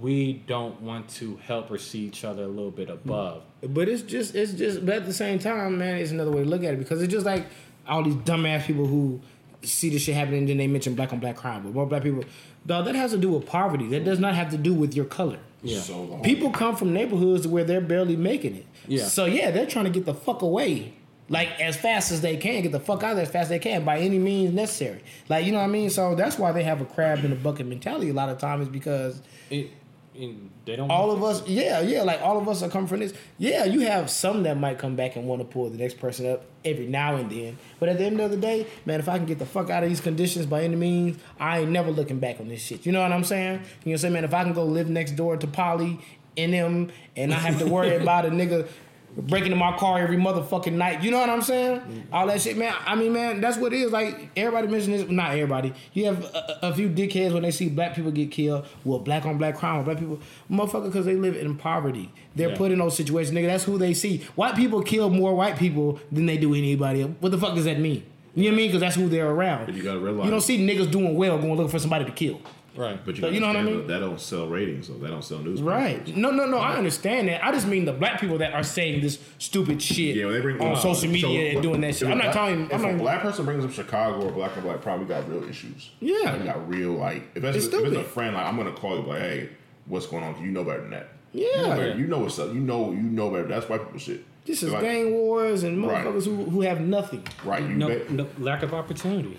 [SPEAKER 9] we don't want to help or see each other a little bit above.
[SPEAKER 8] But it's just, it's just, but at the same time, man, it's another way to look at it because it's just like all these dumbass people who see this shit happening and then they mention black on black crime. But more black people, dog, that has to do with poverty. That does not have to do with your color.
[SPEAKER 9] Yeah.
[SPEAKER 7] So the
[SPEAKER 8] People come from neighborhoods where they're barely making it.
[SPEAKER 9] Yeah.
[SPEAKER 8] So yeah, they're trying to get the fuck away. Like as fast as they can, get the fuck out of there as fast as they can by any means necessary. Like you know what I mean. So that's why they have a crab in the bucket mentality. A lot of times because
[SPEAKER 9] It, and they don't.
[SPEAKER 8] all of us, yeah, yeah, like all of us are coming from this. Yeah, you have some that might come back and want to pull the next person up every now and then. But at the end of the day, man, if I can get the fuck out of these conditions by any means, I ain't never looking back on this shit. You know what I'm saying? You know what I'm saying, man? If I can go live next door to Polly and them and i have to worry about a nigga breaking in my car every motherfucking night. You know what I'm saying? Mm-hmm. All that shit, man. I mean, man, that's what it is. Like everybody mentions this, not everybody. You have a, a few dickheads when they see black people get killed. Well, black on black crime, black people, motherfucker, because they live in poverty. They're
[SPEAKER 9] Yeah.
[SPEAKER 8] put in those situations, nigga. That's who they see. White people kill more white people than they do anybody else. What the fuck does that mean? You know what I mean? Because that's who they're around.
[SPEAKER 7] But you gotta realize-
[SPEAKER 8] You don't see niggas doing well going looking for somebody to kill.
[SPEAKER 9] Right.
[SPEAKER 7] but you,
[SPEAKER 8] So you know what I mean?
[SPEAKER 7] That don't sell ratings, so that don't sell news.
[SPEAKER 8] Right. No, no, no. I understand that. I just mean the black people that are saying this stupid shit
[SPEAKER 7] Yeah, when they bring
[SPEAKER 8] on
[SPEAKER 7] uh,
[SPEAKER 8] social media
[SPEAKER 7] so
[SPEAKER 8] and
[SPEAKER 7] what-
[SPEAKER 8] doing that shit. I'm not
[SPEAKER 7] black-
[SPEAKER 8] talking.
[SPEAKER 7] If
[SPEAKER 8] I'm
[SPEAKER 7] a
[SPEAKER 8] not.
[SPEAKER 7] black person brings up Chicago or black and black probably got real issues.
[SPEAKER 8] Yeah.
[SPEAKER 7] we got real like if that's
[SPEAKER 8] It's
[SPEAKER 7] if it's a friend, like I'm gonna call you like, hey, what's going on? You know better than that.
[SPEAKER 8] Yeah.
[SPEAKER 7] you know, better. You know what's up. You know, you know better. That's white people shit.
[SPEAKER 8] This is
[SPEAKER 7] Like,
[SPEAKER 8] gang wars and
[SPEAKER 7] Right.
[SPEAKER 8] motherfuckers who, who have nothing.
[SPEAKER 7] Right. You
[SPEAKER 9] no,
[SPEAKER 7] bet.
[SPEAKER 9] no lack of opportunity.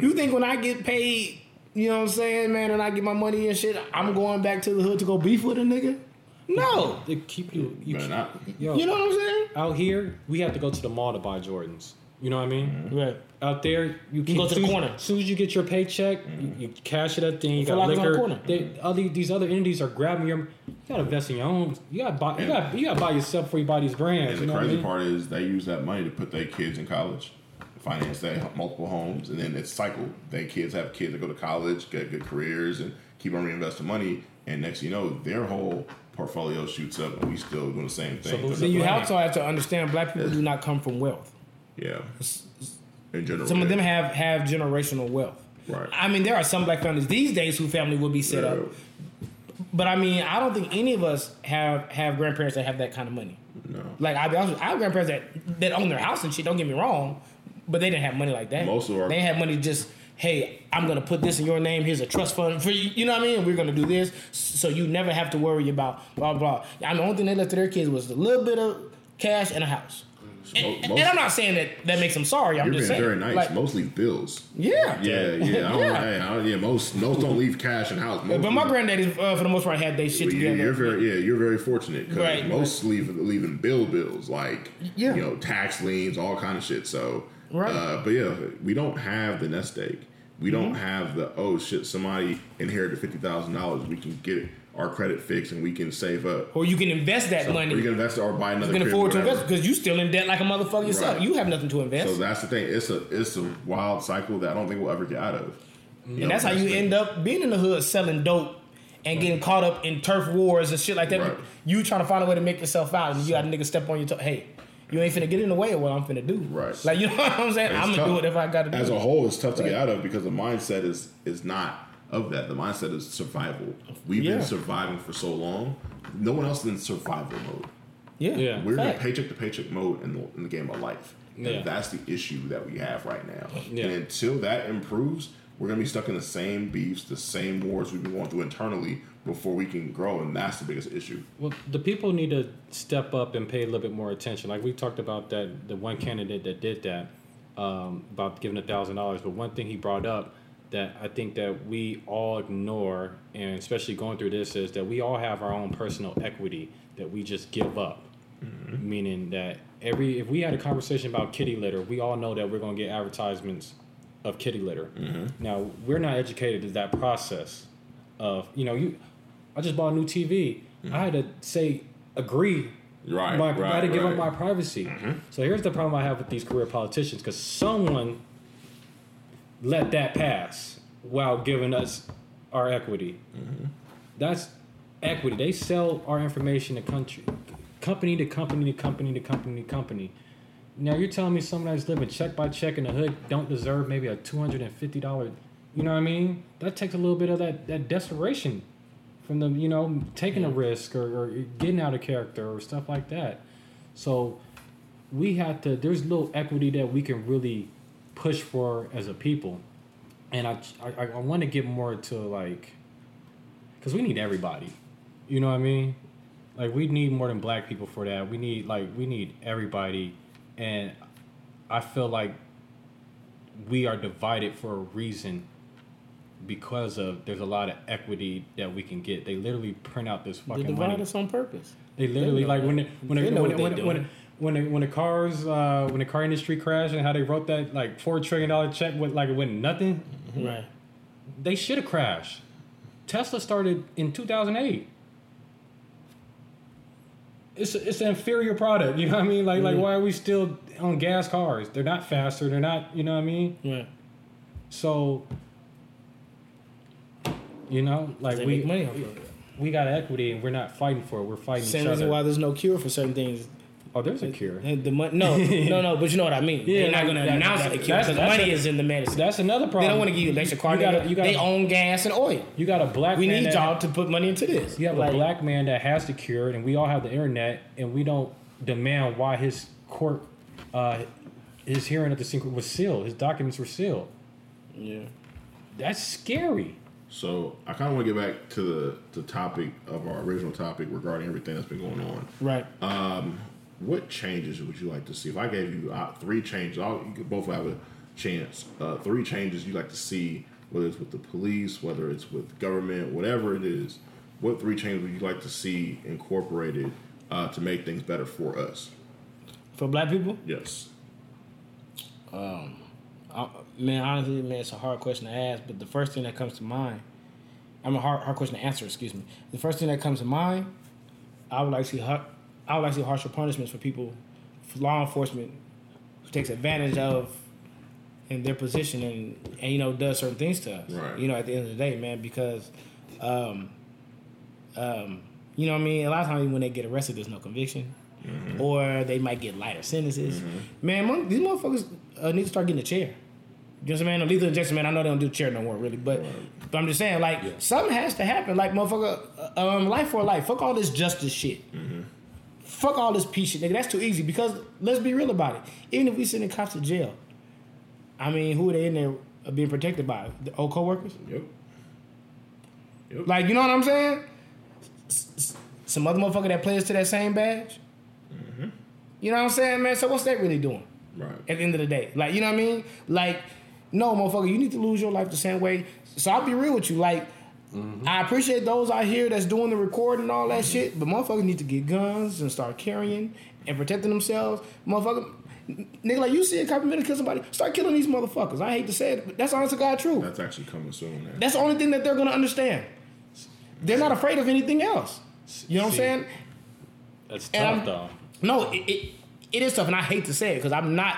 [SPEAKER 8] You think when I get paid, you know what I'm saying, man, and I get my money and shit, I'm going back to the hood to go beef with a nigga? No.
[SPEAKER 9] They keep you. you
[SPEAKER 7] Man, I,
[SPEAKER 9] yo,
[SPEAKER 8] You know what I'm saying?
[SPEAKER 9] out here, we have to go to the mall to buy Jordans. You know what I mean? Mm-hmm.
[SPEAKER 8] Right.
[SPEAKER 9] Out there, you can
[SPEAKER 8] go to the corner.
[SPEAKER 9] As soon as you get your paycheck, you, mm-hmm. you cash it up. Then you
[SPEAKER 8] Foot
[SPEAKER 9] got
[SPEAKER 8] Locker's on the
[SPEAKER 9] liquor.
[SPEAKER 8] corner.
[SPEAKER 9] They, other, these other entities are grabbing your. You got to invest in your own. You got to buy. You got. You got to buy yourself before you buy these brands.
[SPEAKER 7] and
[SPEAKER 9] you
[SPEAKER 7] the
[SPEAKER 9] know what I
[SPEAKER 7] crazy
[SPEAKER 9] mean?
[SPEAKER 7] part is they use that money to put their kids in college, finance their multiple homes, and then it's cycled. Their kids have kids that go to college, get good careers, and keep on reinvesting money. And next, you know, their whole portfolio shoots up, and we still doing the same thing.
[SPEAKER 9] who's
[SPEAKER 8] So you also have to understand black people do not come from wealth.
[SPEAKER 7] yeah, in general,
[SPEAKER 8] Some of them have have generational wealth.
[SPEAKER 7] Right.
[SPEAKER 8] I mean, there are some black families these days whose family will be set
[SPEAKER 7] Yeah.
[SPEAKER 8] up But I mean, I don't think any of us have have grandparents that have that kind of money.
[SPEAKER 7] No.
[SPEAKER 8] Like honest, I have grandparents that that own their house and shit. Don't get me wrong, but they didn't have money like that.
[SPEAKER 7] Most of our-
[SPEAKER 8] they had money just. Hey, I'm gonna put this in your name. Here's a trust fund for you. You know what I mean? We're gonna do this, so you never have to worry about blah blah. I mean, the only thing they left to their kids was a little bit of cash and a house. And,
[SPEAKER 7] most-
[SPEAKER 8] and I'm not saying that that makes them sorry. I'm just saying,
[SPEAKER 7] very nice.
[SPEAKER 8] like,
[SPEAKER 7] most leave bills.
[SPEAKER 8] yeah,
[SPEAKER 7] Yeah, yeah. I don't,
[SPEAKER 8] Yeah.
[SPEAKER 7] Hey, I yeah, most most don't leave cash in house. Most
[SPEAKER 8] But my granddaddy, uh, for the most part, had they shit together.
[SPEAKER 7] You're very yeah, you're very fortunate because
[SPEAKER 8] Right.
[SPEAKER 7] most leave leaving bill bills like
[SPEAKER 8] Yeah.
[SPEAKER 7] you know tax liens, all kind of shit. So,
[SPEAKER 8] Right.
[SPEAKER 7] uh, but yeah, we don't have the nest egg. We don't
[SPEAKER 8] Mm-hmm.
[SPEAKER 7] have the oh shit, somebody inherited fifty thousand dollars. We can get our credit fixed and we can save up.
[SPEAKER 8] or you can invest that
[SPEAKER 7] So,
[SPEAKER 8] money.
[SPEAKER 7] or you can invest or buy another.
[SPEAKER 8] you can afford to invest because you still in debt like a motherfucker yourself.
[SPEAKER 7] Right.
[SPEAKER 8] You have nothing to invest,
[SPEAKER 7] So that's the thing. It's a it's a wild cycle that I don't think we'll ever get out of.
[SPEAKER 8] and that's how you end up being in the hood selling dope and getting caught up in turf wars and shit like that.
[SPEAKER 7] Right.
[SPEAKER 8] You trying to find a way to make yourself out, and you got a nigga step on your toe. Hey, you ain't finna get in the way of what I'm finna do.
[SPEAKER 7] Right.
[SPEAKER 8] Like you know what I'm saying?
[SPEAKER 7] It's
[SPEAKER 8] I'm gonna
[SPEAKER 7] tough.
[SPEAKER 8] do it if I got to do
[SPEAKER 7] As a whole, it's tough to get out of because the mindset is is not of that. The mindset is survival. We've
[SPEAKER 8] Yeah.
[SPEAKER 7] been surviving for so long. No one else is in survival mode.
[SPEAKER 8] yeah,
[SPEAKER 9] Yeah.
[SPEAKER 7] We're
[SPEAKER 8] Fact.
[SPEAKER 7] in paycheck to paycheck mode in the, in the game of life. And
[SPEAKER 9] Yeah.
[SPEAKER 7] that's the issue that we have right now.
[SPEAKER 9] Yeah.
[SPEAKER 7] And until that improves, we're going to be stuck in the same beefs, the same wars we've been going through internally before we can grow. And that's the biggest issue.
[SPEAKER 9] Well, the people need to step up and pay a little bit more attention. Like we talked about that, the one candidate that did that um, about giving a thousand dollars. But one thing he brought up that I think that we all ignore, and especially going through this, is that we all have our own personal equity that we just give up. Meaning that every if we had a conversation about kitty litter, we all know that we're going to get advertisements of kitty litter. Now we're not educated to that process of you know you. I just bought a new TV. I had to say agree.
[SPEAKER 7] Right,
[SPEAKER 9] My, I had to give up my privacy. Mm-hmm. So here's the problem I have with these career politicians because someone let that pass while giving us our equity. Mm-hmm. That's equity. They sell our information to country, company to company to company to company to company. Now you're telling me someone that's living check by check in the hood don't deserve maybe a two hundred and fifty dollar. You know what I mean? That takes a little bit of that that desperation from them. You know, taking a risk or, or getting out of character or stuff like that. So we have to. There's little equity that we can really push for as a people, and I I, I want to get more to like, because we need everybody. You know what I mean? Like we need more than black people for that. We need like we need everybody, and I feel like we are divided for a reason because of there's a lot of equity that we can get. They literally print out this
[SPEAKER 8] They
[SPEAKER 9] fucking
[SPEAKER 8] divide
[SPEAKER 9] money.
[SPEAKER 8] us on purpose.
[SPEAKER 9] They literally
[SPEAKER 8] know
[SPEAKER 9] like when the, when
[SPEAKER 8] They
[SPEAKER 9] the,
[SPEAKER 8] know
[SPEAKER 9] when,
[SPEAKER 8] what
[SPEAKER 9] when, the-
[SPEAKER 8] doing.
[SPEAKER 9] when, the- when the when the cars uh, when the car industry crashed and how they wrote that like four trillion dollar check with like it went nothing.
[SPEAKER 8] Right.
[SPEAKER 9] They should have crashed. Tesla started in two thousand eight. It's a, it's an inferior product. You know what I mean? Like like why are we still on gas cars? They're not faster. They're not. You know what I mean?
[SPEAKER 8] Yeah.
[SPEAKER 9] So. You know, like we
[SPEAKER 8] money of
[SPEAKER 9] we got equity and we're not fighting for it. We're fighting
[SPEAKER 8] Same
[SPEAKER 9] each
[SPEAKER 8] reason why there's no cure for certain things.
[SPEAKER 9] oh, there's a cure.
[SPEAKER 8] And the money, no, no, no. But you know what I mean.
[SPEAKER 9] Yeah,
[SPEAKER 8] They're not going to announce
[SPEAKER 9] that-
[SPEAKER 8] the cure because money
[SPEAKER 9] a-
[SPEAKER 8] is in the medicine.
[SPEAKER 9] That's another problem.
[SPEAKER 8] They don't want to give you electric car.
[SPEAKER 9] You
[SPEAKER 8] they,
[SPEAKER 9] gotta- you gotta-
[SPEAKER 8] they own gas and oil.
[SPEAKER 9] You got a black.
[SPEAKER 8] We
[SPEAKER 9] man
[SPEAKER 8] need
[SPEAKER 9] that-
[SPEAKER 8] y'all to put money into this.
[SPEAKER 9] You have
[SPEAKER 8] Like,
[SPEAKER 9] a black man that has the cure, and we all have the internet, and we don't demand why his court, uh, his hearing at the secret was sealed. His documents were sealed.
[SPEAKER 8] Yeah.
[SPEAKER 9] That's scary.
[SPEAKER 7] So I kind of want to get back to the, the topic of our original topic regarding everything that's been going on.
[SPEAKER 8] Right.
[SPEAKER 7] What changes would you like to see? If I gave you uh, three changes, I'll, you could both have a chance. Uh, three changes you'd like to see, whether it's with the police, whether it's with government, whatever it is. What three changes would you like to see incorporated uh, to make things better for us?
[SPEAKER 8] For black people,
[SPEAKER 7] Yes.
[SPEAKER 8] uh, man, honestly, man, it's a hard question to ask. But the first thing that comes to mind, I'm a hard, hard question to answer. Excuse me. The first thing that comes to mind, I would like to see, I would like to see harsher punishments for people, for law enforcement, who takes advantage of in their position and and you know does certain things to us.
[SPEAKER 7] Right.
[SPEAKER 8] You know, at the end of the day, man, because, um, um, you know, what I mean, a lot of times when they get arrested, there's no conviction. Or they might get lighter sentences. Man, these motherfuckers uh, need to start getting a chair. You know what I'm saying? The lethal injection, man. I know they don't do chair no more, really, but, but I'm just saying, like, something has to happen. Like, motherfucker, uh, um, life for life. Fuck all this justice shit. Fuck all this peace shit, nigga. That's too easy. Because let's be real about it. Even if we send the cops to jail, I mean, who are they in there being protected by? The old coworkers?
[SPEAKER 7] Yep. Yep.
[SPEAKER 8] Like, you know what I'm saying? Some other motherfucker that plays to that same badge. You know what I'm saying, man? So what's that really doing?
[SPEAKER 7] Right.
[SPEAKER 8] At the end of the day, like, you know what I mean? Like, no, motherfucker, you need to lose your life the same way. So I'll be real with you, like. Mm-hmm. I appreciate those out here that's doing the recording and all that mm-hmm. shit, but motherfuckers need to get guns and start carrying and protecting themselves. Motherfucker, nigga, like you see a couple minutes kill somebody, start killing these motherfuckers. I hate to say it, but that's honest to God true.
[SPEAKER 7] That's actually coming soon. Man.
[SPEAKER 8] That's the only thing that they're gonna understand. They're not afraid of anything else. You know what I'm saying?
[SPEAKER 9] That's tough though.
[SPEAKER 8] No, it, it it is tough, and I hate to say it because I'm not.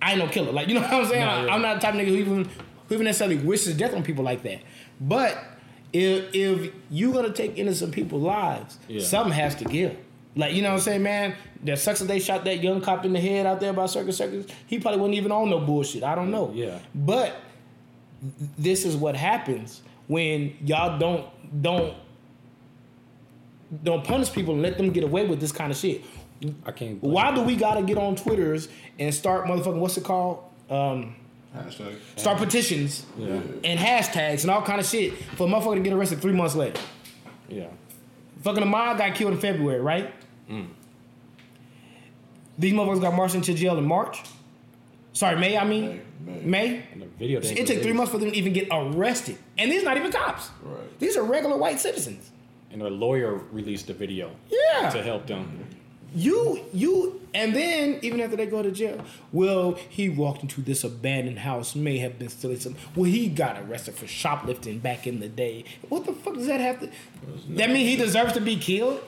[SPEAKER 8] I ain't no killer. Like you know what I'm saying?
[SPEAKER 9] No, yeah.
[SPEAKER 8] I'm not the type of nigga who even who even necessarily wishes death on people like that. But if if you gonna take innocent people's lives,
[SPEAKER 9] Yeah.
[SPEAKER 8] something has to give. Like you know what I'm saying, man? That sucks that they shot that young cop in the head out there by Circus Circus. He probably wasn't even on no bullshit. I don't know.
[SPEAKER 9] Yeah.
[SPEAKER 8] But this is what happens when y'all don't don't don't punish people and let them get away with this kind of shit.
[SPEAKER 9] I can't.
[SPEAKER 8] Why do we gotta get on Twitters and start motherfucking what's it called? Um,
[SPEAKER 7] Hashtag.
[SPEAKER 8] start petitions
[SPEAKER 9] Yeah.
[SPEAKER 8] and hashtags and all kind of shit for a motherfucker to get arrested three months later.
[SPEAKER 9] Yeah.
[SPEAKER 8] Fucking Ahmaud got killed in February, right? These motherfuckers got marched into jail in March. Sorry, May. I mean
[SPEAKER 7] May, May.
[SPEAKER 8] May.
[SPEAKER 9] And the video. didn't
[SPEAKER 8] It took three months for them to even get arrested, and these not even cops.
[SPEAKER 7] Right.
[SPEAKER 8] These are regular white citizens.
[SPEAKER 9] And a lawyer released a video.
[SPEAKER 8] Yeah.
[SPEAKER 9] To help them.
[SPEAKER 8] You, you, and then even after they go to jail, well, he walked into this abandoned house, may have been stealing some. Well, he got arrested for shoplifting back in the day. What the fuck does that have to? That mean he deserves to be killed?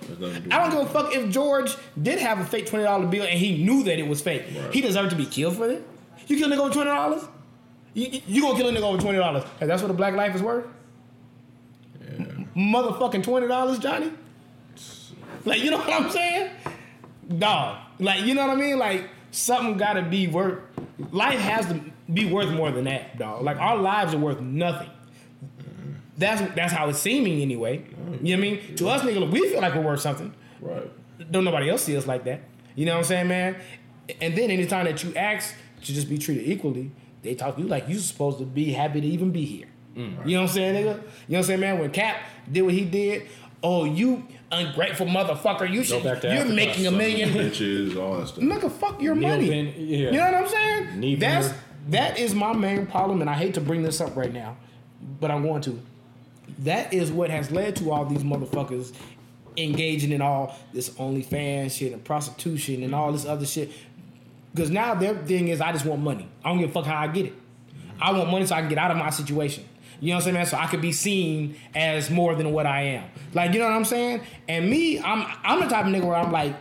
[SPEAKER 8] I don't give a fuck if George did have a fake twenty dollar bill and he knew that it was fake.
[SPEAKER 7] Right.
[SPEAKER 8] He deserved to be killed for it. You kill a nigga over twenty dollars? You, you- you gonna kill a nigga over twenty dollars? Hey, that's what a black life is worth?
[SPEAKER 7] Yeah.
[SPEAKER 8] motherfucking twenty dollars, Johnny. Like you know what I'm saying? Dog. Like you know what I mean? Like something gotta be worth life has to be worth more than that, dog. Like our lives are worth nothing. That's that's how it's seeming anyway. You know what I mean? To us nigga, we feel like we're worth something.
[SPEAKER 7] Right.
[SPEAKER 8] Don't nobody else see us like that. You know what I'm saying, man? And then anytime that you ask to just be treated equally, they talk to you like you supposed to be happy to even be here. Mm. You know what I'm saying, nigga? You know what I'm saying, man? When Kaep did what he did, oh, you ungrateful motherfucker, you should,
[SPEAKER 9] back to
[SPEAKER 8] you're
[SPEAKER 9] Africa,
[SPEAKER 8] making a million.
[SPEAKER 7] Bitches, all that stuff.
[SPEAKER 8] Nigga, fuck your
[SPEAKER 9] Neil
[SPEAKER 8] money.
[SPEAKER 9] Ben- yeah.
[SPEAKER 8] You know what I'm saying?
[SPEAKER 9] Neil
[SPEAKER 8] That's
[SPEAKER 9] Bender.
[SPEAKER 8] that is my main problem, and I hate to bring this up right now, but I'm going to. That is what has led to all these motherfuckers engaging in all this OnlyFans shit and prostitution and all this other shit. Because now their thing is, I just want money. I don't give a fuck how I get it. I want money so I can get out of my situation. You know what I'm saying, man? So I could be seen as more than what I am. Like, you know what I'm saying? And me, I'm I'm the type of nigga where I'm like,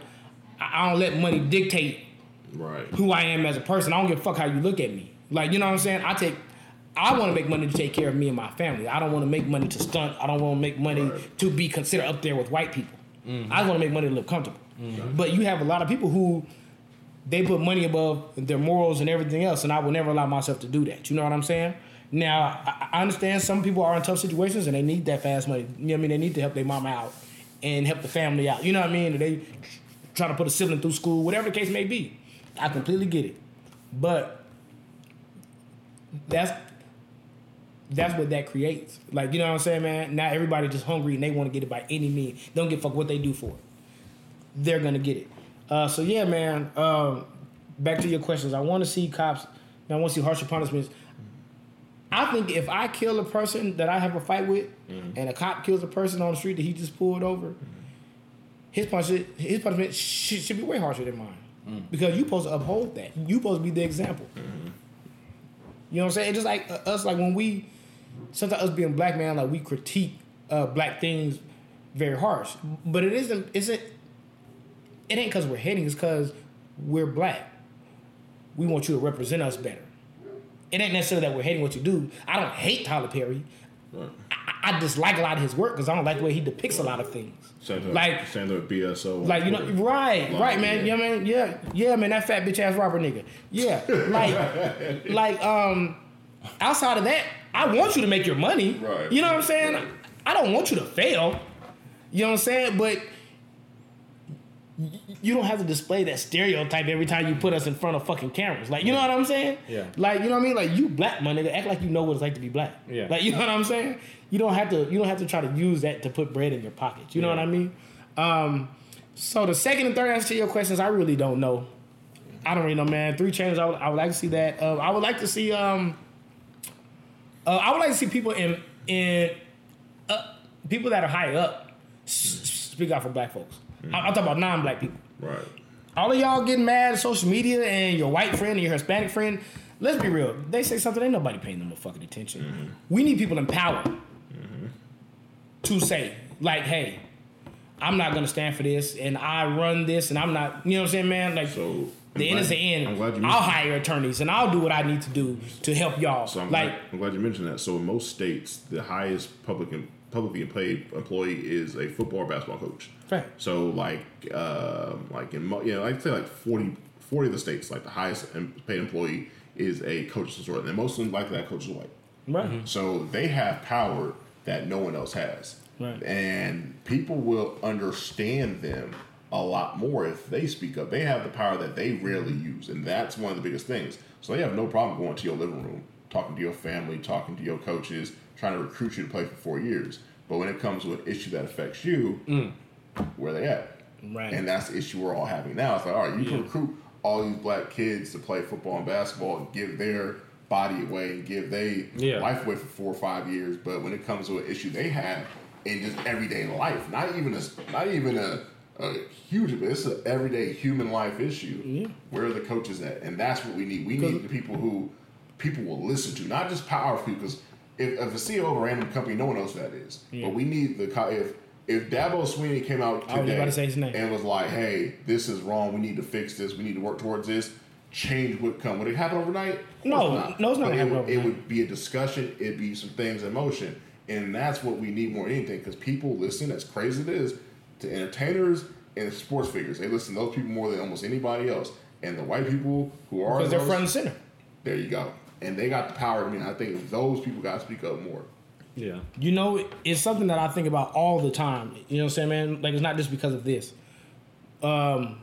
[SPEAKER 8] I don't let money dictate
[SPEAKER 7] Right.
[SPEAKER 8] who I am as a person. I don't give a fuck how you look at me. Like, you know what I'm saying? I take I want to make money to take care of me and my family. I don't want to make money to stunt. I don't want to make money to be considered up there with white people. Mm-hmm. I want to make money to live comfortable. Mm-hmm. But you have a lot of people who they put money above their morals and everything else, and I will never allow myself to do that. You know what I'm saying? Now, I understand some people are in tough situations and they need that fast money. You know what I mean? They need to help their mama out and help the family out. You know what I mean? They try to put a sibling through school, whatever the case may be. I completely get it. But that's that's what that creates. Like, you know what I'm saying, man? Now everybody just hungry and they want to get it by any means. Don't give fuck what they do for it. They're gonna get it. Uh, so yeah, man. Um, back to your questions. I want to see cops. I want to see harsher punishments. I think if I kill a person that I have a fight with, and a cop kills a person on the street that he just pulled over, his punishment, his punishment should, should be way harsher than mine. Because you supposed to uphold that. You supposed to be the example. You know what I'm saying? It's just like uh, us, like when we, sometimes us being black man, like we critique uh, black things very harsh. But it isn't. Isn't. It ain't because we're hating. It's because we're black. We want you to represent us better. It ain't necessarily that we're hating what you do. I don't hate Tyler Perry.
[SPEAKER 7] Right.
[SPEAKER 8] I- I, dislike a lot of his work because I don't like the way he depicts a lot of things.
[SPEAKER 7] Same
[SPEAKER 8] Like-
[SPEAKER 7] with BSO.
[SPEAKER 8] Like you know, right, right, man.
[SPEAKER 7] yeah.
[SPEAKER 8] Man. Yeah, yeah, man. That fat bitch ass Robert nigga. Yeah, like, like, um, outside of that, I want you to make your money.
[SPEAKER 7] Right.
[SPEAKER 8] You know what I'm saying?
[SPEAKER 7] Right.
[SPEAKER 8] I don't want you to fail. You know what I'm saying? But you don't have to display that stereotype every time you put us in front of fucking cameras. Like, you know what I'm saying?
[SPEAKER 9] Yeah.
[SPEAKER 8] Like, you know what I mean? Like, you black, my nigga. Act like you know what it's like to be black.
[SPEAKER 9] Yeah.
[SPEAKER 8] Like, you know what I'm saying? You don't have to. You don't have to try to use that to put bread in your pockets. You know what I mean? Um, so the second and third answer to your questions, I really don't know. I don't really know, man. Three changes. I would, I would like to see that. Uh, I would like to see. Um, uh, I would like to see people in in uh, people that are high up speak out for black folks. Mm-hmm. I, I'm talking about non-black people.
[SPEAKER 7] Right.
[SPEAKER 8] All of y'all getting mad at social media and your white friend and your Hispanic friend. Let's be real. They say something, ain't nobody paying them no fucking attention. Mm-hmm. We need people in power mm-hmm. to say, like, hey, I'm not gonna stand for this, and I run this, and I'm not. You know what I'm saying, man? Like,
[SPEAKER 7] So
[SPEAKER 8] the end is the end.
[SPEAKER 7] I'm glad you
[SPEAKER 8] I'll hire attorneys, and I'll do what I need to do to help y'all.
[SPEAKER 7] So I'm,
[SPEAKER 8] like,
[SPEAKER 7] glad, I'm glad you mentioned that. So in most states, the highest public publicly paid employee is a football or basketball coach.
[SPEAKER 8] Right.
[SPEAKER 7] So like uh, like in mo- you know I'd say like 40, 40 of the states like the highest paid employee is a coach of some sort, and most of them likely that coach is white.
[SPEAKER 8] right?
[SPEAKER 7] So they have power that no one else has.
[SPEAKER 8] Right.
[SPEAKER 7] And people will understand them a lot more if they speak up. They have the power that they rarely use, and that's one of the biggest things. So they have no problem going to your living room, talking to your family, talking to your coaches, trying to recruit you to play for four years. But when it comes to an issue that affects you, mm. where they at?
[SPEAKER 8] Right.
[SPEAKER 7] And that's the issue we're all having now. It's like, all right, you can recruit all these black kids to play football and basketball and give their body away and give their
[SPEAKER 9] Yeah.
[SPEAKER 7] life away for four or five years. But when it comes to an issue they have in just everyday life, not even a not even a, a huge, but it's an everyday human life issue. Where are the coaches at? And that's what we need. We need the people who people will listen to, not just powerful people. Because if, if a CEO of a random company, no one knows who that is. But we need the if if Dabo Swinney came out
[SPEAKER 8] was
[SPEAKER 7] today
[SPEAKER 8] to say his name.
[SPEAKER 7] and was like, "Hey, this is wrong. We need to fix this. We need to work towards this." Change would come. Would it happen overnight?
[SPEAKER 8] No,
[SPEAKER 7] Of
[SPEAKER 8] no, it's not
[SPEAKER 7] it would- It would be a discussion. It'd be some things in motion, and that's what we need more than anything. Because people listen, as crazy as it is, to entertainers and sports figures. They listen to those people more than almost anybody else. And the white people who are
[SPEAKER 8] Because they're front and center.
[SPEAKER 7] there you go. And they got the power. I mean, I think those people got to speak up more.
[SPEAKER 9] Yeah.
[SPEAKER 8] You know, it's something that I think about all the time. You know what I'm saying, man? Like, it's not just because of this. Um,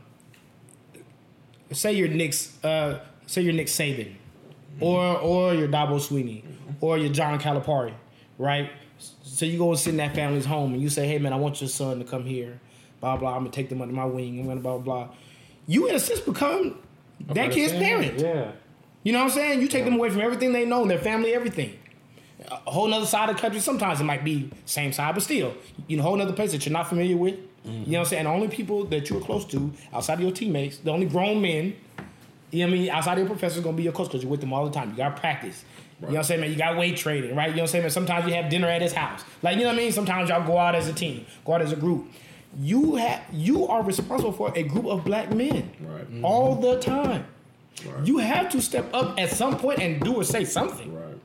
[SPEAKER 8] say you're Nick's, uh, say you're Nick Saban, or or you're Dabo Swinney, or you're John Calipari, right? So you go and sit in that family's home and you say, "Hey, man, I want your son to come here." Blah blah. I'm gonna take them under my wing. I'm gonna blah blah. blah. You in a sense become that kid's parent.
[SPEAKER 9] Yeah.
[SPEAKER 8] You know what I'm saying? You take them away from everything they know, their family, everything. A whole nother side of the country. Sometimes it might be same side, but still, you know, whole other place that you're not familiar with. You mm-hmm. know what I'm saying? The only people that you're close to outside of your teammates, the only grown men, you know what I mean, outside of your professors gonna be your coach because you're with them all the time. You gotta practice. You know what I'm saying, man? You got weight training, right? You know what I'm saying, man? Sometimes you have dinner at his house. Like, you know what I mean? Sometimes y'all go out as a team, go out as a group. You have you are responsible for a group of black men
[SPEAKER 7] Right.
[SPEAKER 8] all the time.
[SPEAKER 7] Right.
[SPEAKER 8] You have to step up at some point and do or say something.
[SPEAKER 7] Right.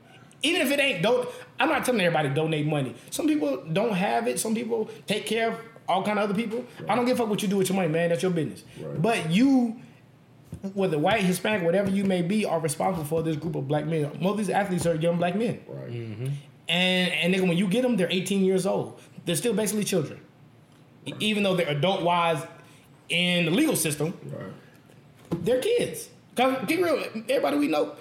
[SPEAKER 8] Even if it ain't don't I'm not telling everybody to donate money. Some people don't have it. Some people take care of all kind of other people. I don't give a fuck what you do with your money, man. That's your business.
[SPEAKER 7] Right.
[SPEAKER 8] But you, whether white, Hispanic, whatever you may be, are responsible for this group of black men. Most of these athletes are young black men.
[SPEAKER 7] Right. Mm-hmm.
[SPEAKER 8] And and nigga, when you get them, they're 18 years old. They're still basically children, E- even though they're adult wise in the legal system.
[SPEAKER 7] Right.
[SPEAKER 8] They're kids. Cause keep it real, everybody we know.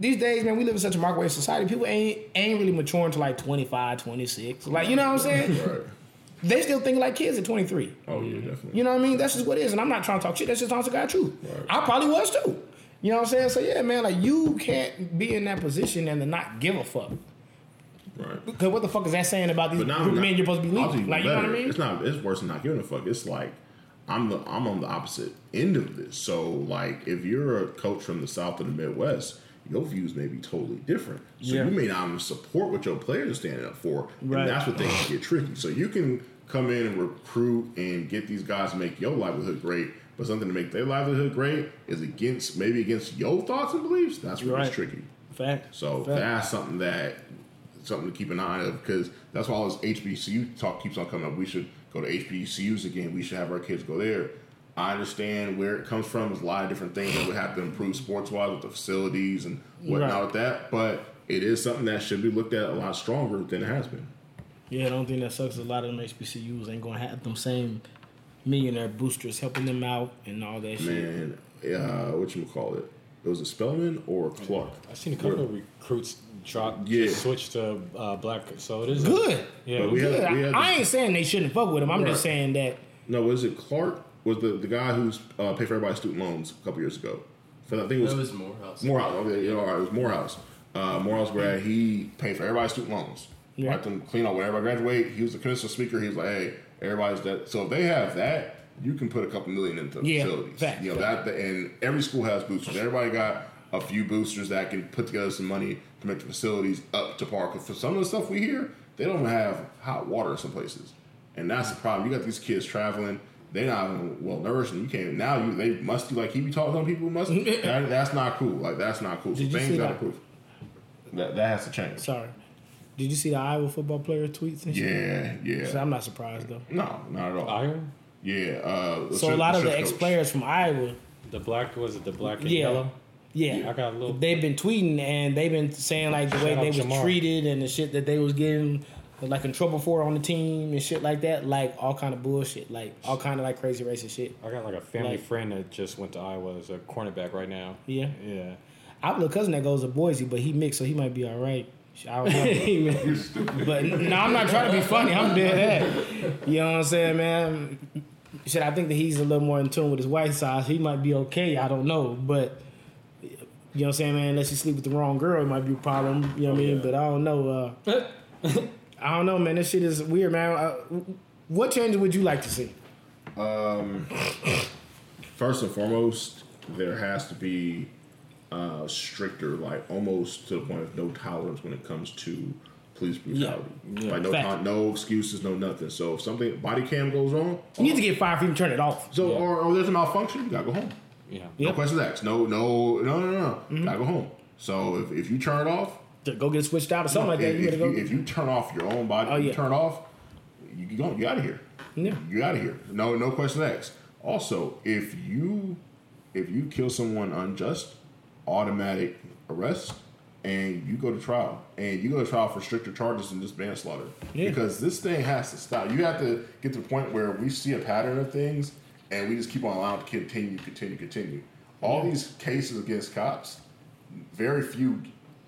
[SPEAKER 8] These days, man, we live in such a microwave society. People ain't ain't really maturing to like 25, 26. Like, you know what I'm saying?
[SPEAKER 7] Right.
[SPEAKER 8] They still think like kids at 23.
[SPEAKER 7] Oh yeah, definitely.
[SPEAKER 8] You know what I mean? That's just what it is. And I'm not trying to talk shit. That's just honest to God truth.
[SPEAKER 7] Right.
[SPEAKER 8] I probably was too. You know what I'm saying? So yeah, man, like you can't be in that position and to not give a fuck.
[SPEAKER 7] Right.
[SPEAKER 8] Because what the fuck is that saying about these
[SPEAKER 7] now
[SPEAKER 8] group of
[SPEAKER 7] I'm
[SPEAKER 8] men
[SPEAKER 7] not-
[SPEAKER 8] you're supposed to be leading? Like, you know what I mean?
[SPEAKER 7] It's not. It's worse than not giving a fuck. It's like I'm the I'm on the opposite end of this. So like, if you're a coach from the South or the Midwest, your views may be totally different. So
[SPEAKER 8] Yeah.
[SPEAKER 7] you may not even support what your players are standing up for,
[SPEAKER 8] Right.
[SPEAKER 7] and that's what things get tricky. So you can come in and recruit and get these guys to make your livelihood great. But something to make their livelihood great is against maybe against your thoughts and beliefs. That's where
[SPEAKER 8] Right.
[SPEAKER 7] it's tricky.
[SPEAKER 8] Fact.
[SPEAKER 7] So
[SPEAKER 8] Fact.
[SPEAKER 7] that's something that something to keep an eye of because that's why all this HBCU talk keeps on coming up. We should go to HBCUs again. We should have our kids go there. I understand where it comes from. There's a lot of different things that would have to improve sports wise with the facilities and whatnot
[SPEAKER 8] Right.
[SPEAKER 7] with that. But it is something that should be looked at a lot stronger than it has been.
[SPEAKER 8] Yeah, the only thing that sucks is a lot of them HBCUs ain't gonna have them same millionaire boosters helping them out and all that shit.
[SPEAKER 7] Man, uh, what you call it? It was a Spelman or Clark.
[SPEAKER 9] I've seen a couple of recruits drop,
[SPEAKER 7] Yeah.
[SPEAKER 9] switch to uh, black. So it is
[SPEAKER 8] Good.
[SPEAKER 9] Yeah,
[SPEAKER 7] But we
[SPEAKER 8] Good. I,
[SPEAKER 7] we had
[SPEAKER 8] I
[SPEAKER 7] this-
[SPEAKER 8] ain't saying they shouldn't fuck with him. I'm just saying that
[SPEAKER 7] No, was it Clark? Was the the guy who's uh, paid for everybody's student loans a couple years ago? So I think it was,
[SPEAKER 5] was Morehouse.
[SPEAKER 7] Morehouse. Okay, you know, all right, it was Morehouse. Uh, Morehouse grad. He paid for everybody's student loans.
[SPEAKER 8] Yeah.
[SPEAKER 7] Right them clean up when everybody graduate. He was the commencement speaker. He was like, hey, everybody's that. So if they have that, you can put a couple million into
[SPEAKER 8] Yeah,
[SPEAKER 7] facilities.
[SPEAKER 8] fact.
[SPEAKER 7] You know that, and every school has boosters. Everybody got a few boosters that can put together some money to make the facilities up to par. 'Cause for some of the stuff we hear, they don't have hot water in some places, and that's the problem. You got these kids traveling. They're not even well nourished, and you can't. Now you they musty like he be talking. Some people must. that, that's not cool. Like that's not cool. So
[SPEAKER 8] Did you see
[SPEAKER 7] things gotta
[SPEAKER 8] that?
[SPEAKER 7] prove. That that has to change.
[SPEAKER 8] sorry. Did you see the Iowa football player tweets and shit?
[SPEAKER 7] Yeah, yeah.
[SPEAKER 8] So I'm not surprised though.
[SPEAKER 7] No, not at all.
[SPEAKER 9] Iron.
[SPEAKER 7] Yeah. Uh,
[SPEAKER 8] So a lot of the ex players from Iowa,
[SPEAKER 9] The black was it the black and
[SPEAKER 8] Yeah.
[SPEAKER 9] yellow?
[SPEAKER 8] yeah,
[SPEAKER 9] I got a little.
[SPEAKER 8] they've been tweeting and they've been saying like the way
[SPEAKER 9] Shout out
[SPEAKER 8] they was
[SPEAKER 9] Jamar.
[SPEAKER 8] treated and the shit that they was getting like in trouble for on the team and shit like that, like all kind of bullshit, like all kind of like crazy racist shit.
[SPEAKER 9] I got like a family
[SPEAKER 8] Like-
[SPEAKER 9] friend that just went to Iowa as a cornerback right now.
[SPEAKER 8] Yeah.
[SPEAKER 9] Yeah.
[SPEAKER 8] I have a little cousin that goes to Boise, but he mixed, so he might be all right. I don't know. You're stupid. But no, I'm not trying to be funny. I'm dead at. You know what I'm saying, man? Shit, I think that he's a little more in tune with his white side. He might be okay. I don't know, but you know what I'm saying, man. Unless you sleep with the wrong girl, it might be a problem. You know what I mean? But I don't know. Uh, I don't know, man. This shit is weird, man. Uh, what changes would you like to see?
[SPEAKER 7] First and foremost, there has to be uh, stricter, like almost to the point of no tolerance when it comes to police brutality.
[SPEAKER 8] Yeah.
[SPEAKER 7] Like no, ton- no excuses, no nothing. So if something body cam goes wrong,
[SPEAKER 8] You need to get fired for even turn it off.
[SPEAKER 7] so or, or there's a malfunction, you gotta go home.
[SPEAKER 9] Yeah.
[SPEAKER 7] No
[SPEAKER 8] Yep.
[SPEAKER 7] questions asked. No, no, no, no, no.
[SPEAKER 8] Mm-hmm.
[SPEAKER 7] Gotta go home. So if, if you turn it off,
[SPEAKER 8] To go get it switched out or something like that.
[SPEAKER 7] if,
[SPEAKER 8] You
[SPEAKER 7] if you,
[SPEAKER 8] go.
[SPEAKER 7] if you turn off your own body,
[SPEAKER 8] Oh,
[SPEAKER 7] you turn off, you you, go, you out of here.
[SPEAKER 8] Yeah.
[SPEAKER 7] You out of here. No, no questions asked. Also, if you if you kill someone unjust, automatic arrest, and you go to trial, and you go to trial for stricter charges than just manslaughter,
[SPEAKER 8] Yeah.
[SPEAKER 7] because this thing has to stop. You have to get to the point where we see a pattern of things, and we just keep on allowing to continue, continue, continue. All these cases against cops, very few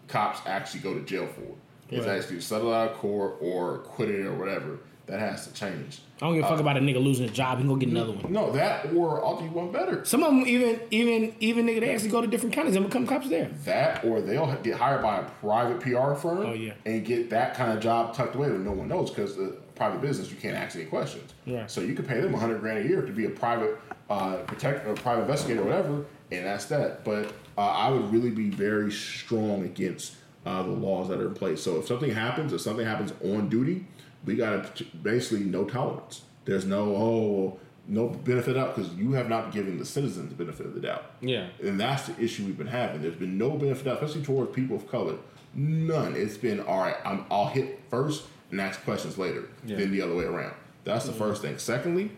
[SPEAKER 7] cops actually go to jail for it. It's
[SPEAKER 8] Right.
[SPEAKER 7] actually settled out of court or acquitted or whatever. That has to change.
[SPEAKER 8] I don't give a fuck about a nigga losing a job. He go get another one.
[SPEAKER 7] No, that or I'll do one better.
[SPEAKER 8] Some of them even even even nigga they actually go to different counties and become cops there.
[SPEAKER 7] That or they'll get hired by a private PR firm
[SPEAKER 8] Oh, yeah.
[SPEAKER 7] and get that kind of job tucked away that no one knows because the private business you can't ask any questions.
[SPEAKER 8] Right.
[SPEAKER 7] So you could pay them a hundred grand a year to be a private uh, protect or private investigator or whatever, and that's that. But uh, I would really be very strong against uh, the laws that are in place. So if something happens, if something happens on duty, we got to basically no tolerance. There's no oh no benefit out because you have not given the citizens the benefit of the doubt.
[SPEAKER 9] Yeah.
[SPEAKER 7] And that's the issue we've been having. There's been no benefit, out, especially towards people of color. None. It's been all right. I'm, I'll hit first and ask questions later,
[SPEAKER 9] Yeah.
[SPEAKER 7] then the other way around. That's the first thing. Secondly,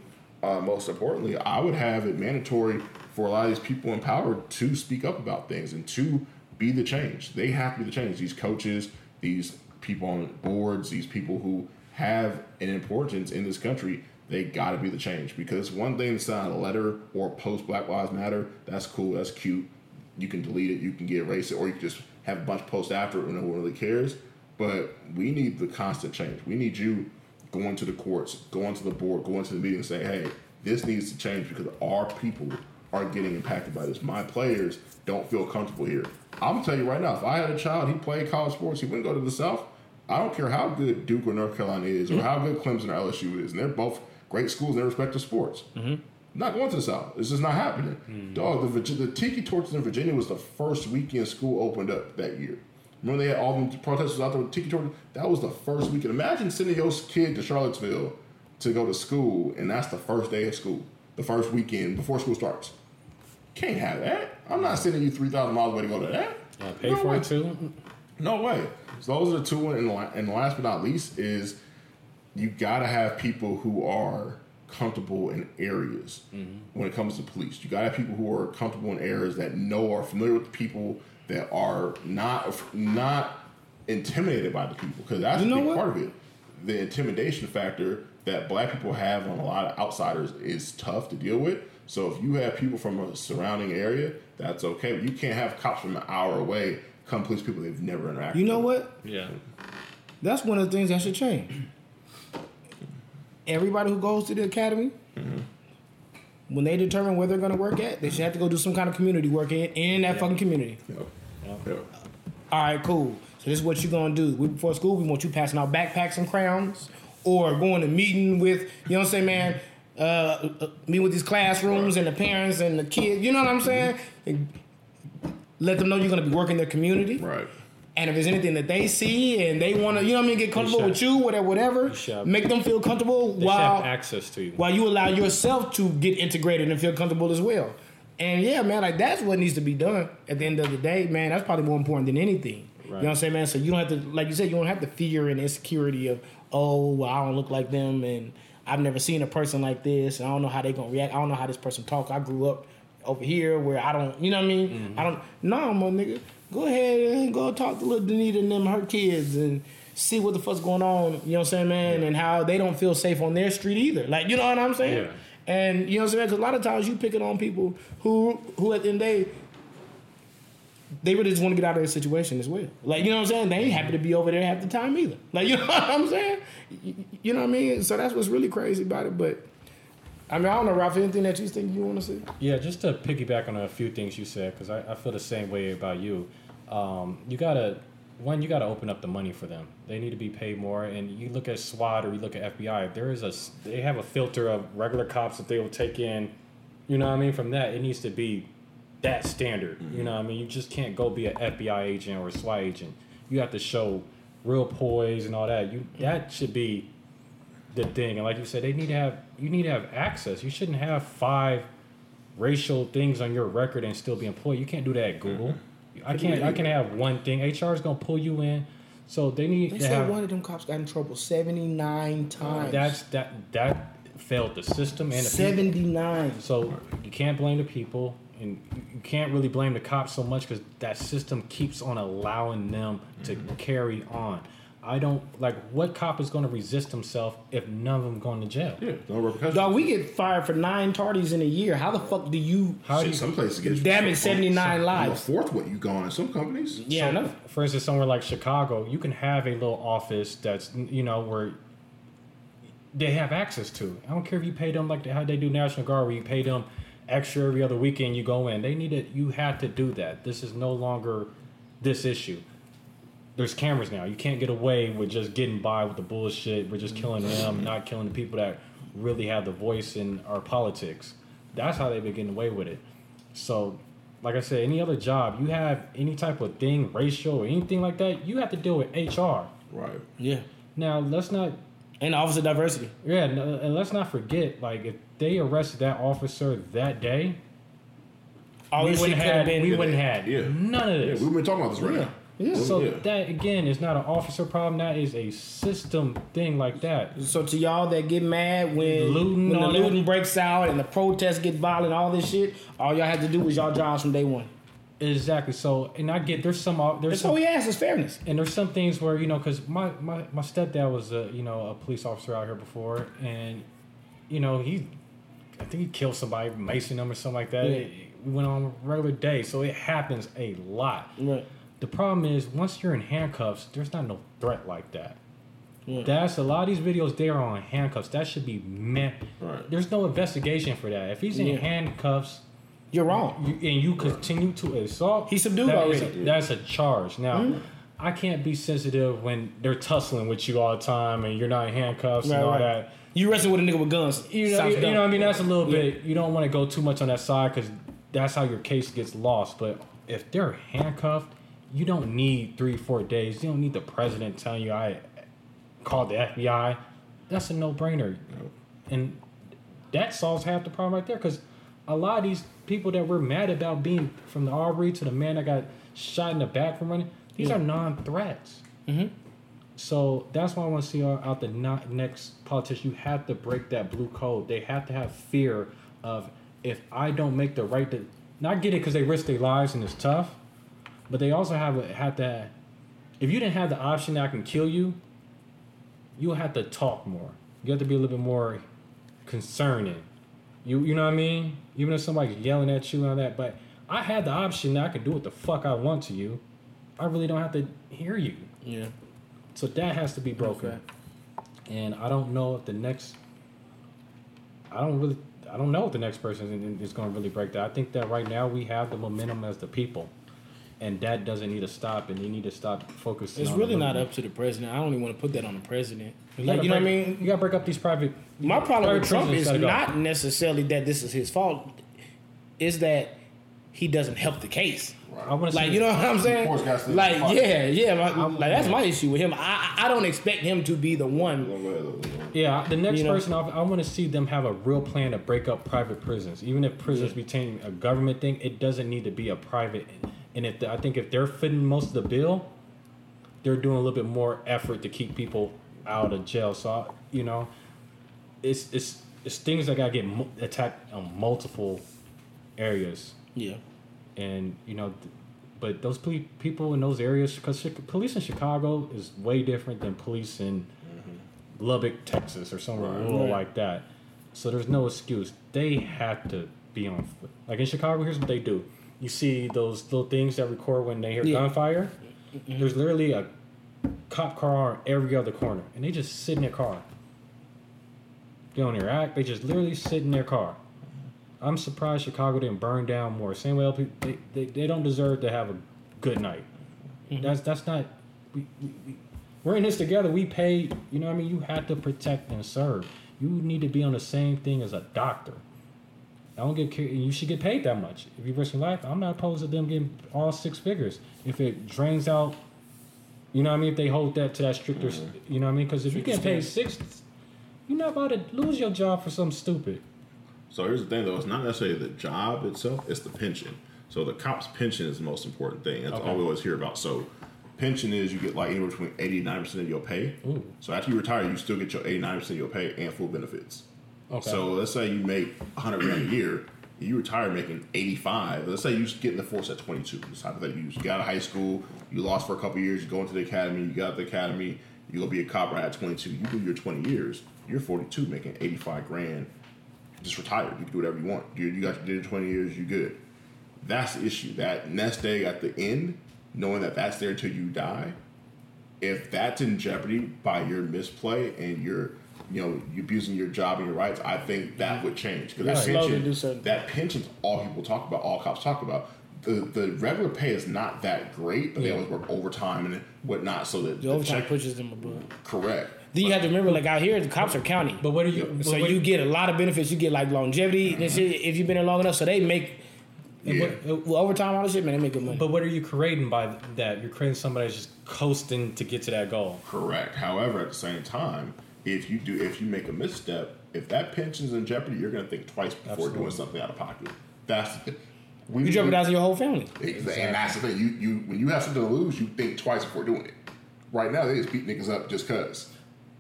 [SPEAKER 7] uh, most importantly, I would have it mandatory for a lot of these people in power to speak up about things and to be the change. They have to be the change. These coaches, these people on boards, these people who have an importance in this country, they got to be the change. Because one thing to sign a letter or post Black Lives Matter, that's cool, that's cute. You can delete it, you can get erased it, or you can just have a bunch of posts after it no one really cares. But we need the constant change. We need you going to the courts, going to the board, going to the meeting, and saying, "Hey, this needs to change because our people are getting impacted by this. My players don't feel comfortable here." I'm gonna tell you right now, if I had a child, he played college sports, he wouldn't go to the South. I don't care how good Duke or North Carolina is, or mm-hmm. how good Clemson or LSU is, and they're both great schools in their respective sports. Mm-hmm. Not going to the South. It's just not happening. Mm. Dog, the, the Tiki Torches in Virginia was the first weekend school opened up that year. Remember they had all the protesters out there with Tiki Torches? That was the first weekend. Imagine sending your kid to Charlottesville to go to school, and that's the first day of school, the first weekend before school starts. Can't have that. I'm not sending you 3,000 miles away to go to that.
[SPEAKER 9] Yeah, pay for it too.
[SPEAKER 7] No way. So those are the two. And, and last but not least is you got to have people who are comfortable in areas mm-hmm. when it comes to police. You got to have people who are comfortable in areas that know are familiar with the people that are not not intimidated by the people because that's
[SPEAKER 8] You know
[SPEAKER 7] a big
[SPEAKER 8] what?
[SPEAKER 7] part of it. The intimidation factor that black people have on a lot of outsiders is tough to deal with. So if you have people from a surrounding area, that's okay. But you can't have cops from an hour away come police people they've never interacted.
[SPEAKER 8] You know
[SPEAKER 7] with.
[SPEAKER 8] what?
[SPEAKER 9] Yeah.
[SPEAKER 8] That's one of the things that should change. Everybody who goes to the academy, when they determine where they're going to work at, they should have to go do some kind of community work in, in that fucking community.
[SPEAKER 7] Yep. Yep.
[SPEAKER 8] All right, cool. So this is what you're gonna do. We before school, we want you passing out backpacks and crowns, or going to meeting with, you know what I'm saying, man. Uh, uh, meet with these classrooms and the parents and the kids. You know what I'm saying? Let them know you're gonna be working their community.
[SPEAKER 7] Right.
[SPEAKER 8] And if there's anything that they see and they want to, you know what I mean, get comfortable with you, whatever, whatever, make them feel comfortable while
[SPEAKER 9] access to you.
[SPEAKER 8] while you allow yourself to get integrated and feel comfortable as well. And yeah, man, like that's what needs to be done at the end of the day, man. That's probably more important than anything. You know what I'm saying, man? So you don't have to, like you said, you don't have the fear and insecurity of, oh, well, I don't look like them, and I've never seen a person like this, and I don't know how they're gonna react. I don't know how this person talk. I grew up over here where I don't, you know what I mean? Mm-hmm. I don't. No, my nigga, go ahead and go talk to little Danita and them, her kids, and see what the fuck's going on. You know what I'm saying, man? And how they don't feel safe on their street either. Like, you know what I'm saying?
[SPEAKER 9] Yeah.
[SPEAKER 8] And you know what I'm saying? Because a lot of times you picking on people who who at the end of the day they really just want to get out of their situation as well. Like you know what I'm saying? They ain't happy to be over there half the time either. Like you know what I'm saying? You, you know what I mean? So that's what's really crazy about it. But I mean, I don't know, Ralph. Anything that you think you want to see?
[SPEAKER 9] Yeah, just to piggyback on a few things you said, because I, I feel the same way about you. Um, you gotta, one, you gotta open up the money for them. They need to be paid more. And you look at SWAT or you look at FBI, there is a, they have a filter of regular cops that they will take in. You know what I mean? From that, it needs to be that standard. You know what I mean? You just can't go be an FBI agent or a SWAT agent. You have to show real poise and all that. You that should be the thing. And like you said, they need to have you need to have access. You shouldn't have five racial things on your record and still be employed. You can't do that at Google. I can't. I can have one thing. HR is gonna pull you in. So they need
[SPEAKER 8] They
[SPEAKER 9] to
[SPEAKER 8] said
[SPEAKER 9] have.
[SPEAKER 8] one of them cops got in trouble 79 times.
[SPEAKER 9] That's that that failed the system and
[SPEAKER 8] 79.
[SPEAKER 9] So you can't blame the people, and you can't really blame the cops so much because that system keeps on allowing them to mm-hmm. carry on. I don't like what cop is going to resist himself if none of them going to jail.
[SPEAKER 7] Yeah, no repercussions.
[SPEAKER 8] Dog, we get fired for nine tardies in a year. How the fuck do you?
[SPEAKER 9] How do you,
[SPEAKER 7] some places get
[SPEAKER 8] Damn it, 79
[SPEAKER 7] A
[SPEAKER 8] lives.
[SPEAKER 7] fourth what you gone in some companies.
[SPEAKER 8] Yeah, I know.
[SPEAKER 9] for instance, somewhere like Chicago, you can have a little office that's you know where they have access to. I don't care if you pay them like how they do National Guard, where you pay them extra every other weekend. You go in. They need it. You have to do that. This is no longer this issue. There's cameras now. You can't get away with just getting by with the bullshit. We're just killing them, mm-hmm. not killing the people that really have the voice in our politics. That's how they've been getting away with it. So, like I said, any other job, you have any type of thing, racial or anything like that, you have to deal with HR.
[SPEAKER 7] Right.
[SPEAKER 8] Yeah.
[SPEAKER 9] Now, let's not,
[SPEAKER 8] And the Office of Diversity.
[SPEAKER 9] yeah, and let's not forget, like if they arrested that officer that day,
[SPEAKER 8] All
[SPEAKER 9] we wouldn't
[SPEAKER 8] have
[SPEAKER 9] have,
[SPEAKER 8] been.
[SPEAKER 9] we wouldn't have
[SPEAKER 7] Yeah.
[SPEAKER 9] none of
[SPEAKER 7] Yeah,
[SPEAKER 9] this.
[SPEAKER 7] we've been talking about this right now.
[SPEAKER 8] Yeah.
[SPEAKER 9] Oh, so
[SPEAKER 7] yeah.
[SPEAKER 9] that again is not an officer problem. That is a system thing like that.
[SPEAKER 8] So to y'all that get mad when
[SPEAKER 9] Looting,
[SPEAKER 8] when the
[SPEAKER 9] all that.
[SPEAKER 8] looting breaks out and the protests get violent, all this shit, all y'all have to do was y'all jobs from day one.
[SPEAKER 9] Exactly. So, and I get there's some uh, there's
[SPEAKER 8] That's
[SPEAKER 9] some
[SPEAKER 8] all we ask is fairness.
[SPEAKER 9] and there's some things where you know because my, my my stepdad was a you know a police officer out here before and you know he i think he killed somebody macing them or something like that
[SPEAKER 8] Yeah.
[SPEAKER 9] It- we went on a regular day so it happens a lot
[SPEAKER 8] Right.
[SPEAKER 9] The problem is once you're in handcuffs there's not no threat like that
[SPEAKER 8] Yeah.
[SPEAKER 9] that's a lot of these videos they are on handcuffs that should be meant
[SPEAKER 7] Right.
[SPEAKER 9] there's no investigation for that if he's in
[SPEAKER 8] Yeah.
[SPEAKER 9] handcuffs
[SPEAKER 8] You're wrong.
[SPEAKER 9] you, and you continue to assault,
[SPEAKER 8] He's subdued
[SPEAKER 9] that is
[SPEAKER 8] already.
[SPEAKER 9] a- that's a charge. Now,
[SPEAKER 8] Mm-hmm.
[SPEAKER 9] I can't be sensitive when they're tussling with you all the time and you're not in handcuffs
[SPEAKER 8] Right,
[SPEAKER 9] and all
[SPEAKER 8] right.
[SPEAKER 9] that.
[SPEAKER 8] You wrestling with a nigga with guns.
[SPEAKER 9] You know, you, you know what I mean? That's a little
[SPEAKER 8] Yeah.
[SPEAKER 9] bit. You don't want to go too much on that side because that's how your case gets lost. But if they're handcuffed, you don't need three, four days. You don't need the president telling you I called the FBI. That's a no brainer, and that solves half the problem right there. Because a lot of these people that we're mad about being from the Arbery to the man that got shot in the back from running, These
[SPEAKER 8] Yeah.
[SPEAKER 9] are non-threats.
[SPEAKER 8] Mhm.
[SPEAKER 9] So that's why I want to see out, out the not, next politician. You have to break that blue code. They have to have fear of if I don't make the right. De- not get it because they risk their lives and it's tough, but they also have a, have to. If you didn't have the option that I can kill you, you have to talk more. You have to be a little bit more concerning. You you know what I mean? Even if somebody's yelling at you and all that, but I had the option that I could do what the fuck I want to you. I really don't have to hear you.
[SPEAKER 8] Yeah.
[SPEAKER 9] So that has to be broken.
[SPEAKER 8] Okay.
[SPEAKER 9] And I don't know if the next. I don't really. I don't know if the next person is going to really break that. I think that right now we have the momentum as the people, and that doesn't need to stop. And they need to stop focusing.
[SPEAKER 8] It's
[SPEAKER 9] on
[SPEAKER 8] really not up to the president. I don't even want to put that on the president.
[SPEAKER 9] You
[SPEAKER 8] Like,
[SPEAKER 9] gotta
[SPEAKER 8] you know what I mean?
[SPEAKER 9] You got to break up these private.
[SPEAKER 8] My problem with Trump is not necessarily that this is his fault. Is that he doesn't help the case.
[SPEAKER 9] I want to
[SPEAKER 8] Like you know what I'm saying?
[SPEAKER 7] course, gotta stay in
[SPEAKER 8] Like yeah, yeah. my- like that's my issue with him. I I don't expect him to be the one.
[SPEAKER 9] Yeah, the next
[SPEAKER 8] You know?
[SPEAKER 9] person I, I want to see them have a real plan to break up private prisons. Even if prisons became a government thing, it doesn't need to be a private. And if the, I think if they're fitting most of the bill, they're doing a little bit more effort to keep people out of jail. So I, you know, it's it's it's things that gotta get mu- attacked on multiple areas.
[SPEAKER 8] Yeah.
[SPEAKER 9] and you know, th- but those ple- people in those areas, because police in Chicago is way different than police in mm-hmm. Lubbock, Texas, or somewhere rural
[SPEAKER 8] Right.
[SPEAKER 9] like that. So there's no excuse. They have to be on foot. Like in Chicago, here's what they do: you see those little things that record when they hear
[SPEAKER 8] Yeah.
[SPEAKER 9] gunfire. Mm-hmm. There's literally a cop car on every other corner, and they just sit in their car. They don't interact. They just literally sit in their car. I'm surprised Chicago didn't burn down more. Same way LP, they, they, they don't deserve to have a good night. Mm-hmm. That's that's not. We, we, we, we're in this together. We pay. You know what I mean? You have to protect and serve. You need to be on the same thing as a doctor. I don't get. care- You should get paid that much if you risk your life. I'm not opposed to them getting all six figures if it drains out. You know what I mean? If they hold that to that stricter, mm-hmm. you know what I mean? Because if you get paid six, you're not about to lose your job for something stupid.
[SPEAKER 7] So here's the thing, though. It's not necessarily the job itself; it's the pension. So the cop's pension is the most important thing. That's
[SPEAKER 9] Okay.
[SPEAKER 7] all we always hear about. So pension is you get like anywhere between eighty and ninety percent of your pay. So after you retire, you still get your eighty nine percent of your pay and full benefits.
[SPEAKER 9] Okay.
[SPEAKER 7] So let's say you make hundred grand a year, you retire making eighty five. Let's say you get in the force at twenty two. Just hypothetically, you got out of high school, you lost for a couple years, you go into the academy, you got the academy, you go be a cop right at twenty two. You do your twenty years, you're forty two, making eighty five grand. Just retired. You can do whatever you want. You, you got did your twenty years, you good. That's the issue. That nest egg at the end, knowing that that's there till you die. If that's in jeopardy by your misplay and your, you know, abusing your job and your rights, I think that would change because that
[SPEAKER 8] Slowly
[SPEAKER 7] pension,
[SPEAKER 8] do something.
[SPEAKER 7] that pension's all people talk about, all cops talk about. The the regular pay is not that great, but they always work overtime and whatnot, so that
[SPEAKER 8] The overtime pushes them above.
[SPEAKER 7] correct.
[SPEAKER 8] Then you have to remember, like out here, the cops are county.
[SPEAKER 9] But what are you?
[SPEAKER 8] so
[SPEAKER 9] what-
[SPEAKER 8] you get a lot of benefits. You get like longevity mm-hmm. and shit if you've been there long enough. So they make
[SPEAKER 7] Yeah.
[SPEAKER 8] well, overtime all this shit, man. They make good money.
[SPEAKER 9] But what are you creating by that? You're creating somebody that's just coasting to get to that goal.
[SPEAKER 7] Correct. However, at the same time, if you do, if you make a misstep, if that pension's in jeopardy, you're going to think twice before doing something out of pocket. That's we,
[SPEAKER 8] you jeopardizing your whole family.
[SPEAKER 7] Exactly. And that's the thing. You you when you have something to lose, you think twice before doing it. Right now, they just beat niggas up just cause.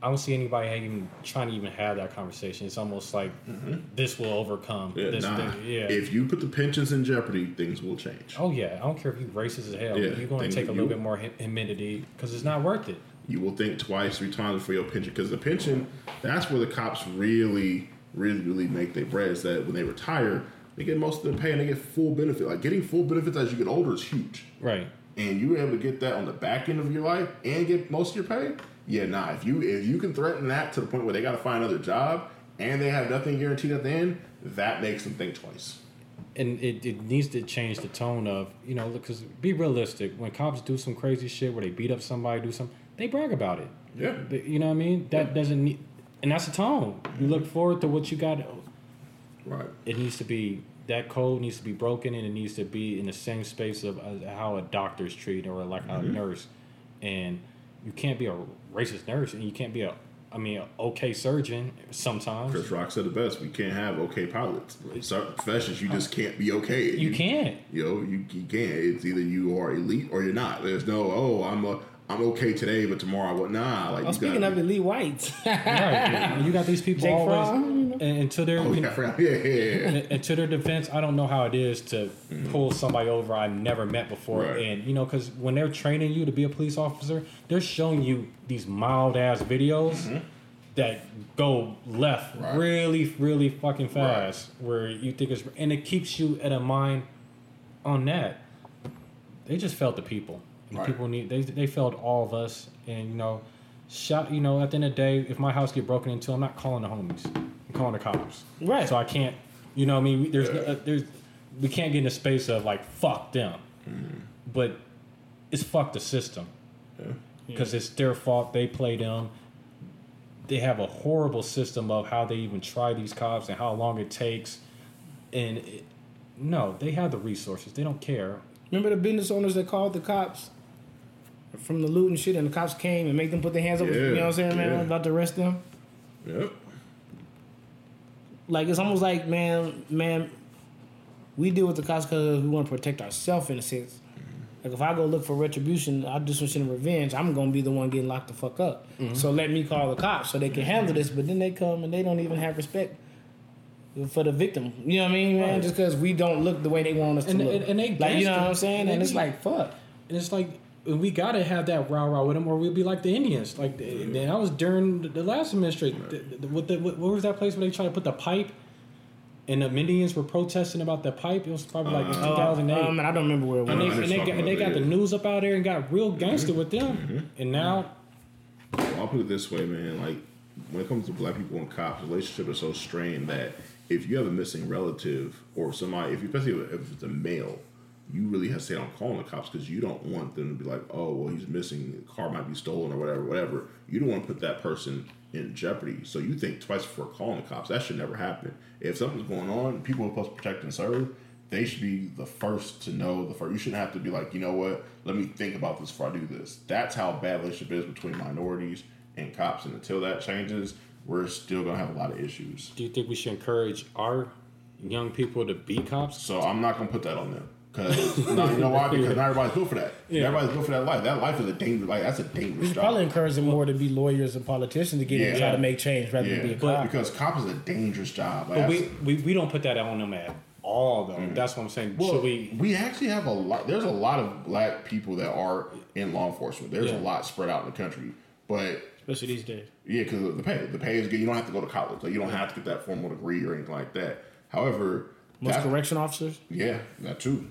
[SPEAKER 9] I don't see anybody even trying to even have that conversation. It's almost like mm-hmm. this will overcome
[SPEAKER 7] Yeah,
[SPEAKER 9] this
[SPEAKER 7] nah.
[SPEAKER 9] thing. Yeah.
[SPEAKER 7] If you put the pensions in jeopardy, things will change.
[SPEAKER 9] oh yeah, I don't care if you racist as hell.
[SPEAKER 7] Yeah,
[SPEAKER 9] you're going to take a
[SPEAKER 7] you-
[SPEAKER 9] little bit more hu- humidity because it's not worth it.
[SPEAKER 7] You will think twice, three times for your pension because the pension, that's where the cops really, really, really make their bread. Is that when they retire, they get most of their pay and they get full benefit. Like getting full benefits as you get older is huge.
[SPEAKER 9] Right.
[SPEAKER 7] and you were able to get that on the back end of your life and get most of your pay, yeah, nah. If you if you can threaten that to the point where they got to find another job and they have nothing guaranteed at the end, that makes them think twice.
[SPEAKER 9] and it, it needs to change the tone of you know because be realistic when cops do some crazy shit where they beat up somebody do something they brag about it
[SPEAKER 7] Yeah.
[SPEAKER 9] You know what i mean that doesn't need and that's the tone you look forward to what you got
[SPEAKER 7] Right.
[SPEAKER 9] it needs to be that code needs to be broken and it needs to be in the same space of uh, how a doctor's treated or like a nurse and you can't be a racist nurse and you can't be a I mean, a okay surgeon sometimes.
[SPEAKER 7] Chris Rock said the best. We can't have okay pilots. Certain professions, you just can't be okay.
[SPEAKER 9] You can't.
[SPEAKER 7] You know, you, you can't. It's either you are elite or you're not. There's no, oh, I'm a, I'm okay today, but tomorrow I will. Nah, like
[SPEAKER 8] Oh,
[SPEAKER 7] you
[SPEAKER 8] speaking
[SPEAKER 7] gotta
[SPEAKER 8] of
[SPEAKER 7] be-
[SPEAKER 8] elite whites,
[SPEAKER 9] Right. you got these people
[SPEAKER 8] Jake
[SPEAKER 9] always.
[SPEAKER 8] Fromm, you know?
[SPEAKER 9] And, and to their
[SPEAKER 7] Oh, yeah, yeah, yeah, yeah.
[SPEAKER 9] and, and to their defense, I don't know how it is to mm-hmm. pull somebody over I never met before,
[SPEAKER 7] Right.
[SPEAKER 9] and you know, because when they're training you to be a police officer, they're showing you these mild ass videos mm-hmm. that go left
[SPEAKER 7] Right.
[SPEAKER 9] really, really fucking fast, where you think it's, and it keeps you at a mind on that. They just felt the people. And
[SPEAKER 7] Right.
[SPEAKER 9] People need they they felt all of us, and you know, shout. You know, at the end of the day, if my house get broken into, I'm not calling the homies. I'm calling the cops.
[SPEAKER 8] Right.
[SPEAKER 9] So I can't. You know, what I mean, there's
[SPEAKER 7] Yeah.
[SPEAKER 9] uh, there's we can't get in a space of like fuck them, but it's fuck the system
[SPEAKER 7] Yeah.
[SPEAKER 9] because it's their fault. They play them. They have a horrible system of how they even try these cops and how long it takes. And it, no, they have the resources. They don't care.
[SPEAKER 8] remember the business owners that called the cops from the loot and shit, and the cops came and made them put their hands up. you know what I'm saying, man?
[SPEAKER 7] yeah.
[SPEAKER 8] About to arrest them.
[SPEAKER 7] Yep.
[SPEAKER 8] Like it's almost like, man, man, we deal with the cops because we want to protect ourselves in a sense. Mm-hmm. Like if I go look for retribution, I do some shit in revenge. I'm gonna be the one getting locked the fuck up. Mm-hmm. So let me call the cops so they can handle this. But then they come and they don't even have respect for the victim. You know what I mean, man?
[SPEAKER 9] Right.
[SPEAKER 8] Just because we don't look the way they want us to
[SPEAKER 9] And-
[SPEAKER 8] look.
[SPEAKER 9] and- and they
[SPEAKER 8] like you know what I'm saying?
[SPEAKER 9] And
[SPEAKER 8] And it's like fuck.
[SPEAKER 9] And it's like we gotta have that rah rah with them, or we'll be like the Indians. Like that was during the- last administration. The- What, the, what, was that place where they tried to put the pipe? And the Indians were protesting about the pipe. It was probably like in 2008.
[SPEAKER 8] Um, and I don't remember where it was.
[SPEAKER 9] and they, and they, got, and they got the news up out there and got real gangster with them.
[SPEAKER 7] Mm-hmm.
[SPEAKER 9] And now,
[SPEAKER 7] Well, I'll put it this way, man. Like when it comes to black people and cops, relationships are so strained that if you have a missing relative or somebody, if you, especially if it's a male, you really have to say on calling the cops because you don't want them to be like, oh, well, he's missing, the car might be stolen or whatever, whatever. You don't want to put that person in jeopardy. So you think twice before calling the cops. That should never happen. If something's going on, people are supposed to protect and serve. They should be the first to know. The first, you shouldn't have to be like, you know what? Let me think about this before I do this. That's how bad relationship is between minorities and cops. And until that changes, we're still gonna have a lot of issues.
[SPEAKER 9] do you think we should encourage our young people to be cops?
[SPEAKER 7] So I'm not gonna put that on them. Cause no, you know why? Because not everybody's built for that.
[SPEAKER 9] Yeah.
[SPEAKER 7] Everybody's built for that life. That life is a dangerous. Like that's a dangerous
[SPEAKER 8] We should
[SPEAKER 7] job.
[SPEAKER 8] probably encourage them more to be lawyers and politicians to get in and try to make change rather
[SPEAKER 7] yeah,
[SPEAKER 8] than be a
[SPEAKER 7] but
[SPEAKER 8] cop.
[SPEAKER 7] because cop is a dangerous job. Like,
[SPEAKER 9] But we, we, we don't put that on them at all, though. Mm. That's what I'm saying.
[SPEAKER 7] Well,
[SPEAKER 9] Should we?
[SPEAKER 7] we actually have a lot. There's a lot of black people that are in law enforcement. There's
[SPEAKER 9] Yeah.
[SPEAKER 7] a lot spread out in the country, but
[SPEAKER 8] Especially these days.
[SPEAKER 7] yeah, because the pay. The pay is good. You don't have to go to college. Like you don't have to get that formal degree or anything like that. However,
[SPEAKER 8] Most
[SPEAKER 7] that-
[SPEAKER 8] correction officers.
[SPEAKER 7] Yeah, that too.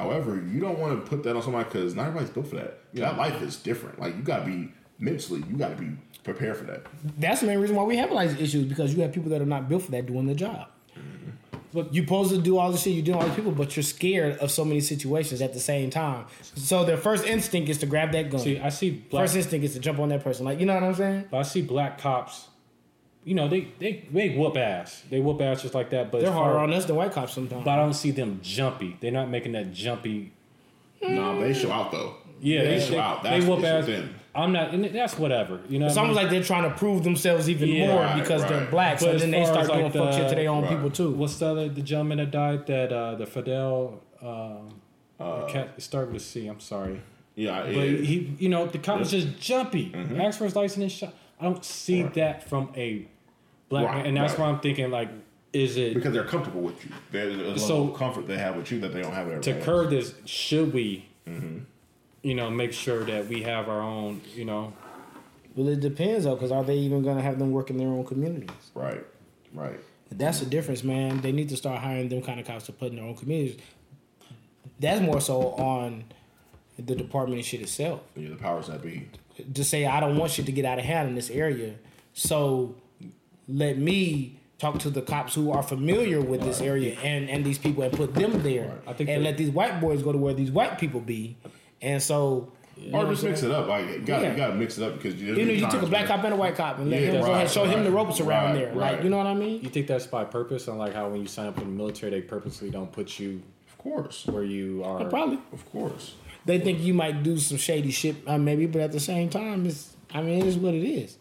[SPEAKER 7] However, you don't want to put that on somebody because not everybody's built for that. You know, that life is different. Like you got to be mentally, you got to be prepared for that.
[SPEAKER 8] That's the main reason why we have a lot of issues because you have people that are not built for that doing the job. Mm-hmm. But you're supposed to do all the shit you do all these people, but you're scared of so many situations at the same time. So their first instinct is to grab that gun.
[SPEAKER 9] See, I see black.
[SPEAKER 8] first instinct is to jump on that person. Like you know what I'm saying?
[SPEAKER 9] But I see black cops. You know, they they they whoop ass. They whoop ass just like that. But
[SPEAKER 8] They're harder on us than white cops sometimes.
[SPEAKER 9] But I don't see them jumpy. They're not making that jumpy.
[SPEAKER 7] Nah, they show out though.
[SPEAKER 9] Yeah,
[SPEAKER 7] they,
[SPEAKER 9] they,
[SPEAKER 7] show
[SPEAKER 9] they,
[SPEAKER 7] out.
[SPEAKER 9] they
[SPEAKER 7] That's
[SPEAKER 9] whoop ass.
[SPEAKER 7] issue.
[SPEAKER 9] I'm not, and that's whatever. You know,
[SPEAKER 8] It's
[SPEAKER 9] what I
[SPEAKER 8] almost
[SPEAKER 9] mean?
[SPEAKER 8] like they're trying to prove themselves even
[SPEAKER 9] Yeah.
[SPEAKER 8] more
[SPEAKER 7] Right,
[SPEAKER 8] because they're black. So
[SPEAKER 9] But as
[SPEAKER 8] then they start doing
[SPEAKER 9] like,
[SPEAKER 8] fuck shit to their own
[SPEAKER 7] right.
[SPEAKER 8] people too.
[SPEAKER 9] What's the other the gentleman that died? That uh, the Fidel. Uh, I can't start with a C. I'm sorry.
[SPEAKER 7] Yeah,
[SPEAKER 9] But
[SPEAKER 7] yeah.
[SPEAKER 9] he, you know, the cop was just jumpy. Asked for his license and shot. I don't see
[SPEAKER 7] Right.
[SPEAKER 9] that from a black
[SPEAKER 7] Right,
[SPEAKER 9] man, and that's
[SPEAKER 7] right.
[SPEAKER 9] why I'm thinking like, is it
[SPEAKER 7] because they're comfortable with you. There's a level
[SPEAKER 9] So-
[SPEAKER 7] of comfort they have with you that they don't have with
[SPEAKER 9] to curb this? Should we,
[SPEAKER 7] Mm-hmm.
[SPEAKER 9] you know, make sure that we have our own, you know,
[SPEAKER 8] Well, it depends though, because are they even going to have them work in their own communities?
[SPEAKER 7] Right, right.
[SPEAKER 8] That's the difference, man. They need to start hiring them kind of cops to put in their own communities. That's more so on the department and shit itself.
[SPEAKER 7] Yeah, the powers that be.
[SPEAKER 8] To say I don't want shit to get out of hand in this area, so let me talk to the cops who are familiar with this area and and these people and put them there,
[SPEAKER 9] I think
[SPEAKER 8] and let these white boys go to where these white people be, and so. You
[SPEAKER 7] Or just mix it up. Like you got
[SPEAKER 8] Yeah.
[SPEAKER 7] you got to mix it up because you,
[SPEAKER 8] You know, you took a black cop and a white cop and let
[SPEAKER 7] Yeah,
[SPEAKER 8] him go ahead show him the ropes around
[SPEAKER 7] right,
[SPEAKER 8] there. Like, you know what I mean?
[SPEAKER 9] you think that's by purpose? And like how when you sign up in the military, they purposely don't put you
[SPEAKER 7] Of course,
[SPEAKER 9] where you oh, are.
[SPEAKER 8] Probably.
[SPEAKER 7] of course.
[SPEAKER 8] They think you might do some shady shit, uh, maybe, but at the same time, it's. I mean, it is what it is.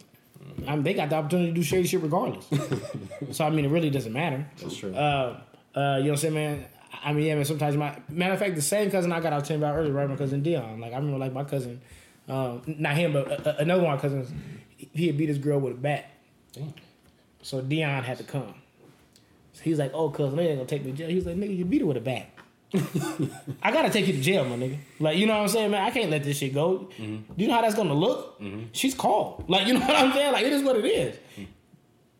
[SPEAKER 8] I mean, they got the opportunity to do shady shit regardless. so I mean, it really doesn't matter.
[SPEAKER 9] That's true.
[SPEAKER 8] Uh, uh, you know what I'm saying, man? I mean, yeah, man. Sometimes my matter of fact, the same cousin I got out telling about earlier, right? My cousin Dion. Like I remember, like my cousin, um, not him, but uh, another one of my cousins. He had beat his girl with a bat.
[SPEAKER 9] Damn.
[SPEAKER 8] So Dion had to come. So he's like, "Oh, cousin, they ain't gonna take me to jail." He's like, "Nigga, you beat her with a bat." I gotta take you to jail, my nigga. Like, you know what I'm saying, man? I can't let this shit go. Mm-hmm. Do you know how that's gonna look? Mm-hmm. She's called. Like, you know what I'm saying? Like, it is what it is. Mm-hmm.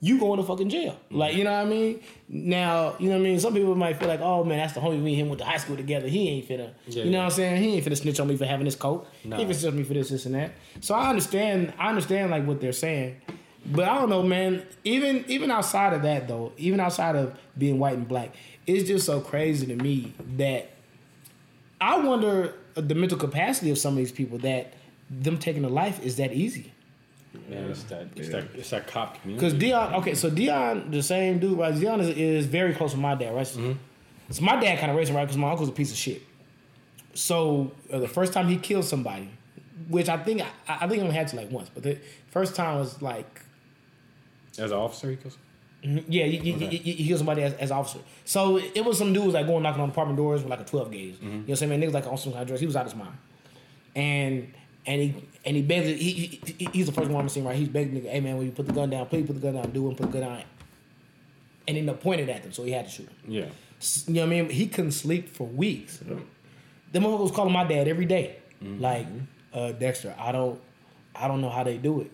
[SPEAKER 8] You going to fucking jail. Like, you know what I mean? Now, you know what I mean? Some people might feel like, oh man, that's the homie me and him went to high school together. He ain't finna,
[SPEAKER 9] Yeah,
[SPEAKER 8] you know
[SPEAKER 9] yeah.
[SPEAKER 8] what I'm saying? He ain't finna snitch on me for having this coat.
[SPEAKER 9] Nah.
[SPEAKER 8] He finna snitch on me for this, this, and that. So I understand, I understand like what they're saying. But I don't know, man. Even even outside of that though, even outside of being white and black, it's just so crazy to me that I wonder the mental capacity of some of these people that them taking a life is that easy.
[SPEAKER 9] Man, it's that it's that it's that cop community.
[SPEAKER 8] Because Dion, okay, so Dion, the same dude, right? Dion is, is very close with my dad, right? So my dad kind of raised him right because my uncle's a piece of shit. So uh, the first time he killed somebody, which I think I, I think he only had to like once, but the first time was like
[SPEAKER 9] as an officer, he goes.
[SPEAKER 8] yeah, he, he, he, he killed somebody as, as officer. So it was some dudes like going knocking on apartment doors with like a twelve gauge. Mm-hmm. You know what I'm saying? Man, niggas like on some kind of drugs. He was out of his mind, and and he and he begged. He, he, he- he's the first one on the scene, right? He's begging nigga, hey man, will you put the gun down? Please put the gun down. Do it. And put the gun down. And up pointed at them, so he had to shoot him.
[SPEAKER 9] Yeah.
[SPEAKER 8] You know what I mean? He couldn't sleep for weeks. The motherfucker was calling my dad every day. Mm-hmm. Like, uh, Dexter, I don't I don't know how they do it.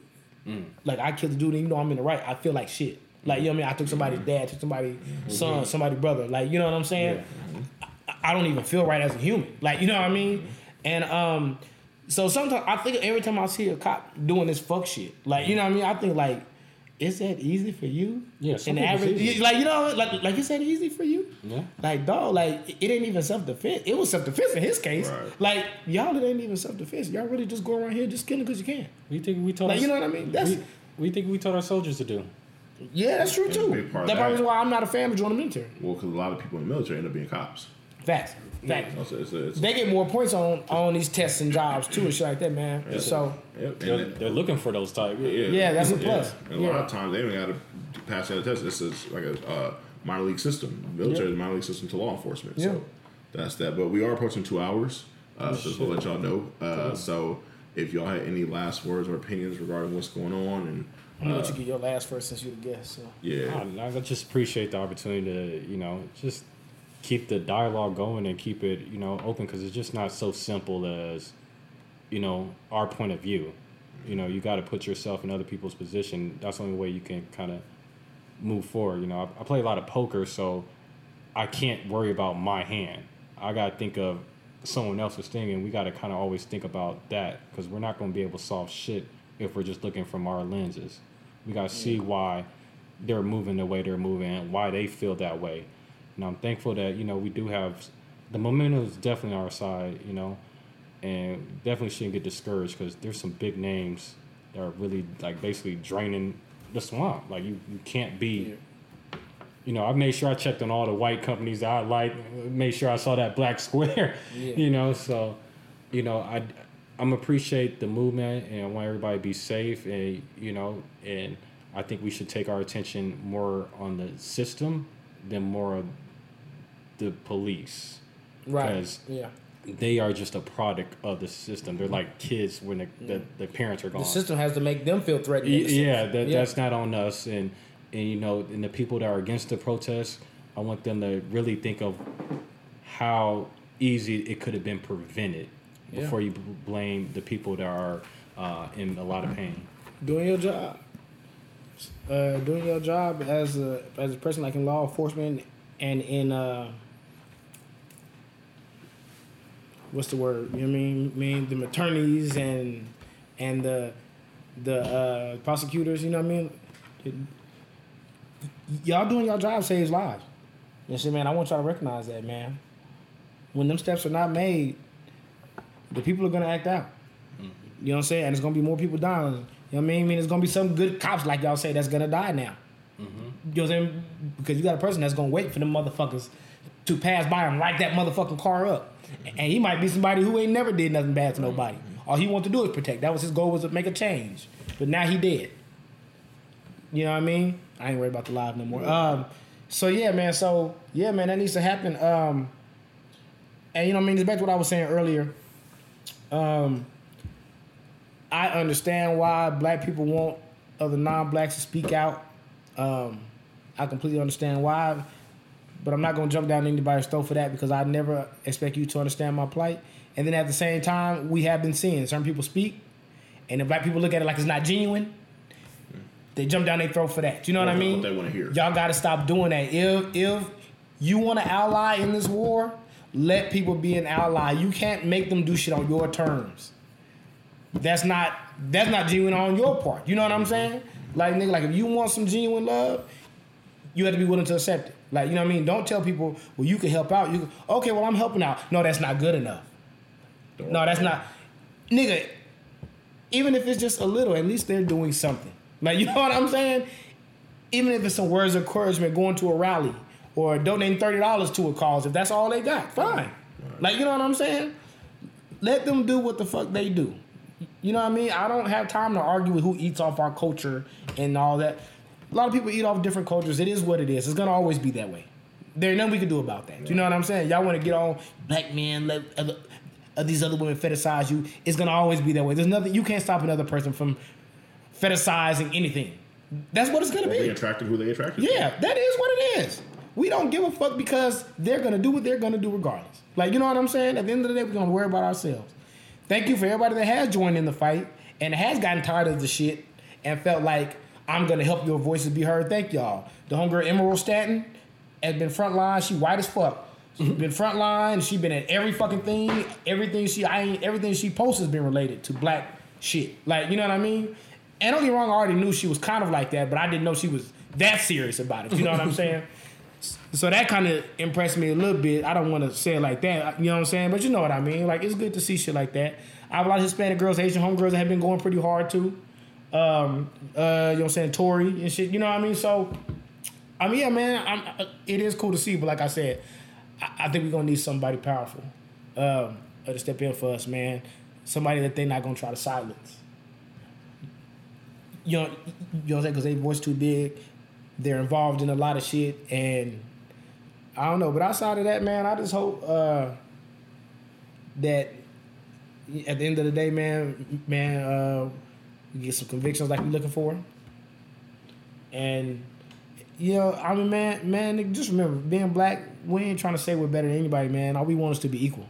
[SPEAKER 8] Mm. Like I killed the dude, even though I'm in the right, I feel like shit. Like, you know what I mean? I took somebody's mm-hmm. dad, took somebody's mm-hmm. son, somebody's brother. Like, you know what I'm saying? Mm-hmm. I, I don't even feel right as a human. Like, you know what I mean? And um, so sometimes I think every time I see a cop doing this fuck shit, like, you know what I mean? I think like, is that easy for you?
[SPEAKER 9] Yeah, some
[SPEAKER 8] And average, like you know, like like is that easy for you?
[SPEAKER 9] Yeah.
[SPEAKER 8] Like dog, like it ain't even self defense. It was self defense in his case.
[SPEAKER 7] Right.
[SPEAKER 8] Like y'all, it ain't even self defense. Y'all really just go around here just killing because you can.
[SPEAKER 9] We think we told
[SPEAKER 8] Like
[SPEAKER 9] us-
[SPEAKER 8] you know what I mean? That's
[SPEAKER 9] we, we think we told our soldiers to do.
[SPEAKER 8] Yeah, that's true too.
[SPEAKER 7] big part
[SPEAKER 8] That probably
[SPEAKER 7] that.
[SPEAKER 8] is why I'm not a fan of joining the military.
[SPEAKER 7] Well, because a lot of people in the military end up being cops.
[SPEAKER 8] Facts, facts.
[SPEAKER 7] It's a- it's a- it's
[SPEAKER 8] They get more points on on these tests and jobs too and shit like that, man. So
[SPEAKER 7] Yep, and
[SPEAKER 9] They're,
[SPEAKER 7] then-
[SPEAKER 9] they're looking for those type.
[SPEAKER 7] yeah,
[SPEAKER 8] Yeah, that's a plus.
[SPEAKER 7] And a
[SPEAKER 8] Yeah.
[SPEAKER 7] lot of times they don't got to pass that test. This is like a uh, minor league system. Military is a minor league system to law enforcement.
[SPEAKER 8] Yeah.
[SPEAKER 7] So that's that. But we are approaching two hours. Uh, so just to let y'all know. Uh, so if y'all had any last words or opinions regarding what's going on, and
[SPEAKER 8] I'm gonna
[SPEAKER 7] uh,
[SPEAKER 8] let you get your last first since you're the guest. So
[SPEAKER 7] yeah,
[SPEAKER 9] I, I just appreciate the opportunity to, you know, just keep the dialogue going and keep it, you know, open because it's just not so simple as, you know, our point of view. You know, you got to put yourself in other people's position. That's the only way you can kind of move forward. You know, I, I play a lot of poker, so I can't worry about my hand. I got to think of someone else's thing, and we got to kind of always think about that because we're not going to be able to solve shit if we're just looking from our lenses. We got to see why they're moving the way they're moving and why they feel that way. And I'm thankful that you know we do have the momentum is definitely on our side. You know, and definitely shouldn't get discouraged because there's some big names that are really like basically draining the swamp. Like you, you can't be. You know, I made sure I checked on all the white companies that I like. Made sure I saw that black square. You know, so you know I I'm appreciate the movement and I want everybody to be safe and you know and I think we should take our attention more on the system than more of the police
[SPEAKER 8] right, yeah.
[SPEAKER 9] they are just a product of the system. They're mm-hmm. like kids when the, the, mm. the parents are gone.
[SPEAKER 8] The system has to make them feel threatened.
[SPEAKER 9] Y-
[SPEAKER 8] in a sense.
[SPEAKER 9] yeah, that,
[SPEAKER 8] Yeah.
[SPEAKER 9] that's not on us. And and you know, and the people that are against the protests, I want them to really think of how easy it could have been prevented
[SPEAKER 8] Yeah.
[SPEAKER 9] before you blame the people that are uh, in a lot of pain.
[SPEAKER 8] doing your job. Uh, doing your job as a as a person like in law enforcement and in uh, what's the word? You know what I mean? I mean the attorneys and and the the uh, prosecutors. You know what I mean? Y'all doing your job saves lives. You know what I'm man? I want y'all to recognize that, man. When them steps are not made, the people are gonna act out. You know what I'm saying? And it's gonna be more people dying. You know what I mean? I mean, it's gonna be some good cops, like y'all say, that's gonna die now. You know what I'm saying? Because you got a person that's gonna wait for them motherfuckers to pass by and light that motherfucking car up. And he might be somebody who ain't never did nothing bad to nobody. All he wanted to do is protect. That was his goal was to make a change. But now he did. You know what I mean? I ain't worried about the live no more. Um, so yeah, man. So yeah, man, that needs to happen. Um, and you know, what I mean, it's back to what I was saying earlier. Um, I understand why black people want other non-blacks to speak out. Um, I completely understand why, but I'm not gonna jump down anybody's throat for that because I never expect you to understand my plight. And then at the same time, we have been seeing certain people speak, and the black people look at it like it's not genuine, they jump down their throat for that. Do you know what I
[SPEAKER 7] What
[SPEAKER 8] mean?
[SPEAKER 7] they wanna hear.
[SPEAKER 8] Y'all got to stop doing that. If if you want to ally in this war, let people be an ally. You can't make them do shit on your terms. That's not that's not genuine on your part. You know what I'm saying? Like nigga, like if you want some genuine love, you have to be willing to accept it. Like you know what I mean? Don't tell people, well, you can help out. You can, okay? Well, I'm helping out. No, that's not good enough. No, that's not, nigga. Even if it's just a little, at least they're doing something. Like you know what I'm saying? Even if it's some words of encouragement, going to a rally or donating thirty dollars to a cause, if that's all they got, fine. Like you know what I'm saying? Let them do what the fuck they do. You know what I mean? I don't have time to argue with who eats off our culture and all that. A lot of people eat off different cultures. It is what it is. It's gonna always be that way. There ain't nothing we can do about that. You know what I'm saying? Y'all want to get on black men, let other, uh, these other women fetishize you. It's gonna always be that way. There's nothing you can't stop another person from fetishizing anything. That's what it's gonna
[SPEAKER 7] They
[SPEAKER 8] be.
[SPEAKER 7] attracted who they attracted. to.
[SPEAKER 8] Yeah, that is what it is. We don't give a fuck because they're gonna do what they're gonna do regardless. Like you know what I'm saying? At the end of the day, we're gonna worry about ourselves. Thank you for everybody that has joined in the fight and has gotten tired of the shit and felt like I'm gonna help your voices be heard. Thank y'all. The homegirl Emerald Stanton has been frontline. She white as fuck. She's mm-hmm. been frontline. She been at every fucking thing. Everything she I ain't everything she posts has been related to black shit. Like you know what I mean? And don't get me wrong, I already knew she was kind of like that, but I didn't know she was that serious about it. You know what I'm saying? So that kind of impressed me a little bit. I don't want to say it like that, you know what I'm saying? But you know what I mean. Like it's good to see shit like that. I have a lot of Hispanic girls, Asian homegirls that have been going pretty hard too. Um, uh, you know what I'm saying? Tory and shit. You know what I mean? So, I mean, yeah, man, I'm, it is cool to see. But like I said, I, I think we're gonna need somebody powerful um, uh, to step in for us, man. Somebody that they're not gonna try to silence. You know, you know what I'm saying? Because they voice too big. They're involved in a lot of shit, and I don't know. But outside of that, man, I just hope uh, that at the end of the day, man, man, uh, get some convictions like we're looking for. And you know, I mean, man, man, just remember, being black, we ain't trying to say we're better than anybody, man. All we want is to be equal.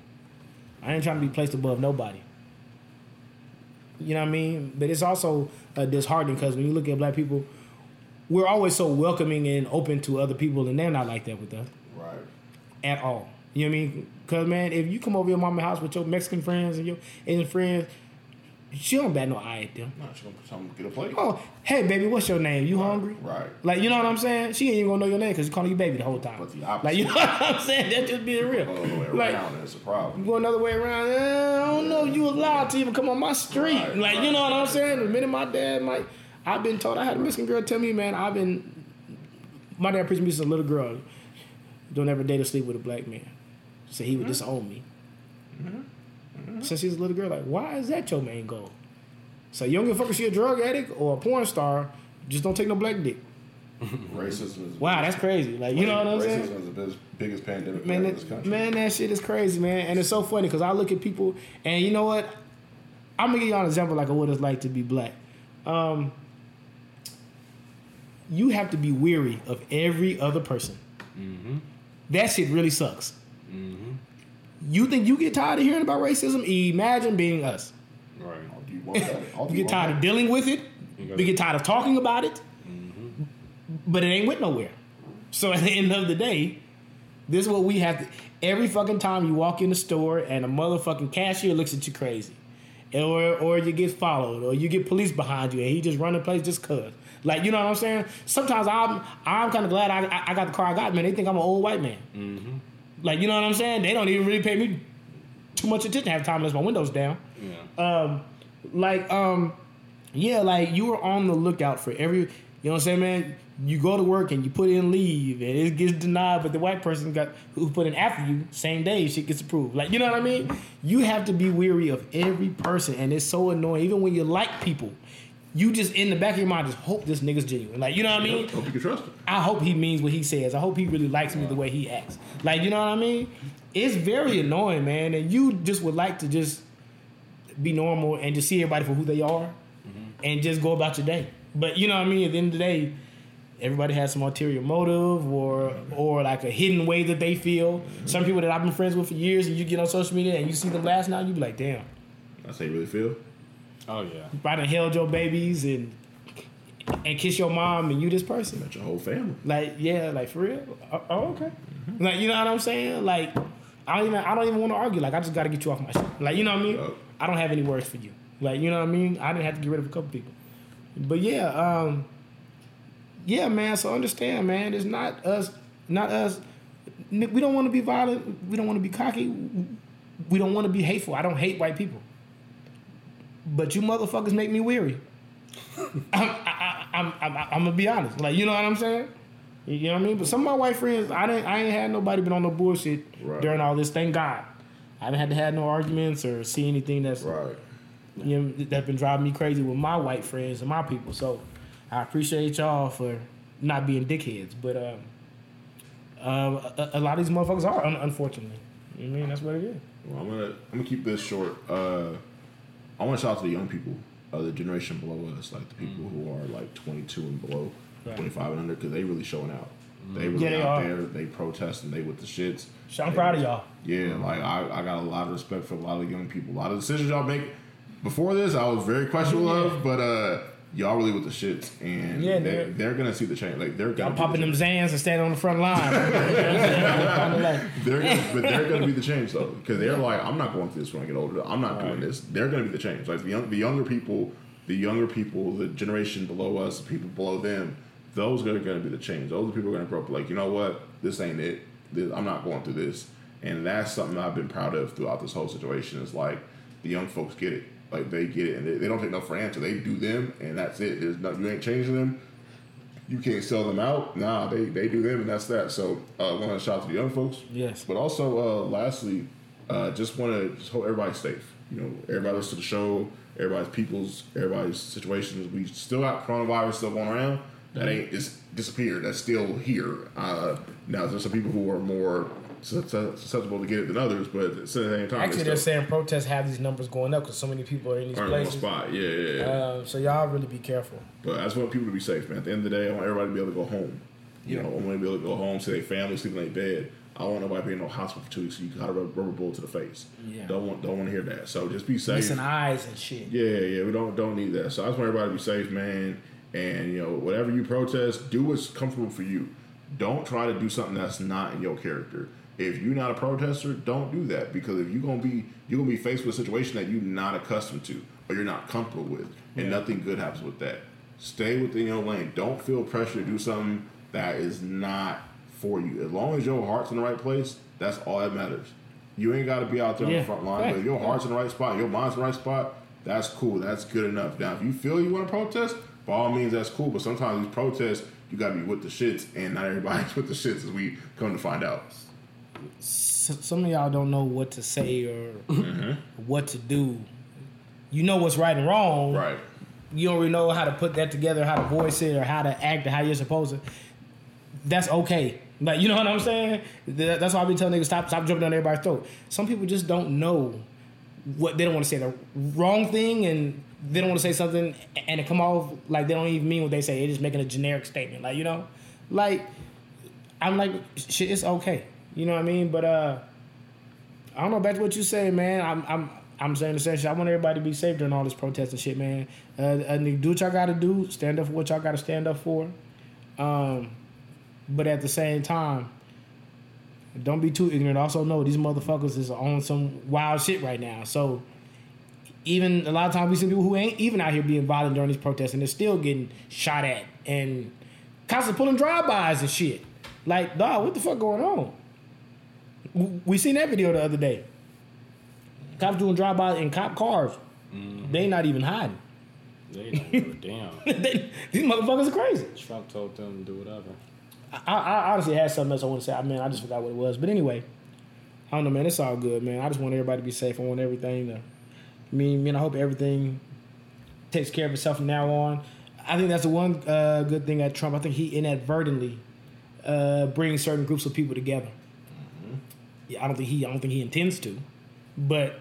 [SPEAKER 8] I ain't trying to be placed above nobody. You know what I mean? But it's also uh, disheartening because when you look at black people, we're always so welcoming and open to other people, and they're not like that with us
[SPEAKER 7] Right.
[SPEAKER 8] at all. You know what I mean? Because, man, if you come over your mama's house with your Mexican friends and your Asian friends, she don't bat no eye at them.
[SPEAKER 7] No, she gonna come get a plate.
[SPEAKER 8] Oh, hey, baby, what's your name? You hungry?
[SPEAKER 7] Right.
[SPEAKER 8] Like, you know what I'm saying? She ain't even gonna know your name because she's calling you baby the whole time.
[SPEAKER 7] But the opposite.
[SPEAKER 8] Like, you know what I'm saying? That's just being real.
[SPEAKER 7] Go the other way
[SPEAKER 8] Like,
[SPEAKER 7] around, it's a problem.
[SPEAKER 8] You go another way around. eh, I don't know. You allowed to even come on my street.
[SPEAKER 7] Right,
[SPEAKER 8] like, you know what I'm saying? The minute my dad, like, I've been told, I had a Mexican girl tell me, man, I've been, my dad preached me as a little girl. Don't ever date or sleep with a black man. So he
[SPEAKER 7] Mm-hmm.
[SPEAKER 8] would disown me. Since she's a little girl, like, why is that your main goal? So you don't give a fuck if she a drug addict or a porn star, just don't take no black dick.
[SPEAKER 7] Racism is
[SPEAKER 8] Wow, that's crazy. Like, you know what I'm saying?
[SPEAKER 7] Racism is the biggest, biggest pandemic
[SPEAKER 8] man,
[SPEAKER 7] in this country.
[SPEAKER 8] man, that shit is crazy, man. And it's so funny because I look at people, and you know what? I'm gonna give y'all an example like of what it's like to be black. Um, you have to be weary of every other person. Mm-hmm. That shit really sucks. Mm-hmm. You think you get tired of hearing about racism? Imagine being us.
[SPEAKER 9] Right.
[SPEAKER 7] You want that? All do
[SPEAKER 8] We get tired of dealing with it. We get tired of talking about it. Mm-hmm. But it ain't went nowhere. So at the end of the day, this is what we have to. Every fucking time you walk in the store and a motherfucking cashier looks at you crazy, or or you get followed, or you get police behind you, and he just run the place just cause. Like you know what I'm saying? Sometimes I'm I'm kind of glad I, I I got the car I got, man. They think I'm an old white man. Like you know what I'm saying? They don't even really pay me too much attention half the time unless my windows down.
[SPEAKER 9] Yeah.
[SPEAKER 8] Um, like um, yeah, like you were on the lookout for every. You know what I'm saying, man? You go to work and you put in leave and it gets denied, but the white person got who put in after you same day shit gets approved. Like you know what I mean? You have to be weary of every person, and it's so annoying. Even when you like people, you just in the back of your mind just hope this nigga's genuine. Like you know what I mean?
[SPEAKER 7] Hope you can trust him.
[SPEAKER 8] I hope he means what he says. I hope he really likes me the way he acts. Like, you know what I mean? It's very annoying, man. And you just would like to just be normal and just see everybody for who they are mm-hmm. and just go about your day. But you know what I mean? At the end of the day, everybody has some ulterior motive or or like a hidden way that they feel. Mm-hmm. Some people that I've been friends with for years and you get on social media and you see them last night, you be like, damn,
[SPEAKER 7] That's how you really feel.
[SPEAKER 9] Oh yeah.
[SPEAKER 8] I done held your babies and and kiss your mom and you this person.
[SPEAKER 7] That's your whole family.
[SPEAKER 8] Like, yeah, like for real. Oh, oh, okay. Like, you know what I'm saying? Like, I don't even, I don't even want to argue. Like, I just got to get you off my shit. Like, you know what I mean?
[SPEAKER 7] Yup.
[SPEAKER 8] I don't have any words for you. Like, you know what I mean? I didn't have to get rid of a couple people. But yeah, um, yeah, man. So understand, man. It's not us, not us. We don't want to be violent. We don't want to be cocky. We don't want to be hateful. I don't hate white people. But you motherfuckers make me weary. I'm, I, I, I'm, I'm, I'm gonna be honest. Like, you know what I'm saying? You know what I mean? But some of my white friends, I didn't, I ain't had nobody been on no bullshit
[SPEAKER 7] Right.
[SPEAKER 8] during all this. Thank God. I haven't had to have no arguments or see anything that's
[SPEAKER 7] Right.
[SPEAKER 8] you know, that's been driving me crazy with my white friends and my people. So I appreciate y'all for not being dickheads. But um, um, a, a lot of these motherfuckers are, un- unfortunately. You know what I mean? That's what it is.
[SPEAKER 7] Well, I'm gonna I'm gonna keep this short. Uh, I want to shout out to the young people, uh, the generation below us, like the people who are like 22 and below,
[SPEAKER 8] Right.
[SPEAKER 7] 25 and under, because they really showing out. They really
[SPEAKER 8] Yeah, they
[SPEAKER 7] out
[SPEAKER 8] are.
[SPEAKER 7] there. They protesting. They with the shits.
[SPEAKER 8] So I'm
[SPEAKER 7] They-
[SPEAKER 8] proud of y'all.
[SPEAKER 7] Yeah, like I, I got a lot of respect for a lot of the young people. A lot of decisions y'all make. Before this, I was very questionable of, but uh, y'all really with the shits, and
[SPEAKER 8] Yeah,
[SPEAKER 7] they're,
[SPEAKER 8] they're-
[SPEAKER 7] gonna see the change. Like they're gonna
[SPEAKER 8] I'm popping
[SPEAKER 7] the
[SPEAKER 8] them. Zans and standing on the front line. You know what I'm saying? Kinda like-
[SPEAKER 7] They're gonna, but they're gonna be the change though, because they're like, I'm not going through this when I get older. I'm not doing this. They're gonna be the change. Like the young, the younger people, the younger people, the generation below us, the people below them, those are gonna be the change. Those people are gonna grow up like, you know what, this ain't it. This, I'm not going through this, and that's something I've been proud of throughout this whole situation. Is like the young folks get it, like they get it, and they, they don't take no for an answer. They do them, and that's it. There's no, you ain't changing them you can't sell them out. Nah, they, they do them, and that's that. So, uh, want to shout out to the young folks.
[SPEAKER 8] Yes.
[SPEAKER 7] But also, uh, lastly, uh, just want to just hope everybody's safe. You know, everybody listen to the show. Everybody's people's, everybody's situations. We still got coronavirus still going around. That ain't it's disappeared. That's still here. Uh, now there's some people who are more susceptible to get it than others, but at the same time,
[SPEAKER 8] Actually,
[SPEAKER 7] they
[SPEAKER 8] they're saying protests have these numbers going up because so many people are in these
[SPEAKER 7] the
[SPEAKER 8] places.
[SPEAKER 7] spot. Yeah, yeah, yeah.
[SPEAKER 8] Uh, so y'all really be careful.
[SPEAKER 7] But I just want people to be safe, man. At the end of the day, I want everybody to be able to go home. You know, I want to be able to go home, see their family sleeping in their bed. I don't want nobody being in no hospital for two weeks. So you got a rubber rubber bullet to the face.
[SPEAKER 8] Yeah.
[SPEAKER 7] Don't want don't want to hear that. So just be safe.
[SPEAKER 8] Missing eyes and shit.
[SPEAKER 7] Yeah, yeah, we don't don't need that. So I just want everybody to be safe, man. And you know, whatever you protest, do what's comfortable for you. Don't try to do something that's not in your character. If you're not a protester, don't do that because if you're gonna be you're gonna be faced with a situation that you're not accustomed to or you're not comfortable with, and nothing good happens with that. Stay within your lane. Don't feel pressure to do something that is not for you. As long as your heart's in the right place, that's all that matters. You ain't got to be out there on the front line, but if your heart's in the right spot, your mind's in the right spot, that's cool. That's good enough. Now, if you feel you want to protest, by all means, that's cool. But sometimes these protests, you got to be with the shits, and not everybody's with the shits, as we come to find out.
[SPEAKER 8] Some of y'all don't know what to say or mm-hmm. what to do. You know what's right and wrong.
[SPEAKER 7] Right.
[SPEAKER 8] You don't really know how to put that together, how to voice it, or how to act, or how you're supposed to. That's okay. Like you know what I'm saying? That's why I be telling niggas stop, stop jumping down everybody's throat. Some people just don't know what they don't want to say the wrong thing, and they don't want to say something, and it come off like they don't even mean what they say. They're just making a generic statement. Like you know, like I'm like, shit, it's okay. You know what I mean? But uh, I don't know. Back to what you say, man. I'm I'm I'm saying the same shit. I want everybody to be safe during all this protest and shit, man. Uh, and do what y'all got to do. Stand up for what y'all got to stand up for. Um, but at the same time, don't be too ignorant. Also know these motherfuckers is on some wild shit right now. So even a lot of times we see people who ain't even out here being violent during these protests and they're still getting shot at and constantly pulling drive-bys and shit. Like, dog, what the fuck going on? We seen that video the other day. Cops doing drive by in cop cars. They not even hiding.
[SPEAKER 9] They don't give a damn.
[SPEAKER 8] They- these motherfuckers are crazy.
[SPEAKER 9] Trump told them to do whatever.
[SPEAKER 8] I, I honestly had something else I want to say. I mean, I just forgot what it was. But anyway, I don't know, man. It's all good, man. I just want everybody to be safe. I want everything to. I mean, man, I hope everything takes care of itself from now on. I think that's the one uh, good thing at Trump. I think he inadvertently uh, brings certain groups of people together. I don't think he. I don't think he intends to, but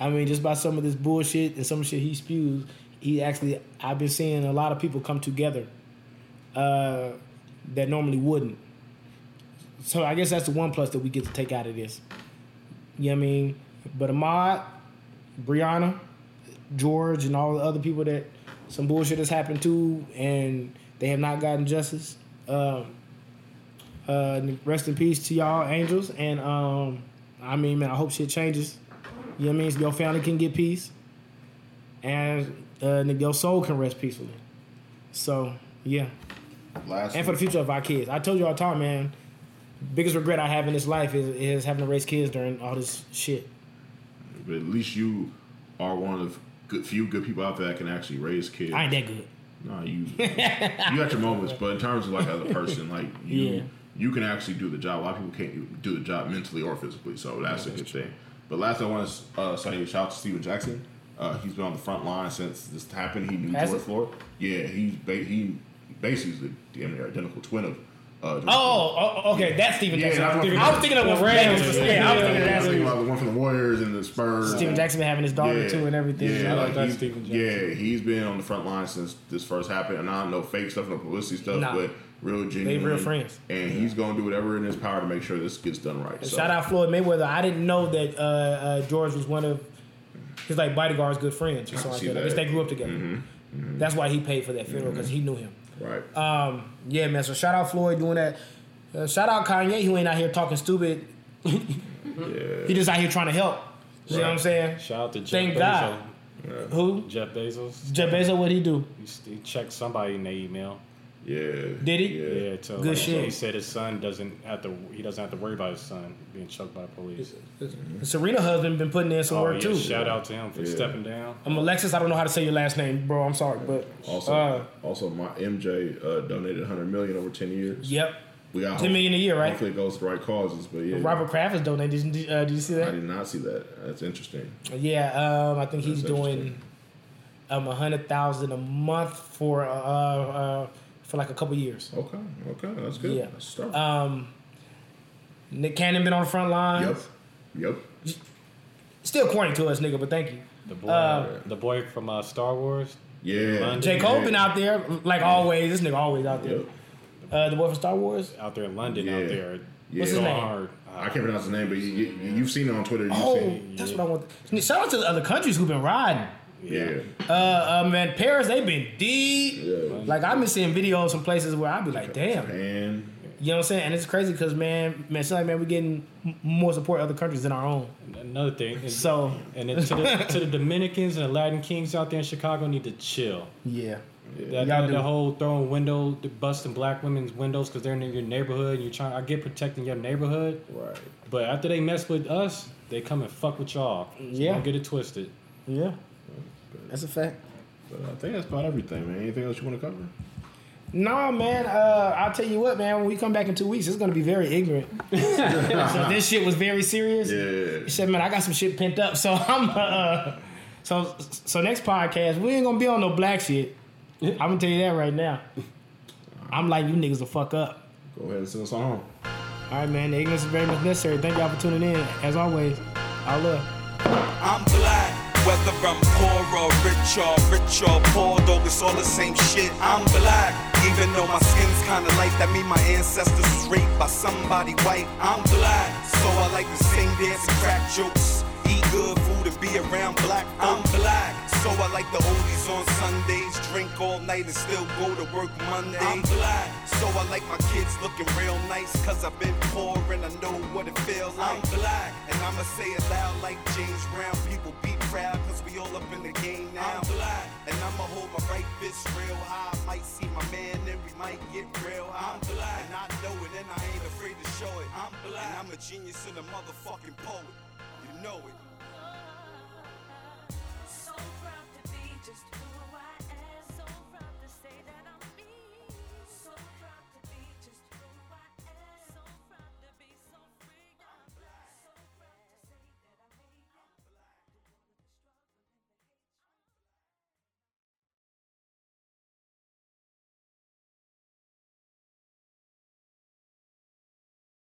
[SPEAKER 8] I mean, just by some of this bullshit and some shit he spews, he actually. I've been seeing a lot of people come together uh, that normally wouldn't. So I guess that's the one plus that we get to take out of this. You know what I mean? But Ahmaud, Brianna, George, and all the other people that some bullshit has happened to, and they have not gotten justice. Um, uh, rest in peace to y'all, angels. And um, I mean, man, I hope shit changes. You know what I mean? So your family can get peace, and uh, your soul can rest peacefully. So yeah,
[SPEAKER 7] Last
[SPEAKER 8] and for the future of our kids. I told you all the time, man. Biggest regret I have in this life is, is having to raise kids during all this shit.
[SPEAKER 7] but at least you are one of good few good people out there that can actually raise kids.
[SPEAKER 8] I ain't that good.
[SPEAKER 7] No, you you got your moments, but in terms of like as a person, like you
[SPEAKER 8] Yeah.
[SPEAKER 7] You can actually do the job. A lot of people can't do the job mentally or physically, so that's a good thing. But last I want to uh, say shout out to Stephen Jackson. Uh, he's been on the front line since this happened. He knew
[SPEAKER 8] Has
[SPEAKER 7] George
[SPEAKER 8] he?
[SPEAKER 7] Floyd. Yeah, he's ba- he basically is the damn near identical twin of. Uh,
[SPEAKER 8] Oh, oh, okay, that's Steven
[SPEAKER 7] Yeah,
[SPEAKER 8] Jackson. I was thinking of the Rams. Yeah, I was thinking of
[SPEAKER 7] Yeah, I was thinking
[SPEAKER 8] that.
[SPEAKER 7] the one from the Warriors and the Spurs.
[SPEAKER 8] Stephen Jackson been having his daughter too and everything.
[SPEAKER 7] Yeah,
[SPEAKER 9] like
[SPEAKER 7] like he's,
[SPEAKER 9] Stephen Jackson.
[SPEAKER 7] yeah, he's been on the front line since this first happened, and I don't know fake stuff, no publicity stuff,
[SPEAKER 8] Nah.
[SPEAKER 7] but real genuine.
[SPEAKER 8] real friends.
[SPEAKER 7] and he's gonna do whatever in his power to make sure this gets done right. So,
[SPEAKER 8] Shout out Floyd Mayweather. I didn't know that uh, uh, George was one of his like bodyguards, good friends or
[SPEAKER 7] I
[SPEAKER 8] something like
[SPEAKER 7] see
[SPEAKER 8] that. I guess they grew up together.
[SPEAKER 7] Mm-hmm.
[SPEAKER 8] That's why he paid for that funeral because he knew him.
[SPEAKER 7] right?
[SPEAKER 8] Um, yeah, man. So shout out Floyd doing that. Uh, shout out Kanye who ain't out here talking stupid.
[SPEAKER 7] yeah,
[SPEAKER 8] He just out here trying to help. You know what I'm saying?
[SPEAKER 9] Shout out to Jeff
[SPEAKER 8] Thank
[SPEAKER 9] Bezos.
[SPEAKER 8] God. Who?
[SPEAKER 9] Jeff Bezos.
[SPEAKER 8] Jeff Bezos, what he do?
[SPEAKER 9] He, s- he checked somebody in the email.
[SPEAKER 7] Yeah.
[SPEAKER 8] Did he?
[SPEAKER 7] Yeah.
[SPEAKER 9] Yeah, so
[SPEAKER 8] Good
[SPEAKER 9] like,
[SPEAKER 8] shit.
[SPEAKER 9] He said his son doesn't have to. He doesn't have to worry about his son being choked by the police.
[SPEAKER 8] Serena husband been putting in some
[SPEAKER 9] Oh
[SPEAKER 8] work
[SPEAKER 9] yeah,
[SPEAKER 8] too.
[SPEAKER 9] shout out to him for
[SPEAKER 7] Yeah.
[SPEAKER 9] stepping down.
[SPEAKER 8] I'm Alexis. I don't know how to say your last name, bro. I'm sorry, but
[SPEAKER 7] Also,
[SPEAKER 8] uh,
[SPEAKER 7] also, my MJ uh, donated 100 million over 10 years.
[SPEAKER 8] yep.
[SPEAKER 7] we got
[SPEAKER 8] 10 million a year, right?
[SPEAKER 7] Hopefully, it goes to the right causes. But yeah,
[SPEAKER 8] Robert Kraft is donating. Did, you- uh, did you see that?
[SPEAKER 7] I did not see that. That's interesting.
[SPEAKER 8] Yeah, um, I think he's doing um a hundred thousand a month for uh, uh for like a couple years.
[SPEAKER 7] Okay, okay, that's good.
[SPEAKER 8] Yeah.
[SPEAKER 7] That's a start.
[SPEAKER 8] Um, Nick Cannon been on the front line.
[SPEAKER 7] yep, yep.
[SPEAKER 8] Still corny to us, nigga, but thank you.
[SPEAKER 9] The boy,
[SPEAKER 8] Uh,
[SPEAKER 9] the boy from uh, Star Wars.
[SPEAKER 7] Yeah.
[SPEAKER 9] London.
[SPEAKER 8] J. Cole been out there like always. This nigga always out there.
[SPEAKER 7] Yep.
[SPEAKER 8] Uh, the boy from Star Wars.
[SPEAKER 9] out there in London,
[SPEAKER 7] Yeah.
[SPEAKER 9] out there.
[SPEAKER 7] Yeah.
[SPEAKER 8] What's his
[SPEAKER 9] going
[SPEAKER 8] name?
[SPEAKER 9] hard.
[SPEAKER 7] I can't pronounce his name, but you, you, you've seen it on Twitter. You've
[SPEAKER 8] Oh,
[SPEAKER 7] seen,
[SPEAKER 8] that's what I want. Shout out to the other countries who've been riding.
[SPEAKER 7] Yeah,
[SPEAKER 8] Uh, uh man, Paris, they've been deep.
[SPEAKER 7] yeah.
[SPEAKER 8] Like I've been seeing videos from places where I'd be like, damn.
[SPEAKER 7] And
[SPEAKER 8] You know what I'm saying? And it's crazy because man, man, it's like man, we're getting more support other countries than our own.
[SPEAKER 9] Another thing. And,
[SPEAKER 8] So
[SPEAKER 9] and then to the, to the Dominicans and the Latin Kings out there in Chicago need to chill.
[SPEAKER 8] yeah,
[SPEAKER 9] That,
[SPEAKER 8] Y'all
[SPEAKER 9] that,
[SPEAKER 8] do.
[SPEAKER 9] the whole throwing window, the busting black women's windows because they're in your neighborhood. And you're trying. I get protecting your neighborhood,
[SPEAKER 7] right.
[SPEAKER 9] but after they mess with us, they come and fuck with y'all. So
[SPEAKER 8] Yeah.
[SPEAKER 9] don't get it twisted.
[SPEAKER 8] yeah, that's a fact.
[SPEAKER 7] But I think that's about everything, man. Anything else you want to cover?
[SPEAKER 8] No, man. Uh, I'll tell you what, man. When we come back in two weeks, it's gonna be very ignorant. so this shit was very serious.
[SPEAKER 7] Yeah.
[SPEAKER 8] He said, man, I got some shit pent up, so I'm. Uh, so so next podcast, we ain't gonna be on no black shit. I'm gonna tell you that right now. I'm like you niggas to fuck up.
[SPEAKER 7] Go ahead and send us on home.
[SPEAKER 8] All right, man. The ignorance is very much necessary. Thank y'all for tuning in. As always, I love.
[SPEAKER 6] I'm black, whether I'm poor or rich or rich or poor, dog, it's all the same shit. I'm black, even though my skin's kinda light, that mean my ancestors was raped by somebody white. I'm black, so I like to sing, dance, and crack jokes. Eat good food and be around black. I'm black, so I like the oldies on Sundays. Drink all night and still go to work Monday. I'm black, so I like my kids looking real nice. Cause I've been poor and I know what it feels like. I'm black, and I'ma say it loud like James Brown. People be proud cause we all up in the game now. I'm black, and I'ma hold my right fist real high. Might see my man and we might get real high. I'm black, and I know it and I ain't afraid to show it. I'm black, and I'm a genius and a motherfucking poet. You know it.